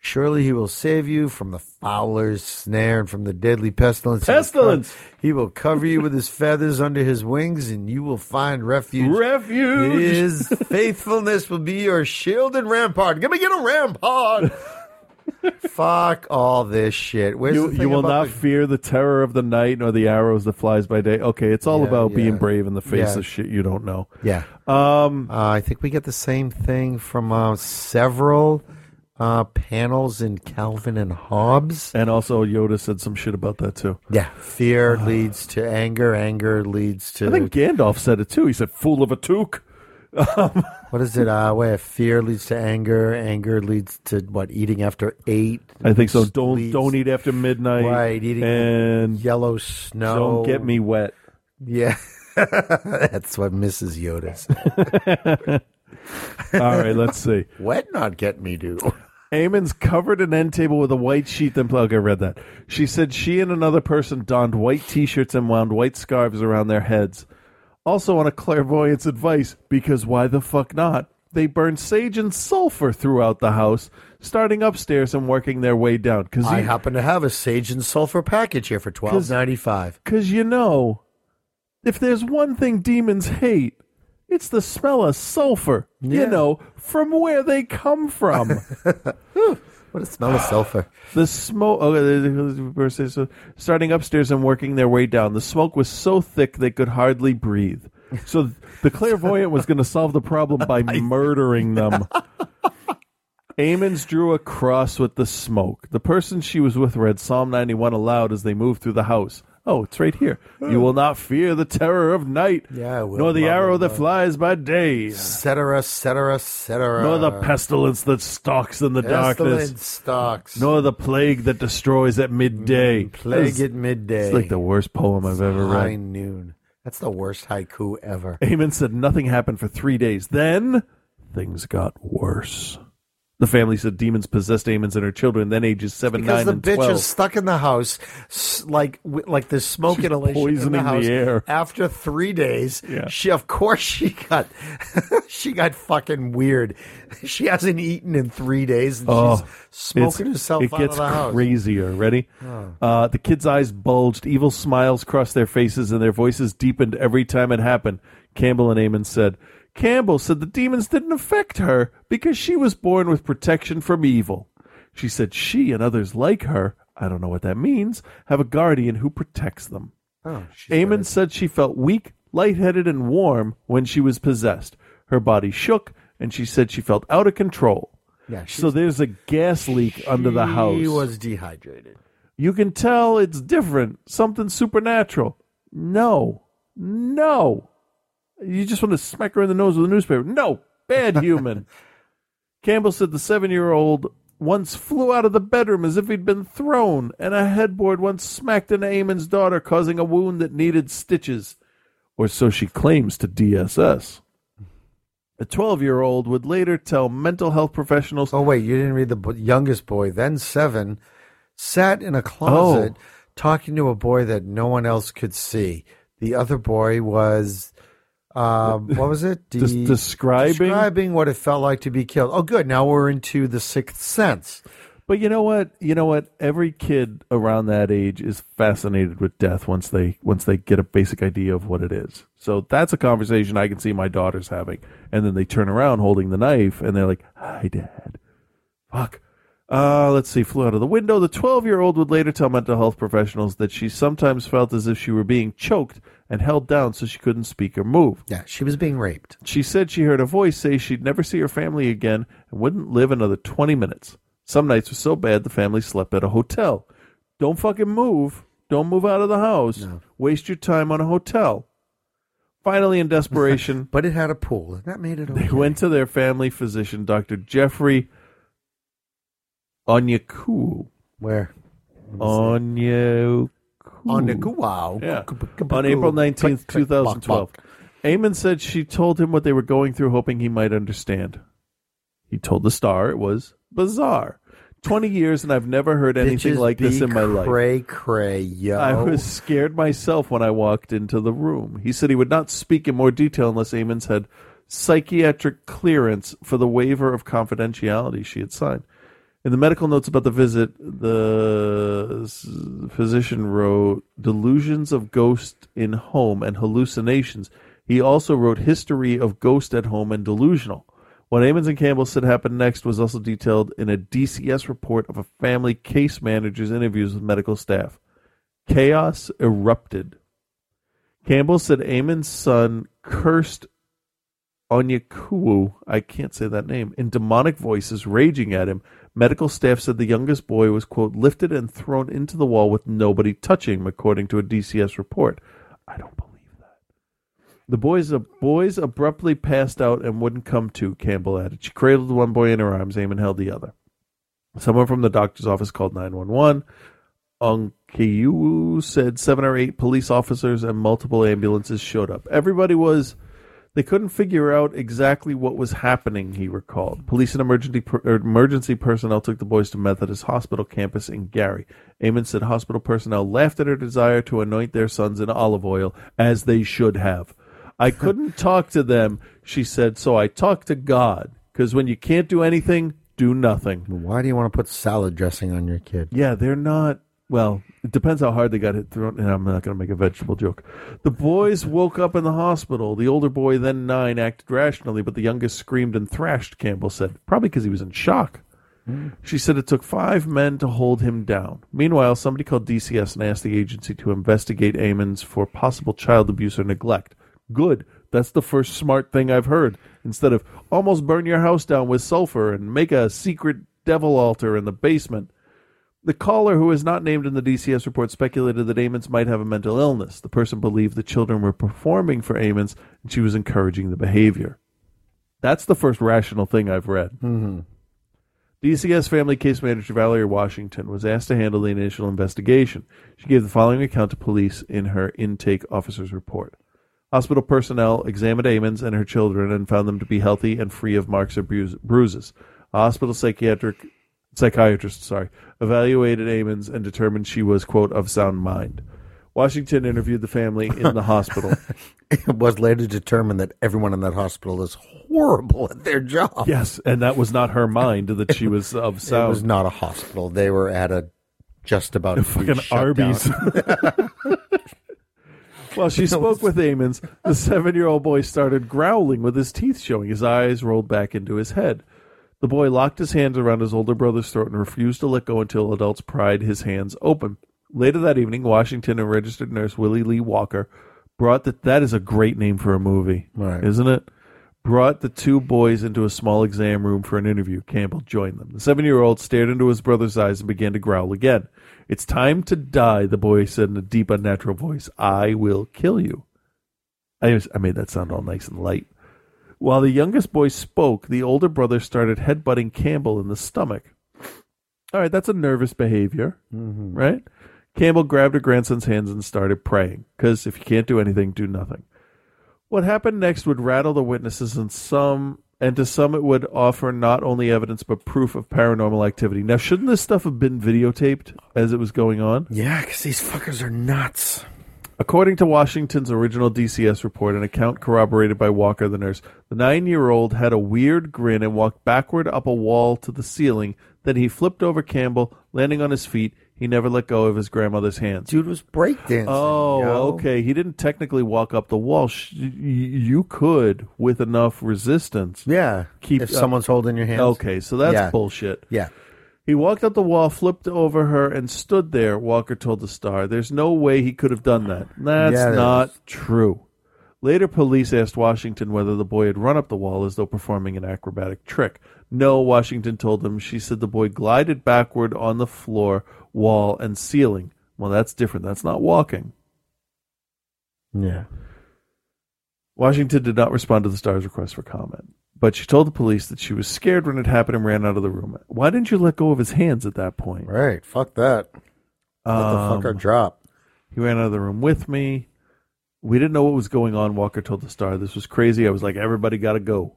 S13: Surely he will save you from the fowler's snare and from the deadly pestilence.
S12: Pestilence!
S13: He will cover you with his feathers under his wings, and you will find refuge.
S12: Refuge!
S13: His faithfulness will be your shield and rampart. Give me get a rampart. <laughs> <laughs> Fuck all this shit. Where's
S12: You, you will not
S13: the-
S12: fear the terror of the night nor the arrows that flies by day. Okay, it's all
S13: Yeah,
S12: about being brave in the face
S13: Yeah.
S12: of shit you don't know.
S13: Yeah.
S12: Um,
S13: Uh, I think we get the same thing from uh, several uh, panels in Calvin and Hobbes.
S12: and also Yoda said some shit about that too.
S13: Yeah. Fear leads to anger. Anger leads to.
S12: I think Gandalf said it too. He said, "Fool of a Took." Um, <laughs>
S13: what is it? Uh, where fear leads to anger. Anger leads to what? Eating after eight.
S12: I think so. Don't
S13: leads-
S12: don't eat after midnight.
S13: Right. Eating
S12: and
S13: yellow snow.
S12: don't get me wet.
S13: Yeah. <laughs> That's what Mrs. Yoda said. <laughs>
S12: All right, let's see.
S13: Wet not get me do.
S12: Ammons covered an end table with a white sheet. Then okay, I read that. She said she and another person donned white T-shirts and wound white scarves around their heads. Also, on a clairvoyant's advice, because why the fuck not? They burn sage and sulfur throughout the house, starting upstairs and working their way down. Because
S13: I happen to have a sage and sulfur package here for twelve ninety five.
S12: Because you know, if there's one thing demons hate, it's the smell of sulfur.
S13: Yeah.
S12: You know, from where they come from. <laughs>
S13: What a smell of sulfur. <sighs>
S12: The smoke. Oh, so starting upstairs and working their way down. The smoke was so thick they could hardly breathe. So the clairvoyant was going to solve the problem by <laughs> murdering them. <laughs> Ammons drew a cross with the smoke. The person she was with read Psalm 91 aloud as they moved through the house. Oh, it's right here. You will not fear the terror of night,
S13: Yeah, I will.
S12: nor the
S13: Blah,
S12: arrow
S13: blah,
S12: that
S13: blah.
S12: flies by day,
S13: Cetera, cetera, cetera.
S12: nor the pestilence that stalks in the darkness,
S13: Pestilence stalks.
S12: nor the plague that destroys at midday.
S13: Mm, plague
S12: It's-
S13: at midday.
S12: It's like the worst poem I've ever
S13: High
S12: read.
S13: noon. That's the worst haiku ever.
S12: Amon said nothing happened for three days. Then things got worse. The family said demons possessed Ammons and her children, then ages seven,
S13: Because
S12: nine,
S13: the
S12: and
S13: bitch
S12: twelve.
S13: is stuck in the house, s- like like there's smoke
S12: She's
S13: inhalation in the
S12: poisoning the
S13: house.
S12: air.
S13: After three days,
S12: Yeah.
S13: she of course <laughs> she got <laughs> she got fucking weird. She hasn't eaten in three days, and
S12: Oh,
S13: she's smoking herself
S12: It
S13: out
S12: gets
S13: of the house.
S12: crazier. Ready?
S13: Oh.
S12: Uh, the kids' eyes bulged. Evil smiles crossed their faces, and their voices deepened every time it happened. Campbell and Amon said, Campbell said the demons didn't affect her because she was born with protection from evil. She said she and others like her, I don't know what that means, have a guardian who protects them.
S13: Oh,
S12: Ammons said she felt weak, lightheaded, and warm when she was possessed. Her body shook, and she said she felt out of control.
S13: Yeah,
S12: so there's a gas leak under the house.
S13: She was dehydrated.
S12: You can tell it's different, something supernatural. No, no. You just want to smack her in the nose with a newspaper. No, bad <laughs> human. Campbell said the seven year old once flew out of the bedroom as if he'd been thrown, and a headboard once smacked into Ammons' daughter, causing a wound that needed stitches. Or so she claims to DCS. A 12 year old would later tell mental health professionals.
S13: Oh wait, you didn't read the youngest boy, then seven, sat in a closet
S12: Oh.
S13: talking to a boy that no one else could see. The other boy was, um, what was it?
S12: Des- describing?
S13: describing what it felt like to be killed. Oh, good. Now we're into the sixth sense.
S12: But you know what? You know what? Every kid around that age is fascinated with death once they once they get a basic idea of what it is. So that's a conversation I can see my daughters having, and then they turn around holding the knife, and they're like, "Hi, Dad." Fuck. Uh, let's see. Flew out of the window. The 12 year old would later tell mental health professionals that she sometimes felt as if she were being choked and held down so she couldn't speak or move.
S13: Yeah, she was being raped.
S12: She said she heard a voice say she'd never see her family again and wouldn't live another 20 minutes. Some nights were so bad the family slept at a hotel. Don't fucking move. Don't move out of the house. Waste your time on a hotel. Finally, in desperation, <laughs>
S13: but it had a pool, and that made it
S12: they went to their family physician, Dr. Geoffrey Onyaku.
S13: Where?
S12: Onyaku.
S13: Onyaku.
S12: Yeah. On April 19th, 2012. Ammons said she told him what they were going through, hoping he might understand. He told the star it was bizarre. 20 years, and I've never heard anything
S13: Bitches
S12: like this
S13: be
S12: in my life.
S13: Cray, cray, yo.
S12: I was scared myself when I walked into the room. He said he would not speak in more detail unless Ammons had psychiatric clearance for the waiver of confidentiality she had signed. In the medical notes about the visit, the physician wrote delusions of ghost in home and hallucinations. He also wrote history of ghost at home and delusional. What Ammons and Campbell said happened next was also detailed in a DCS report of a family case manager's interviews with medical staff. Chaos erupted. Campbell said Ammons' son cursed Onyakuwu, I can't say that name, in demonic voices raging at him. Medical staff said the youngest boy was, quote, lifted and thrown into the wall with nobody touching him, according to a DCS report. I don't believe that. The boys, the boys abruptly passed out and wouldn't come to, Campbell added. She cradled one boy in her arms, Ammons held the other. Someone from the doctor's office called 911. Onkiyu said seven or eight police officers and multiple ambulances showed up. Everybody was. They couldn't figure out exactly what was happening, he recalled. Police and emergency, per, er, emergency personnel took the boys to Methodist Hospital campus in Gary. Ammons said hospital personnel laughed at her desire to anoint their sons in olive oil, as they should have. I <laughs> couldn't talk to them, she said, so I talked to God. Because when you can't do anything, do nothing.
S13: Why do you want to put salad dressing on your kid?
S12: Yeah, they're not. Well, it depends how hard they got hit thrown. And I'm not going to make a vegetable joke. The boys woke up in the hospital. The older boy, then nine, acted rationally, but the youngest screamed and thrashed. Campbell said, probably because he was in shock. She said it took five men to hold him down. Meanwhile, somebody called DCS and asked the agency to investigate Ammons for possible child abuse or neglect. Good, That's the first smart thing I've heard. Instead of almost burn your house down with sulfur and make a secret devil altar in the basement. The caller, who is not named in the DCS report, speculated that Ammons might have a mental illness. The person believed the children were performing for Ammons and she was encouraging the behavior. That's the first rational thing I've read.
S13: Mm-hmm.
S12: DCS family case manager Valerie Washington was asked to handle the initial investigation. She gave the following account to police in her intake officer's report. Hospital personnel examined Ammons and her children and found them to be healthy and free of marks or bruises. A hospital psychiatric psychiatrist, sorry, evaluated Ammons and determined she was quote of sound mind. Washington interviewed the family in the hospital. <laughs>
S13: It was later determined that everyone in that hospital is horrible at their job.
S12: Yes, and that was not her mind that she was of <laughs> sound.
S13: It was not a hospital. They were at a just about be
S12: fucking Arby's. <laughs> While she spoke with Ammons, the seven year old boy started growling with his teeth showing. His eyes rolled back into his head. The boy locked his hands around his older brother's throat and refused to let go until adults pried his hands open. Later that evening, Washington and registered nurse Willie Lee Walker brought the that is a great name for a movie,
S13: Right.
S12: isn't it? Brought the two boys into a small exam room for an interview. Campbell joined them. The seven year old stared into his brother's eyes and began to growl again. It's time to die, the boy said in a deep, unnatural voice. I will kill you. I, was- I made that sound all nice and light. While the youngest boy spoke, the older brother started headbutting Campbell in the stomach. All right, that's a nervous behavior,
S13: Mhm.
S12: right? Campbell grabbed her grandson's hands and started praying, because if you can't do anything, do nothing. What happened next would rattle the witnesses, and some, and to some, it would offer not only evidence but proof of paranormal activity. Now, shouldn't this stuff have been videotaped as it was going on?
S13: Yeah, because these fuckers are nuts.
S12: According to Washington's original DCS report, an account corroborated by Walker, the nurse, the nine year old had a weird grin and walked backward up a wall to the ceiling. Then he flipped over Campbell, landing on his feet. He never let go of his grandmother's hands.
S13: Dude was breakdancing.
S12: Oh,
S13: yo.
S12: okay. He didn't technically walk up the wall. Sh- y- You could, with enough resistance.
S13: Yeah.
S12: Keep
S13: if someone's holding your hands.
S12: Okay, so that's
S13: Yeah.
S12: bullshit.
S13: Yeah.
S12: He walked up the wall, flipped over her, and stood there, Walker told the Star. There's no way he could have done that. That's
S13: Yeah,
S12: not true. Later, police asked Washington whether the boy had run up the wall as though performing an acrobatic trick. No, Washington told them. She said the boy glided backward on the floor, wall, and ceiling. Well, that's different. That's not walking.
S13: Yeah.
S12: Washington did not respond to the Star's request for comment, but she told the police that she was scared when it happened and ran out of the room. Why didn't you let go of his hands at that point?
S13: Right. Fuck that. Let the fucker
S12: Um,
S13: drop.
S12: He ran out of the room with me. We didn't know what was going on. Walker told the Star this was crazy. I was like, everybody got to go.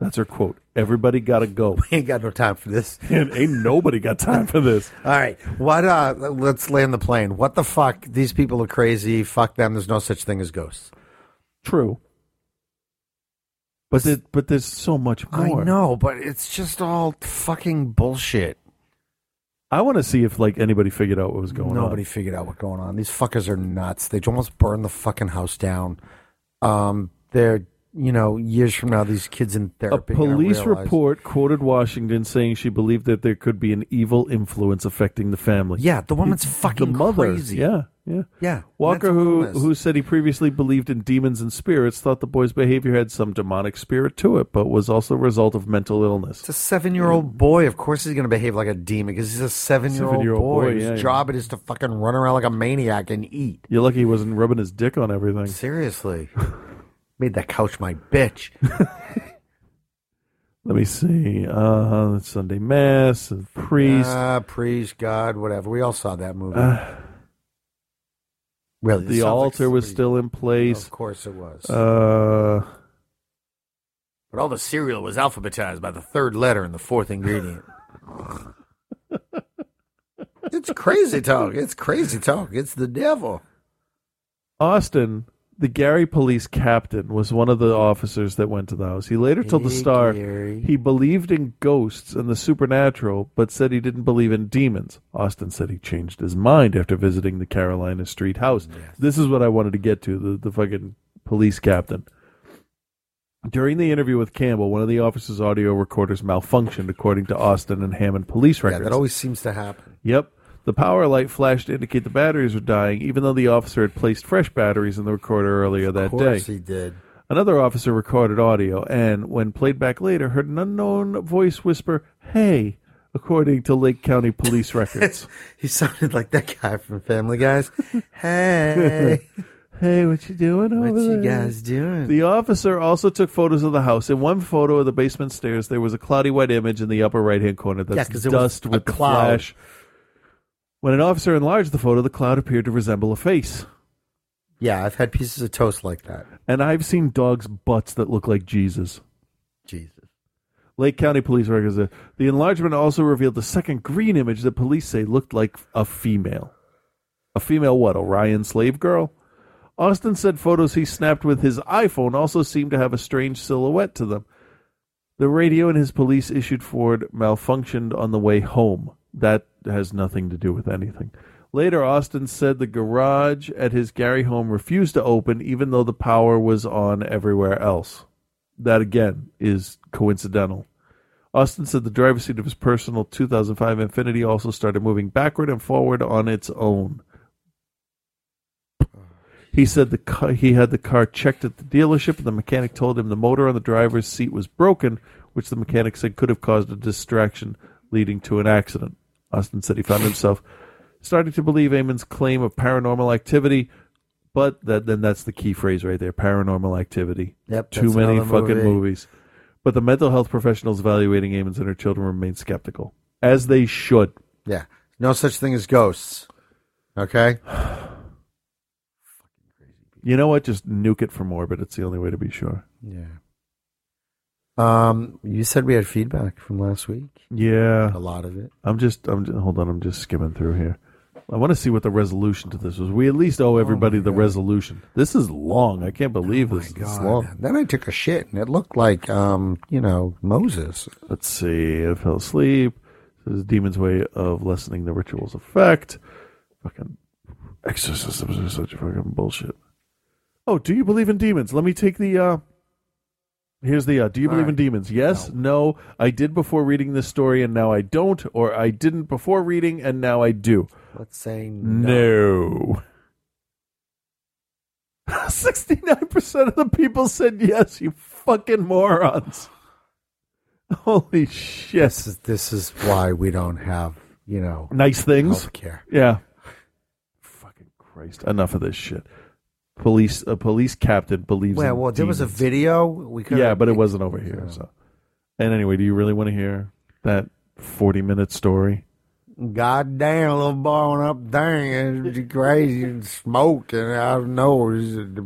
S12: That's her quote. Everybody got to go. <laughs>
S13: We ain't got no time for this. <laughs>
S12: and ain't nobody got time for this. <laughs>
S13: All right. What uh let's land the plane. What the fuck? These people are crazy. Fuck them. There's no such thing as ghosts.
S12: True. But there, but there's so much more.
S13: I know, but it's just all fucking bullshit.
S12: I want to see if like anybody figured out what was going on.
S13: Nobody figured out what's going on. These fuckers are nuts. They almost burned the fucking house down. Um, they're you know years from now, these kids in
S12: A
S13: therapy. are gonna
S12: police
S13: realize-
S12: report quoted Washington saying she believed that there could be an evil influence affecting the family.
S13: Yeah, the woman's
S12: The
S13: fucking
S12: mother.
S13: crazy.
S12: Yeah, yeah.
S13: Yeah,
S12: Walker, who who said he previously believed in demons and spirits, thought the boy's behavior had some demonic spirit to it, but was also a result of mental illness.
S13: It's a seven-year-old boy. Of course, he's going to behave like a demon because he's a seven-year-old,
S12: Seven-year-old
S13: boy.
S12: boy,
S13: His
S12: yeah, yeah.
S13: job it is to fucking run around like a maniac and eat.
S12: You're lucky he wasn't rubbing his dick on everything.
S13: Seriously, <laughs> made that couch my bitch. <laughs>
S12: Let me see. Uh, Sunday Mass, and priest.
S13: Ah, priest, God, whatever. We all saw that movie.
S12: Uh,
S13: really,
S12: the
S13: like
S12: altar was still in place.
S13: Of course, it was.
S12: Uh,
S13: but all the cereal was alphabetized by the third letter and the fourth ingredient. <laughs> it's crazy talk. It's crazy talk. It's the devil.
S12: Austin, the Gary police captain, was one of the officers that went to the house. He later told the
S13: Hey,
S12: Star
S13: Gary.
S12: he believed in ghosts and the supernatural, but said he didn't believe in demons. Austin said he changed his mind after visiting the Carolina Street house. This is what I wanted to get to the, the fucking police captain. During the interview with Campbell, one of the officer's audio recorders malfunctioned, according to Austin and Hammond police
S13: Yeah,
S12: records.
S13: that always seems to happen.
S12: Yep. The power light flashed to indicate the batteries were dying, even though the officer had placed fresh batteries in the recorder earlier that
S13: Of course
S12: day.
S13: he did.
S12: Another officer recorded audio and, when played back later, heard an unknown voice whisper, Hey, according to Lake County police records. <laughs>
S13: he sounded like that guy from Family Guys. <laughs> Hey, <laughs>
S12: hey, what you doing over
S13: what you
S12: there?
S13: guys doing?
S12: The officer also took photos of the house. In one photo of the basement stairs, there was a cloudy white image in the upper right hand corner. That's
S13: Yeah, 'cause it was
S12: dust
S13: a
S12: with the
S13: cloud.
S12: flash. When an officer enlarged the photo, the cloud appeared to resemble a face.
S13: Yeah, I've had pieces of toast like that.
S12: And I've seen dogs' butts that look like Jesus.
S13: Jesus.
S12: Lake County Police records that the enlargement also revealed a second green image that police say looked like a female. A female what? Orion slave girl? Austin said photos he snapped with his iPhone also seemed to have a strange silhouette to them. The radio in his police issued Ford malfunctioned on the way home. That has nothing to do with anything. Later, Austin said the garage at his Gary home refused to open even though the power was on everywhere else. That again is coincidental. Austin said the driver's seat of his personal 2005 Infiniti also started moving backward and forward on its own. He said the car, he had the car checked at the dealership, and the mechanic told him the motor on the driver's seat was broken, which the mechanic said could have caused a distraction leading to an accident. Austin said he found himself starting to believe Ammons' claim of paranormal activity, but that then that's the key phrase right there: paranormal activity.
S13: Yep,
S12: too many fucking
S13: movie.
S12: movies. But the mental health professionals evaluating Ammons and her children remain skeptical, as they should.
S13: Yeah. No such thing as ghosts. Okay? <sighs>
S12: You know what? Just nuke it from orbit. It's the only way to be sure.
S13: Yeah. Um, you said we had feedback from last week.
S12: Yeah,
S13: A lot of it.
S12: I'm just, I'm just, hold on, I'm just skimming through here. I want to see what the resolution to this was. We at least owe everybody the resolution. This is long. I can't believe this is long.
S13: Then I took a shit and it looked like, um, you know, Moses.
S12: Let's see. I fell asleep. This is Demon's way of lessening the ritual's effect. Fucking exorcisms are such fucking bullshit. Oh, do you believe in demons? Let me take the. uh Here's the. uh Do you believe in demons? Yes, no. I did before reading this story, and now I don't. Or I didn't before reading, and now I do.
S13: Let's say
S12: No. <laughs> Sixty-nine percent of the people said yes. You fucking morons. Holy shit!
S13: This is, this is why we don't have, you know,
S12: nice things.
S13: healthcare.
S12: Yeah. Fucking Christ! Enough of this shit. Police. A police captain believes.
S13: Well,
S12: in
S13: well, there was a
S12: demons.
S13: video. We could
S12: Yeah, but it wasn't over here. So. And anyway, do you really want to hear that forty-minute story?
S13: God damn, little boy went up there and it's crazy and smoke and out of nowhere.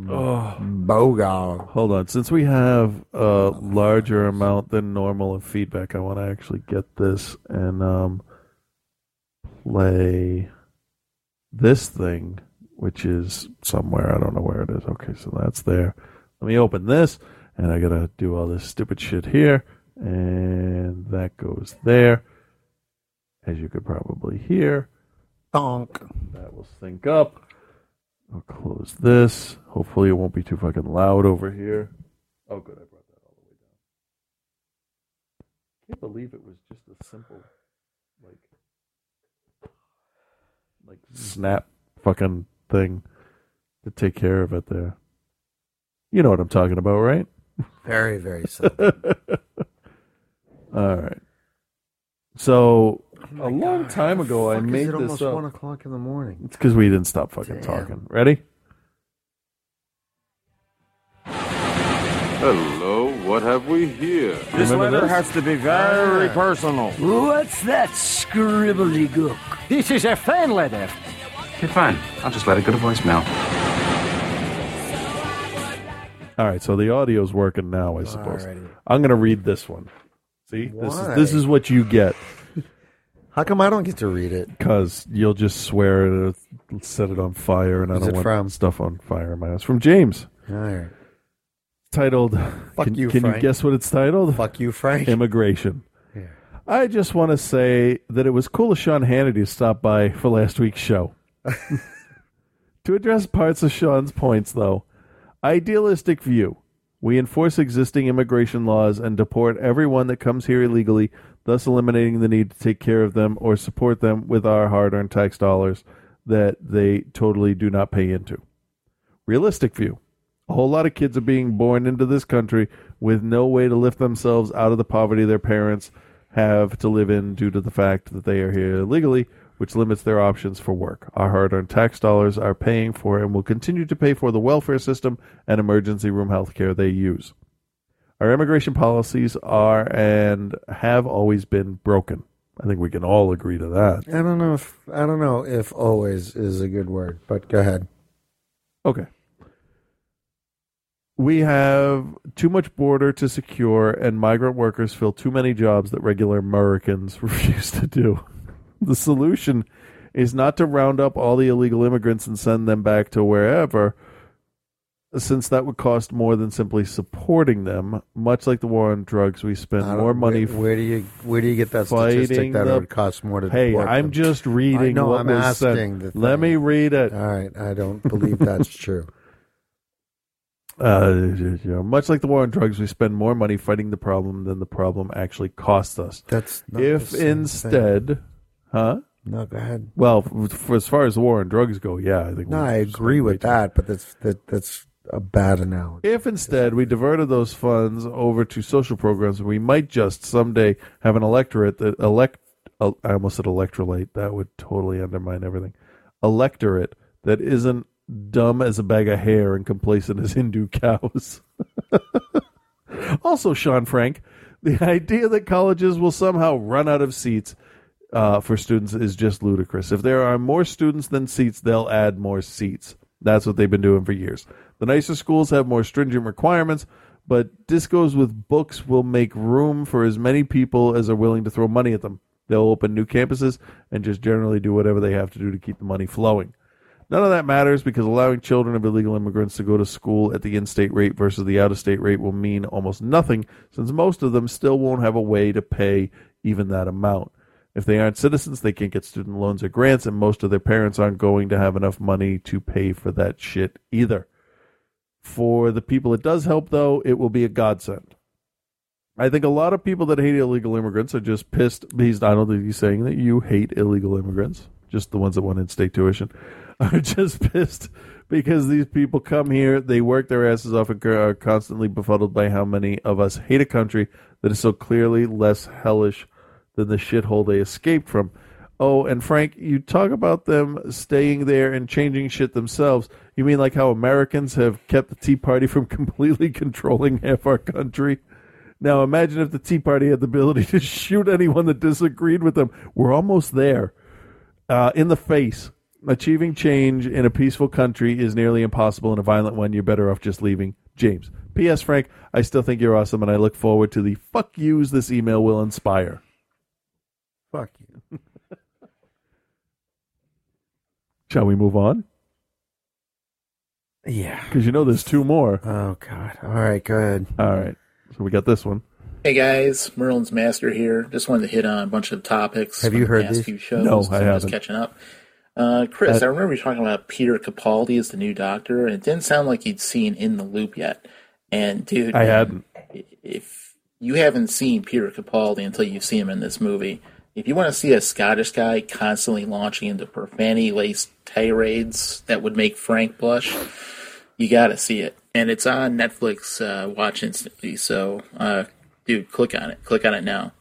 S12: Oh.
S13: Bogog.
S12: Hold on. Since we have a larger amount than normal of feedback, I want to actually get this and um, play this thing, which is somewhere. I don't know where it is. Okay, so that's there. Let me open this, and I got to do all this stupid shit here. And that goes there. As you could probably hear.
S13: Donk.
S12: That will sync up. I'll close this. Hopefully, it won't be too fucking loud over here. Oh, good. I brought that all the way down. Can't believe it was just a simple, like, like snap fucking thing to take care of it there. You know what I'm talking about, right? <laughs>
S13: Very, very simple. <laughs>
S12: All right. So oh a long time ago, I made
S13: it
S12: this
S13: almost
S12: up.
S13: one o'clock in the morning.
S12: It's because we didn't stop fucking talking. Ready?
S16: Hello, what have we here?
S17: This
S12: Remember
S17: letter
S12: this?
S17: has to be very ah. personal.
S18: What's that scribbly gook?
S17: This is a fan letter.
S19: Okay, fine. I'll just let it go to voicemail.
S12: All right, so the audio's working now, I suppose.
S13: Alrighty.
S12: I'm going to read this one. See, this is
S13: Why?
S12: this is what you get <laughs>
S13: How come I don't get to read it?
S12: because you'll just swear it, uh, set it on fire, and I
S13: Who's
S12: don't
S13: it
S12: want
S13: from?
S12: stuff on fire in my house. From James,
S13: All right.
S12: titled.
S13: Fuck
S12: can
S13: you,
S12: can you guess what it's titled?
S13: Fuck you, Frank.
S12: Immigration.
S13: Yeah.
S12: I just want to say that it was cool of Sean Hannity to stop by for last week's show. <laughs> to address parts of Sean's points, though, idealistic view. We enforce existing immigration laws and deport everyone that comes here illegally, thus eliminating the need to take care of them or support them with our hard earned tax dollars that they totally do not pay into. Realistic view. A whole lot of kids are being born into this country with no way to lift themselves out of the poverty their parents have to live in due to the fact that they are here illegally, which limits their options for work. Our hard earned tax dollars are paying for and will continue to pay for the welfare system and emergency room health care they use. Our immigration policies are and have always been broken. I think we can all agree to that.
S13: I don't know if I don't know if always is a good word, but go ahead.
S12: Okay. We have too much border to secure, and migrant workers fill too many jobs that regular Americans <laughs> refuse to do. <laughs> The solution is not to round up all the illegal immigrants and send them back to wherever, since that would cost more than simply supporting them. Much like the war on drugs, we spend more money.
S13: Where, where do you where do you get that statistic that
S12: the-
S13: it would cost more to
S12: Hey, I'm
S13: them?
S12: just reading what
S13: I'm asking. The
S12: Let me read it.
S13: All right, I don't believe that's <laughs> true.
S12: Uh, you know, much like the war on drugs, we spend more money fighting the problem than the problem actually costs us.
S13: That's
S12: if instead, huh?
S13: No, go ahead.
S12: Well, for, as far as the war on drugs go, yeah, I think.
S13: No, I agree with that, but that's that that's a bad analogy.
S12: If instead we diverted those funds over to social programs, we might just someday have an electorate that elect. Uh, I almost said electrolyte. That would totally undermine everything. Electorate that isn't dumb as a bag of hair and complacent as <laughs> Hindu cows. <laughs> also, Sean Frank, the <laughs> idea that colleges will somehow run out of seats uh, for students is just ludicrous. If there are more students than seats, they'll add more seats. That's what they've been doing for years. The nicer schools have more stringent requirements, but discos with books will make room for as many people as are willing to throw money at them. They'll open new campuses and just generally do whatever they have to do to keep the money flowing. None of that matters because allowing children of illegal immigrants to go to school at the in state rate versus the out of state rate will mean almost nothing since most of them still won't have a way to pay even that amount. If they aren't citizens, they can't get student loans or grants, and most of their parents aren't going to have enough money to pay for that shit either. For the people it does help, though, it will be a godsend. I think a lot of people that hate illegal immigrants are just pissed. He's, I don't think he's saying that you hate illegal immigrants, just the ones that want in state tuition, <laughs> are just pissed because these people come here, they work their asses off, and are constantly befuddled by how many of us hate a country that is so clearly less hellish than the shithole they escaped from. Oh, and Frank, you talk about them staying there and changing shit themselves. You mean like how Americans have kept the Tea Party from <laughs> completely controlling half our country? Now imagine if the Tea Party had the ability <laughs> to shoot anyone that disagreed with them. We're almost there. Uh, in the face. Achieving change in a peaceful country is nearly impossible. In a violent one, you're better off just leaving. James. P.S. Frank, I still think you're awesome, and I look forward to the fuck yous this email will inspire.
S13: Fuck you.
S12: Shall we move on?
S13: Yeah.
S12: Because you know there's two more.
S13: Oh, God. All right, go ahead.
S12: All right. So we got this one.
S20: Hey guys, Merlin's Master here. Just wanted to hit on a bunch of topics.
S13: Have you
S20: the
S13: heard
S20: past
S13: these?
S20: few shows?
S12: No, I
S20: so
S12: haven't.
S20: Just catching up. Uh, Chris,
S12: Uh,
S20: I remember you talking about Peter Capaldi as the new Doctor, and it didn't sound like you'd seen In the Loop yet. And dude,
S12: I hadn't.
S20: If you haven't seen Peter Capaldi until you see him in this movie, if you want to see a Scottish guy constantly launching into profanity-laced tirades that would make Frank blush, you got to see it. And it's on Netflix. Uh, watch instantly. So, uh, dude, click on it. Click on it now.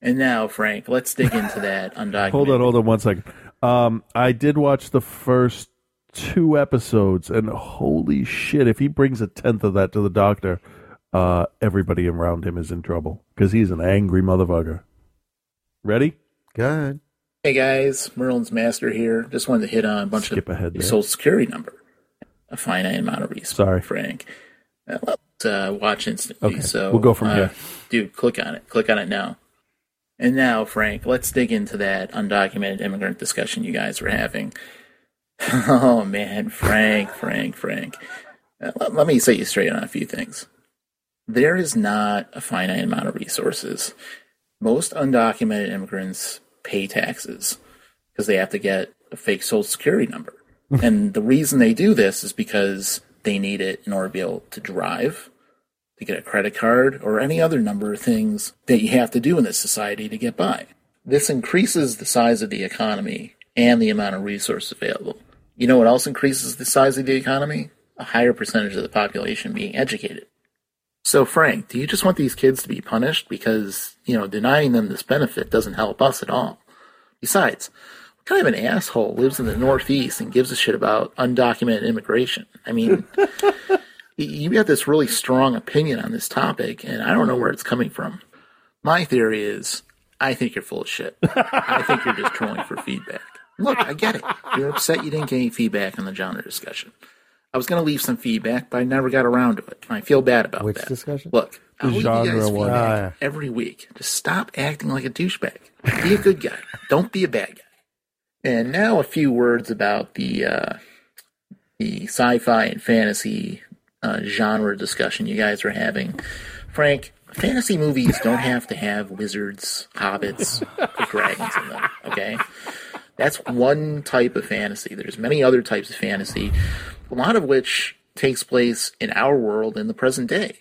S20: And now, Frank, let's dig into <laughs> that undocumented.
S12: Hold on, hold on one second. Um, I did watch the first two episodes, and holy shit, if he brings a tenth of that to the doctor, uh, everybody around him is in trouble because he's an angry motherfucker. Ready?
S13: Go ahead.
S20: Hey guys, Merlin's Master here. Just wanted to hit on a bunch
S12: Skip
S20: of
S12: ahead
S20: your social security number. A finite amount of resources.
S12: Sorry.
S20: Frank. Uh, let's uh, watch instantly.
S12: Okay,
S20: So
S12: we'll go from
S20: uh,
S12: here.
S20: Dude, click on it. Click on it now. And now, Frank, let's dig into that undocumented immigrant discussion you guys were having. <laughs> Oh man, Frank, Frank, Frank. Uh, let, let me set you straight on a few things. There is not a finite amount of resources. Most undocumented immigrants pay taxes because they have to get a fake social security number. <laughs> and the reason they do this is because they need it in order to be able to drive, to get a credit card, or any other number of things that you have to do in this society to get by. This increases the size of the economy and the amount of resources available. You know what else increases the size of the economy? a higher percentage of the population being educated. So, Frank, do you just want these kids to be punished because, you know, denying them this benefit doesn't help us at all? Besides, what kind of an asshole lives in the Northeast and gives a shit about undocumented immigration? I mean, <laughs> you got this really strong opinion on this topic, and I don't know where it's coming from. My theory is I think you're full of shit. I think you're just trolling for feedback. Look, I get it. You're upset you didn't get any feedback on the genre discussion. I was going to leave some feedback, but I never got around to it. I feel bad about
S13: Which
S20: that.
S13: discussion?
S20: Look,
S13: The
S20: I'll leave you guys
S13: genre one.
S20: feedback
S13: Ah, yeah.
S20: every week. Just stop acting like a douchebag. Be a good guy. Don't be a bad guy. And now a few words about the uh, the sci-fi and fantasy uh, genre discussion you guys are having. Frank, fantasy movies don't have to have wizards, hobbits, <laughs> dragons in them. Okay, that's one type of fantasy. There's many other types of fantasy, a lot of which takes place in our world in the present day.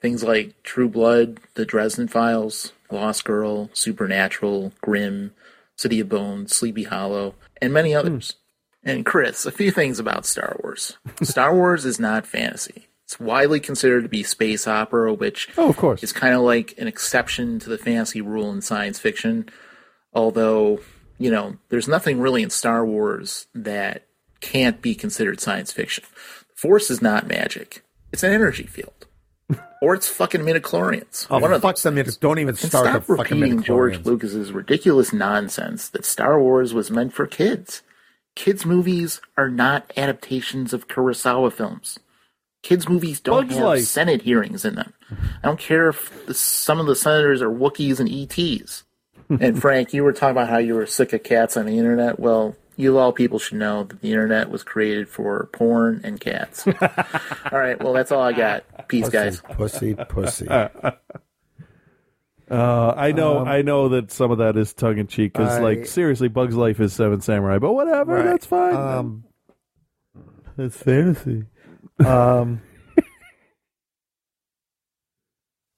S20: Things like True Blood, The Dresden Files, Lost Girl, Supernatural, Grimm, City of Bones, Sleepy Hollow, and many others. Hmm. And Chris, a few things about Star Wars. Star Wars is not fantasy. It's widely considered to be space opera, which
S12: oh, of course.
S20: is kind of like an exception to the fantasy rule in science fiction. Although, you know, there's nothing really in Star Wars that can't be considered science fiction. Force is not magic. It's an energy field. <laughs> or it's fucking midichlorians.
S13: Oh,
S20: One of
S13: fuck them. Don't even
S20: and
S13: start
S20: stop
S13: the fucking
S20: repeating George. Lucas's ridiculous nonsense that Star Wars was meant for kids. Kids' movies are not adaptations of Kurosawa films. Kids' movies don't
S12: Bugs
S20: have
S12: Life.
S20: Senate hearings in them. I don't care if the, some of the senators are Wookiees and ETs. And Frank, you were talking about how you were sick of cats on the internet. Well, you all people should know that the internet was created for porn and cats. <laughs> all right, well, that's all I got. Peace, guys.
S13: Pussy, pussy. <laughs>
S12: Uh, I know,
S13: Um,
S12: I know that some of that is tongue in cheek because, like, seriously, Bugs Life is Seven Samurai, but whatever,
S13: Right.
S12: that's fine.
S13: Um, <laughs> it's fantasy. Um,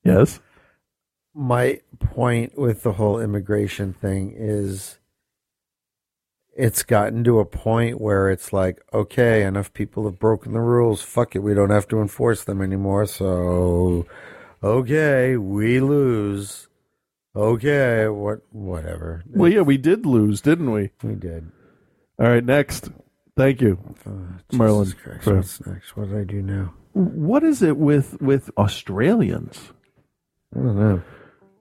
S12: yes.
S13: my point with the whole immigration thing is it's gotten to a point where it's like, okay, enough people have broken the rules. Fuck it. We don't have to enforce them anymore. So, okay, we lose. Okay, what, whatever.
S12: Well, yeah, we did lose, didn't we?
S13: We did.
S12: All right, next. Thank you, oh,
S13: Merlin. Christ,
S12: for-
S13: what's next? What did I do now?
S12: what is it with with Australians?
S13: I don't know.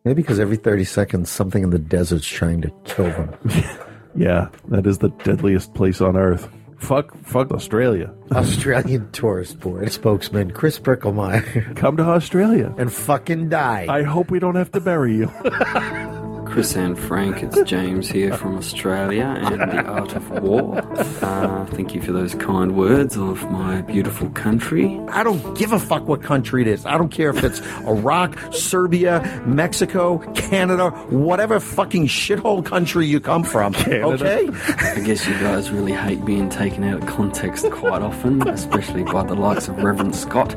S13: Maybe because every 30 seconds something in the desert's trying to kill them. <laughs>
S12: Yeah, that is the deadliest place on earth. Fuck, fuck Australia.
S13: Australian <laughs> Tourist Board spokesman Chris Bricklemeyer.
S12: Come to Australia
S13: and fucking die.
S12: I hope we don't have to bury you. <laughs>
S21: Chris and Frank, it's James here from Australia and the Art of War. Uh, thank you for those kind words of my beautiful country.
S13: I don't give a fuck what country it is. I don't care if it's Iraq, Serbia, Mexico, Canada, whatever fucking shithole country you come from. Okay?
S21: I guess you guys really hate being taken out of context quite often, especially by the likes of Reverend Scott,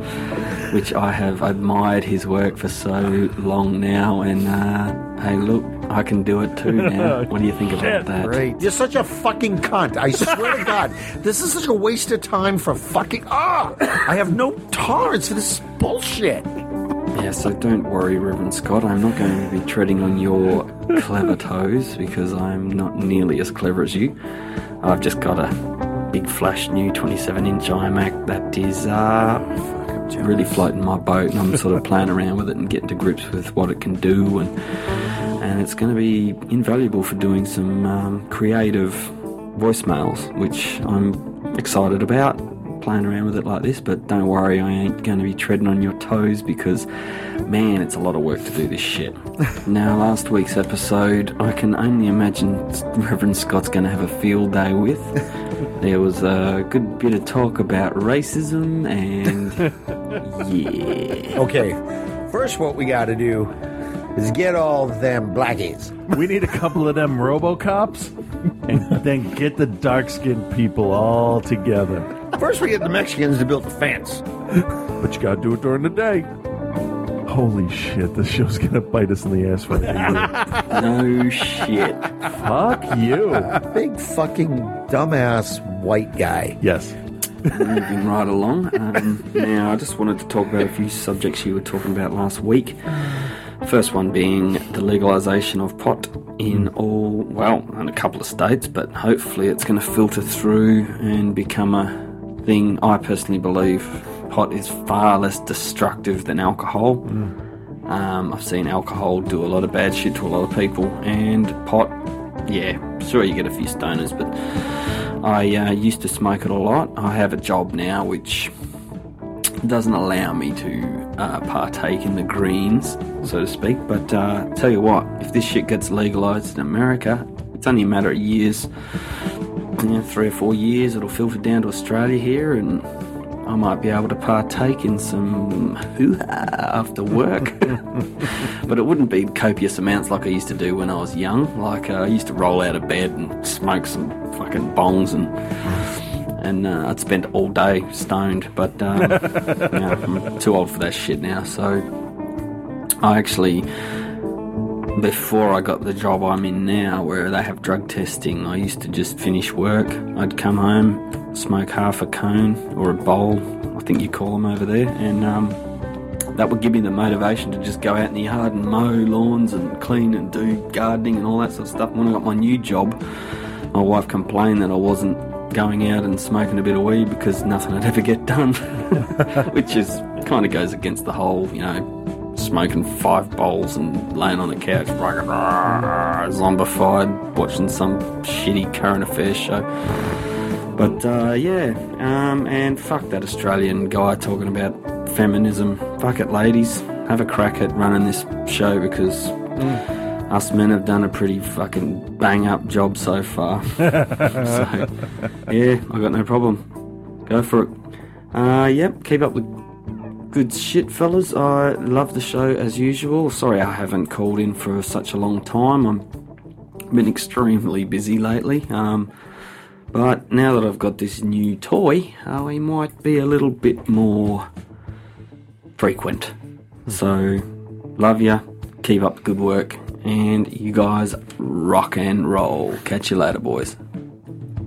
S21: which I have admired his work for so long now. And uh, hey, look, I can do it too now. <laughs> What do you think about that?
S13: Great. You're such a fucking cunt. I swear to God. This is such a waste of time for fucking. Ah! I have no tolerance for this bullshit.
S21: Yeah, so don't worry, Reverend Scott. I'm not going to be treading on your clever toes because I'm not nearly as clever as you. I've just got a big flash new 27 inch iMac that is uh, really floating my boat, and I'm sort of playing around with it and getting to grips with what it can do, and and it's going to be invaluable for doing some um, creative voicemails, which I'm excited about playing around with it like this, but don't worry, I ain't going to be treading on your toes because, man, it's a lot of work to do this shit. <laughs> now, last week's episode, I can only imagine Reverend Scott's going to have a field day with. There was a good bit of talk about racism and. <laughs> yeah.
S13: Okay, first, what we got to do is get all them blackies.
S12: We need a couple of them RoboCops, and then get the dark skinned people all together.
S13: First, we get the Mexicans to build a fence.
S12: But you gotta do it during the day. Holy shit, this show's gonna bite us in the ass for <laughs>
S21: No shit.
S12: Fuck you.
S13: Big fucking dumbass white guy.
S12: Yes.
S21: moving right along. Um, now, I just wanted to talk about a few subjects you were talking about last week. First one being the legalisation of pot in all, well, in a couple of states, but hopefully it's going to filter through and become a thing. I personally believe pot is far less destructive than alcohol. Um, I've seen alcohol do a lot of bad shit to a lot of people, and pot, yeah, sure you get a few stoners, but I uh, used to smoke it a lot. I have a job now which doesn't allow me to uh, partake in the greens, so to speak. But uh, tell you what, if this shit gets legalised in America, it's only a matter of years, you know, three or four years, it'll filter down to Australia here, and I might be able to partake in some hoo ha after work. <laughs> but it wouldn't be copious amounts like I used to do when I was young. Like uh, I used to roll out of bed and smoke some fucking bongs and and uh, I'd spend all day stoned. But um, <laughs> you know, I'm too old for that shit now. So I actually, before I got the job I'm in now, where they have drug testing, I used to just finish work. I'd come home, smoke half a cone or a bowl, I think you call them over there, and um, that would give me the motivation to just go out in the yard and mow lawns and clean and do gardening and all that sort of stuff. When I got my new job, my wife complained that I wasn't going out and smoking a bit of weed because nothing would ever get done, <laughs> which is kind of goes against the whole, you know, smoking five bowls and laying on the couch, fucking zombified, watching some shitty current affairs show. But uh, yeah, um, and fuck that Australian guy talking about feminism. Fuck it, ladies. Have a crack at running this show because us men have done a pretty fucking bang up job so far. <laughs> so, yeah, I got no problem. Go for it. Uh, yep, keep up with good shit, fellas. I love the show as usual. Sorry I haven't called in for such a long time. I'm been extremely busy lately. Um, but now that I've got this new toy, uh, we might be a little bit more frequent. So, love ya. Keep up the good work. And you guys rock and roll. Catch you later, boys.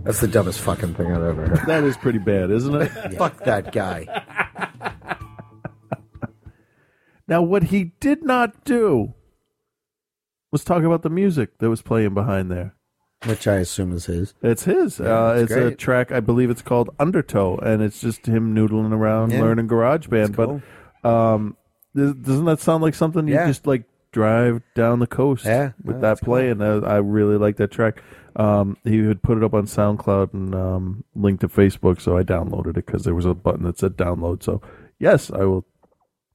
S13: That's the dumbest fucking thing I've ever heard.
S12: That is pretty bad, isn't it? <laughs>
S13: Fuck that guy. <laughs>
S12: Now, what he did not do was talk about the music that was playing behind there.
S13: Which I assume is his.
S12: It's his.
S13: Yeah,
S12: uh,
S13: it's
S12: it's a track. I believe it's called Undertow, and it's just him noodling around,
S13: Yeah.
S12: learning GarageBand. But um, doesn't that sound like something you just like drive down the coast
S13: Yeah,
S12: with that
S13: that's cool.
S12: playing? Uh, I really like that track. Um, he had put it up on SoundCloud and um, linked to Facebook, so I downloaded it because there was a button that said download. So yes, I will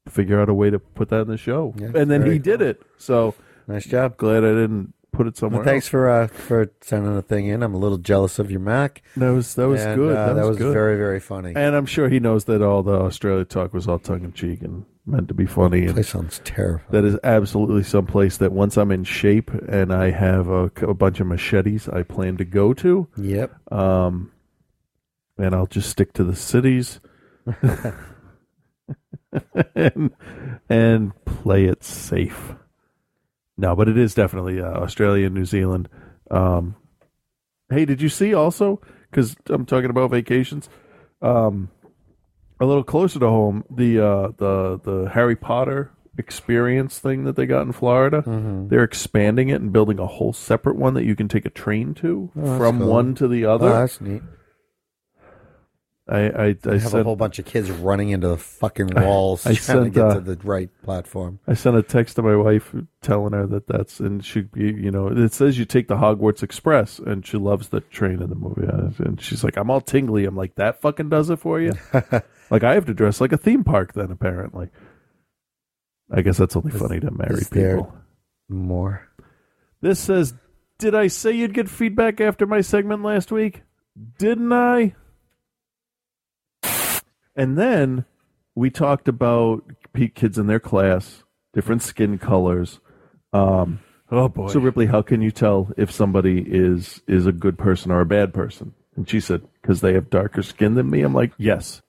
S12: figure out a way to put that in the show.
S13: Yeah,
S12: and then he did it. So
S13: nice job.
S12: Glad I didn't put it somewhere.
S13: Well, thanks
S12: else.
S13: for uh, for sending the thing in. I'm a little jealous of your Mac.
S12: That was that was
S13: And,
S12: good.
S13: uh,
S12: that, was, good.
S13: very very funny.
S12: And I'm sure he knows that all the Australia talk was all tongue in cheek and meant to be funny.
S13: Place sounds terrifying.
S12: that is absolutely some place that once I'm in shape and I have a, a bunch of machetes, I plan to go to.
S13: Yep.
S12: Um, and I'll just stick to the cities <laughs> and, <laughs> and play it safe. No, but it is definitely uh, Australia and New Zealand. Um, hey, did you see also? Because I'm talking about vacations. Um, a little closer to home, the uh, the the Harry Potter experience thing that they got in Florida.
S13: Mhm.
S12: They're expanding it and building a whole separate one that you can take a train to
S13: Oh,
S12: from
S13: cool.
S12: one to the other.
S13: Oh, that's neat.
S12: I I, I
S13: have
S12: sent,
S13: a whole bunch of kids running into the fucking <laughs> walls
S12: I
S13: trying to
S12: sent,
S13: get
S12: uh,
S13: to the right platform.
S12: I sent a text to my wife telling her that that's and she be you know it says you take the Hogwarts Express and she loves the train in the movie and she's like I'm all tingly. I'm like that fucking does it for you? <laughs> Like I have to dress like a theme park then apparently. I guess that's only funny to married
S13: Is
S12: people.
S13: more?
S12: this says did I say you'd get feedback after my segment last week? Didn't I and then we talked about p- kids in their class, different skin colors. Um,
S6: Oh, boy.
S12: So Ripley, how can you tell if somebody is is a good person or a bad person? And she said, "Because they have darker skin than me." I'm like, "Yes."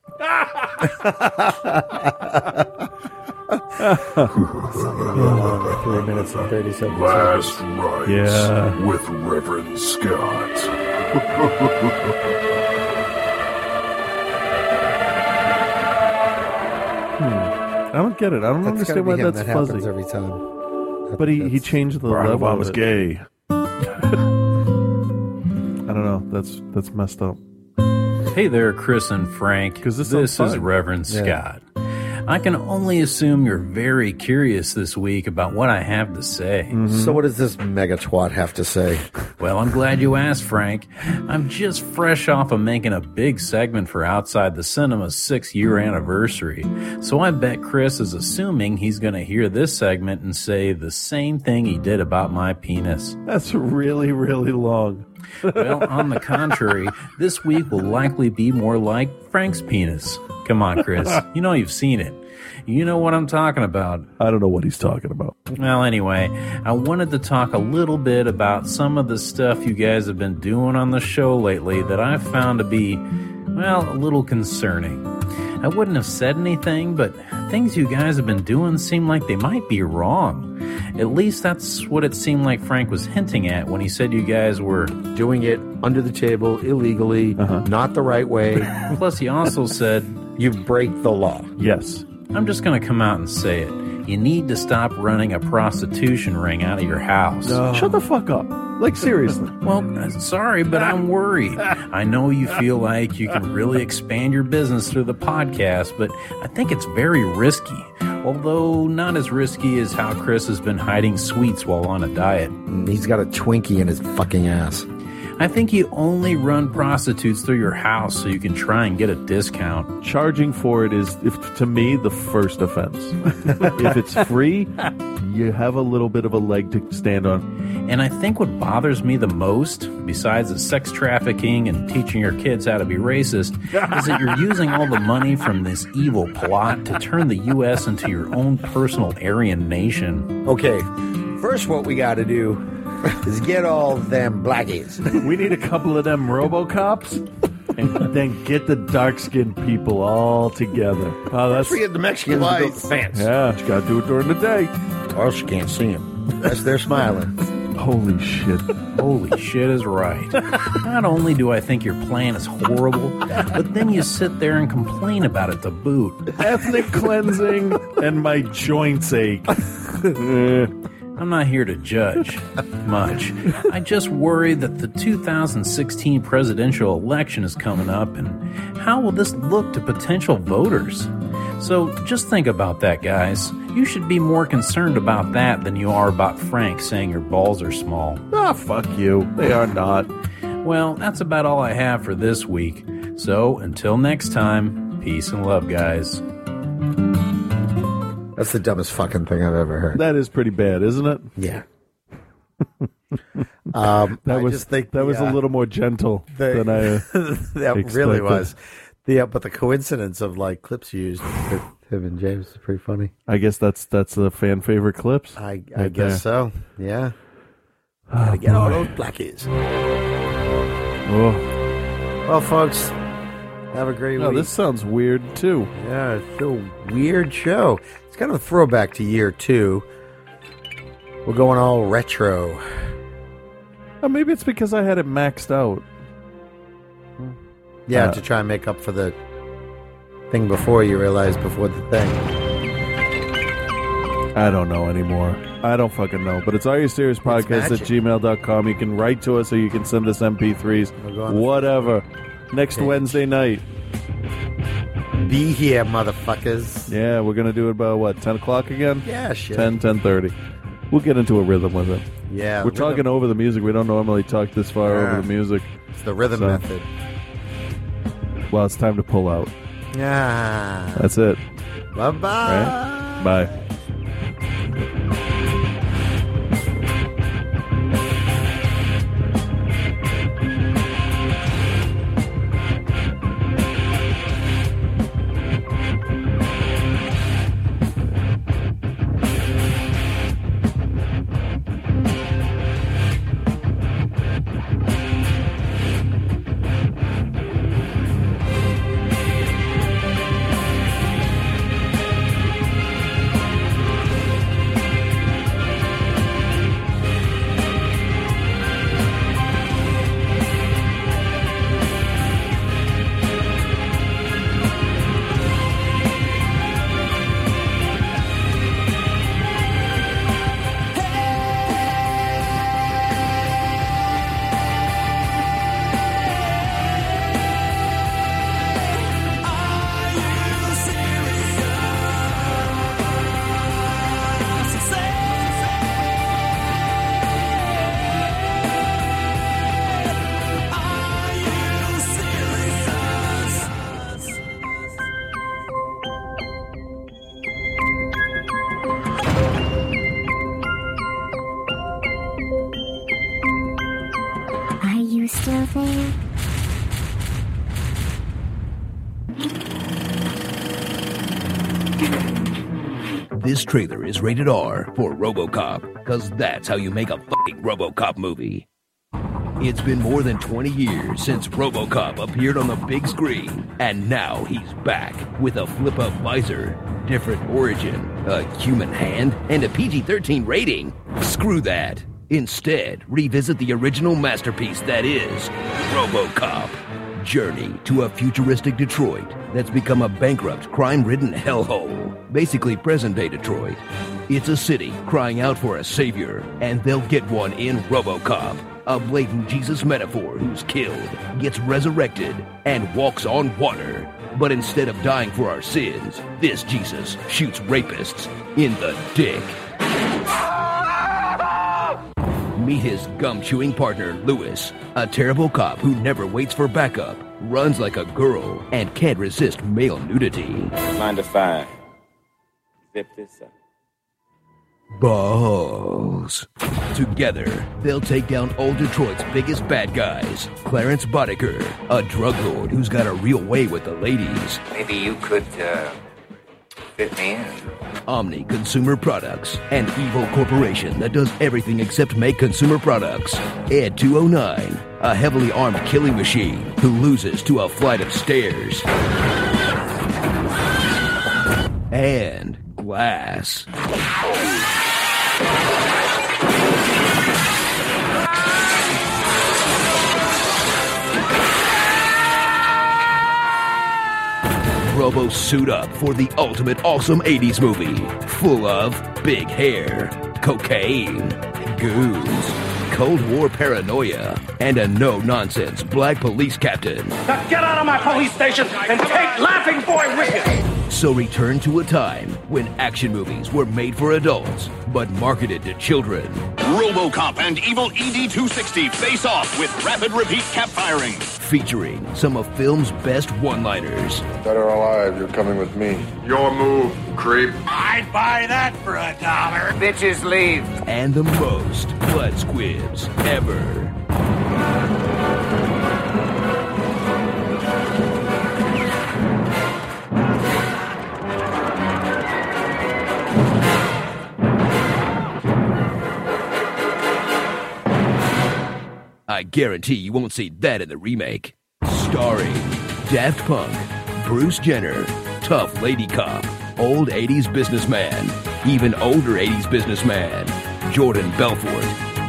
S13: Three minutes and thirty-seven
S22: Last rites
S12: Yeah.
S22: with Reverend Scott. <laughs>
S12: I don't get it. I don't
S23: That's
S12: understand why
S23: him.
S12: that's
S23: that
S12: fuzzy.
S23: happens every time.
S12: But he, he changed the
S24: Barack
S12: level. of
S24: Obama's
S12: it.
S24: gay. <laughs>
S12: I don't know. That's that's messed up.
S22: Hey there, Chris and Frank.
S12: this
S22: this is
S12: fun.
S22: Reverend
S12: Yeah.
S22: Scott. I can only assume you're very curious this week about what I have to say.
S12: Mm-hmm.
S23: So what does this mega twat have to say?
S22: Well, I'm glad you asked, Frank. I'm just fresh off of making a big segment for Outside the Cinema's six year anniversary. So I bet Chris is assuming he's going to hear this segment and say the same thing he did about my penis.
S12: That's really really long.
S22: Well, on the contrary, this week will likely be more like Frank's penis. Come on, Chris. <laughs> You know you've seen it. You know what I'm talking about.
S12: I don't know what he's talking about.
S22: Well, anyway, I wanted to talk a little bit about some of the stuff you guys have been doing on the show lately that I've found to be, well, a little concerning. I wouldn't have said anything, but things you guys have been doing seem like they might be wrong. At least that's what it seemed like Frank was hinting at when he said you guys were
S13: doing it under the table, illegally, uh-huh. not the right way. <laughs>
S22: Plus, he also said,
S13: You break the law.
S12: Yes.
S22: I'm just going to come out and say it. You need to stop running a prostitution ring out of your house.
S12: Shut the fuck up. Like seriously. <laughs>
S22: Well, uh, sorry, but I'm worried. <laughs> I know you feel like you can really expand your business through the podcast, but I think it's very risky. Although not as risky as how Chris has been hiding sweets while on a diet.
S13: He's got a Twinkie in his fucking ass.
S22: I think you only run prostitutes through your house so you can try and get a discount.
S12: Charging for it is, if, to me, the first offense. if it's free, you have a little bit of a leg to stand on.
S22: And I think what bothers me the most, besides the sex trafficking and teaching your kids how to be racist, is that you're using all the money from this evil plot to turn the U.S. into your own personal Aryan nation.
S13: Okay, first, what we got to do is get all them blackies.
S12: We need a couple of them Robocops, and then get the dark skinned people all together. Oh, that's
S13: First, we get the Mexicans to build the fence.
S12: Yeah, you gotta do it during the day.
S13: Or else you can't see them. That's they're smiling.
S12: Holy shit.
S22: Holy shit is right. Not only do I think your plan is horrible, but then you sit there and complain about it to boot.
S12: Ethnic cleansing and my joints ache. Eh. <laughs>
S22: I'm not here to judge much. I just worry that the 2016 presidential election is coming up, and how will this look to potential voters? So just think about that, guys. You should be more concerned about that than you are about Frank saying your balls are small.
S12: Ah, fuck you. They are not.
S22: Well, that's about all I have for this week. So until next time, peace and love, guys.
S13: That's the dumbest fucking thing I've ever heard.
S12: That is pretty bad, isn't it?
S13: Yeah. <laughs> Um,
S12: That
S13: I
S12: was
S13: just think
S12: that was a
S13: uh,
S12: little more gentle
S13: the-
S12: than I. Uh, <laughs>
S13: that
S12: expected.
S13: really was. The uh, but the coincidence of like clips used with him and James is pretty funny.
S12: I guess that's that's the fan favorite clips.
S13: I I
S12: right
S13: guess
S12: there.
S13: so. Yeah.
S12: Oh, <sighs>
S13: Gotta get all those blackies.
S12: Oh.
S13: Well, folks, have a great
S12: No,
S13: week.
S12: this sounds weird too.
S13: Yeah, it's a weird show. Kind of a throwback to year two. We're going all retro.
S12: Uh, maybe it's because I had it maxed out.
S13: Yeah,
S12: Uh,
S13: to try and make up for the thing before you realized before the thing.
S12: I don't know anymore. I don't fucking know. But it's all your serious podcast at gmail.com. You can write to us or you can send us MP3s.
S13: go on
S12: Whatever. Next. Wednesday night.
S13: Be here, motherfuckers.
S12: Yeah, we're going to do it about what, 10 o'clock again?
S13: Yeah, shit.
S12: 10, 10.30. We'll get into a rhythm with it.
S13: Yeah,
S12: We're
S13: rhythm.
S12: talking over the music. We don't normally talk this far
S13: Yeah.
S12: over the music.
S13: It's the rhythm
S12: So-
S13: method.
S12: Well, it's time to pull out.
S13: Yeah.
S12: That's it.
S13: Bye bye.
S12: Right? Bye.
S25: Trailer is rated R for Robocop, because that's how you make a fucking Robocop movie. It's been more than 20 years since Robocop appeared on the big screen, and now he's back with a flip up visor, different origin, a human hand, and a PG 13 rating. Screw that. Instead, revisit the original masterpiece that is Robocop. Journey to a futuristic Detroit that's become a bankrupt, crime ridden hellhole. Basically, present day Detroit. It's a city crying out for a savior, and they'll get one in Robocop. A blatant Jesus metaphor who's killed, gets resurrected, and walks on water. But instead of dying for our sins, this Jesus shoots rapists in the dick. Meet his gum chewing partner, Lewis, a terrible cop who never waits for backup, runs like a girl, and can't resist male nudity.
S26: Mind if I zip this up?
S25: Balls. Together, they'll take down old Detroit's biggest bad guys Clarence Boddicker, a drug lord who's got a real way with the ladies.
S26: Maybe you could uh, fit me in.
S25: Omni Consumer Products, an evil corporation that does everything except make consumer products. Ed 209, a heavily armed killing machine who loses to a flight of stairs. And Glass. Robo suit up for the ultimate awesome 80s movie, full of big hair, cocaine, goons, Cold War paranoia, and a no nonsense black police captain.
S27: Now get out of my police station and take Laughing Boy with you!
S25: So return to a time when action movies were made for adults, but marketed to children.
S28: RoboCop and Evil ED-260 face off with rapid repeat cap firing.
S25: Featuring some of film's best one-liners.
S9: Dead or alive, you're coming with me. Your move, creep.
S27: I'd buy that for a dollar.
S26: Bitches leave.
S25: And the most blood squibs ever. I guarantee you won't see that in the remake. Starring Daft Punk, Bruce Jenner, Tough Lady Cop, Old 80s Businessman, even older 80s Businessman, Jordan Belfort,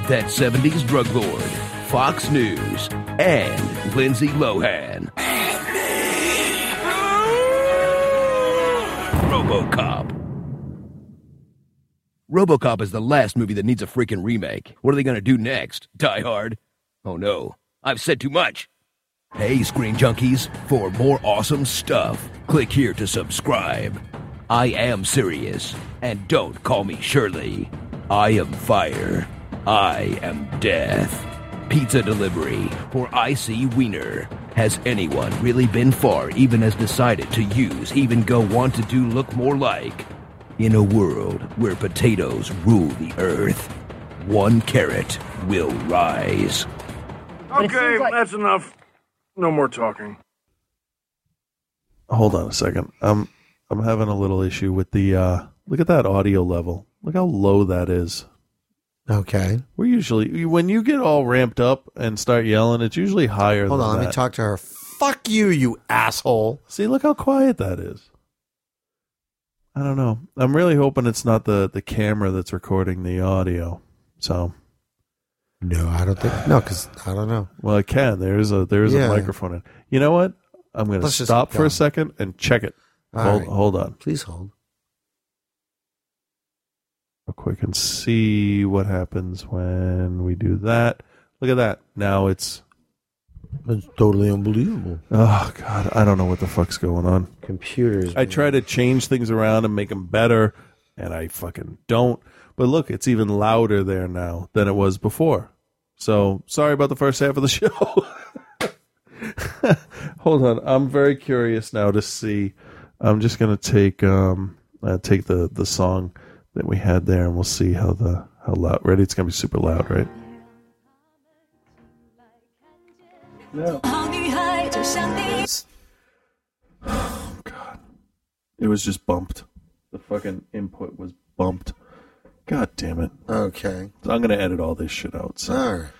S25: That 70s Drug Lord, Fox News, and Lindsay Lohan. Robocop. Robocop is the last movie that needs a freaking remake. What are they to do next? Die Hard? Oh no, I've said too much. Hey, Screen Junkies, for more awesome stuff, click here to subscribe. I am serious, and don't call me Shirley. I am fire. I am death. Pizza delivery for IC Wiener. Has anyone really been far, even has decided to use, even go want to do look more like? In a world where potatoes rule the earth, one carrot will rise.
S4: Okay, that's enough. No more talking.
S12: Hold on a second. I'm I'm having a little issue with the uh look at that audio level. Look how low that is.
S13: Okay.
S12: We're usually when you get all ramped up and start yelling, it's usually higher
S13: Hold
S12: than
S13: on, let me talk to her. Fuck you, you asshole.
S12: See, look how quiet that is. I don't know. I'm really hoping it's not the the camera that's recording the audio. So
S13: No, I don't think no, because I don't know.
S12: Well, it can. There's a there's
S13: Yeah.
S12: a microphone in. You know what? I'm going to
S13: Let's just
S12: stop for a second and check it.
S13: All
S12: hold,
S13: right.
S12: hold on,
S13: Please hold.
S12: real quick, and see what happens when we do that. Look at that. Now it's
S13: It's totally unbelievable.
S12: oh god, I don't know what the fuck's going on.
S13: Computers.
S12: I try to change things around and make them better, and I fucking don't. But look, it's even louder there now than it was before. So sorry about the first half of the show. <laughs> Hold on, I'm very curious now to see. I'm just gonna take um uh, take the the song that we had there, and we'll see how the how loud. Ready? It's gonna be super loud, right?
S15: No. Oh God!
S12: It was just bumped. The fucking input was bumped. God damn it.
S13: Okay.
S12: So I'm gonna edit all this shit out. So.
S13: All right.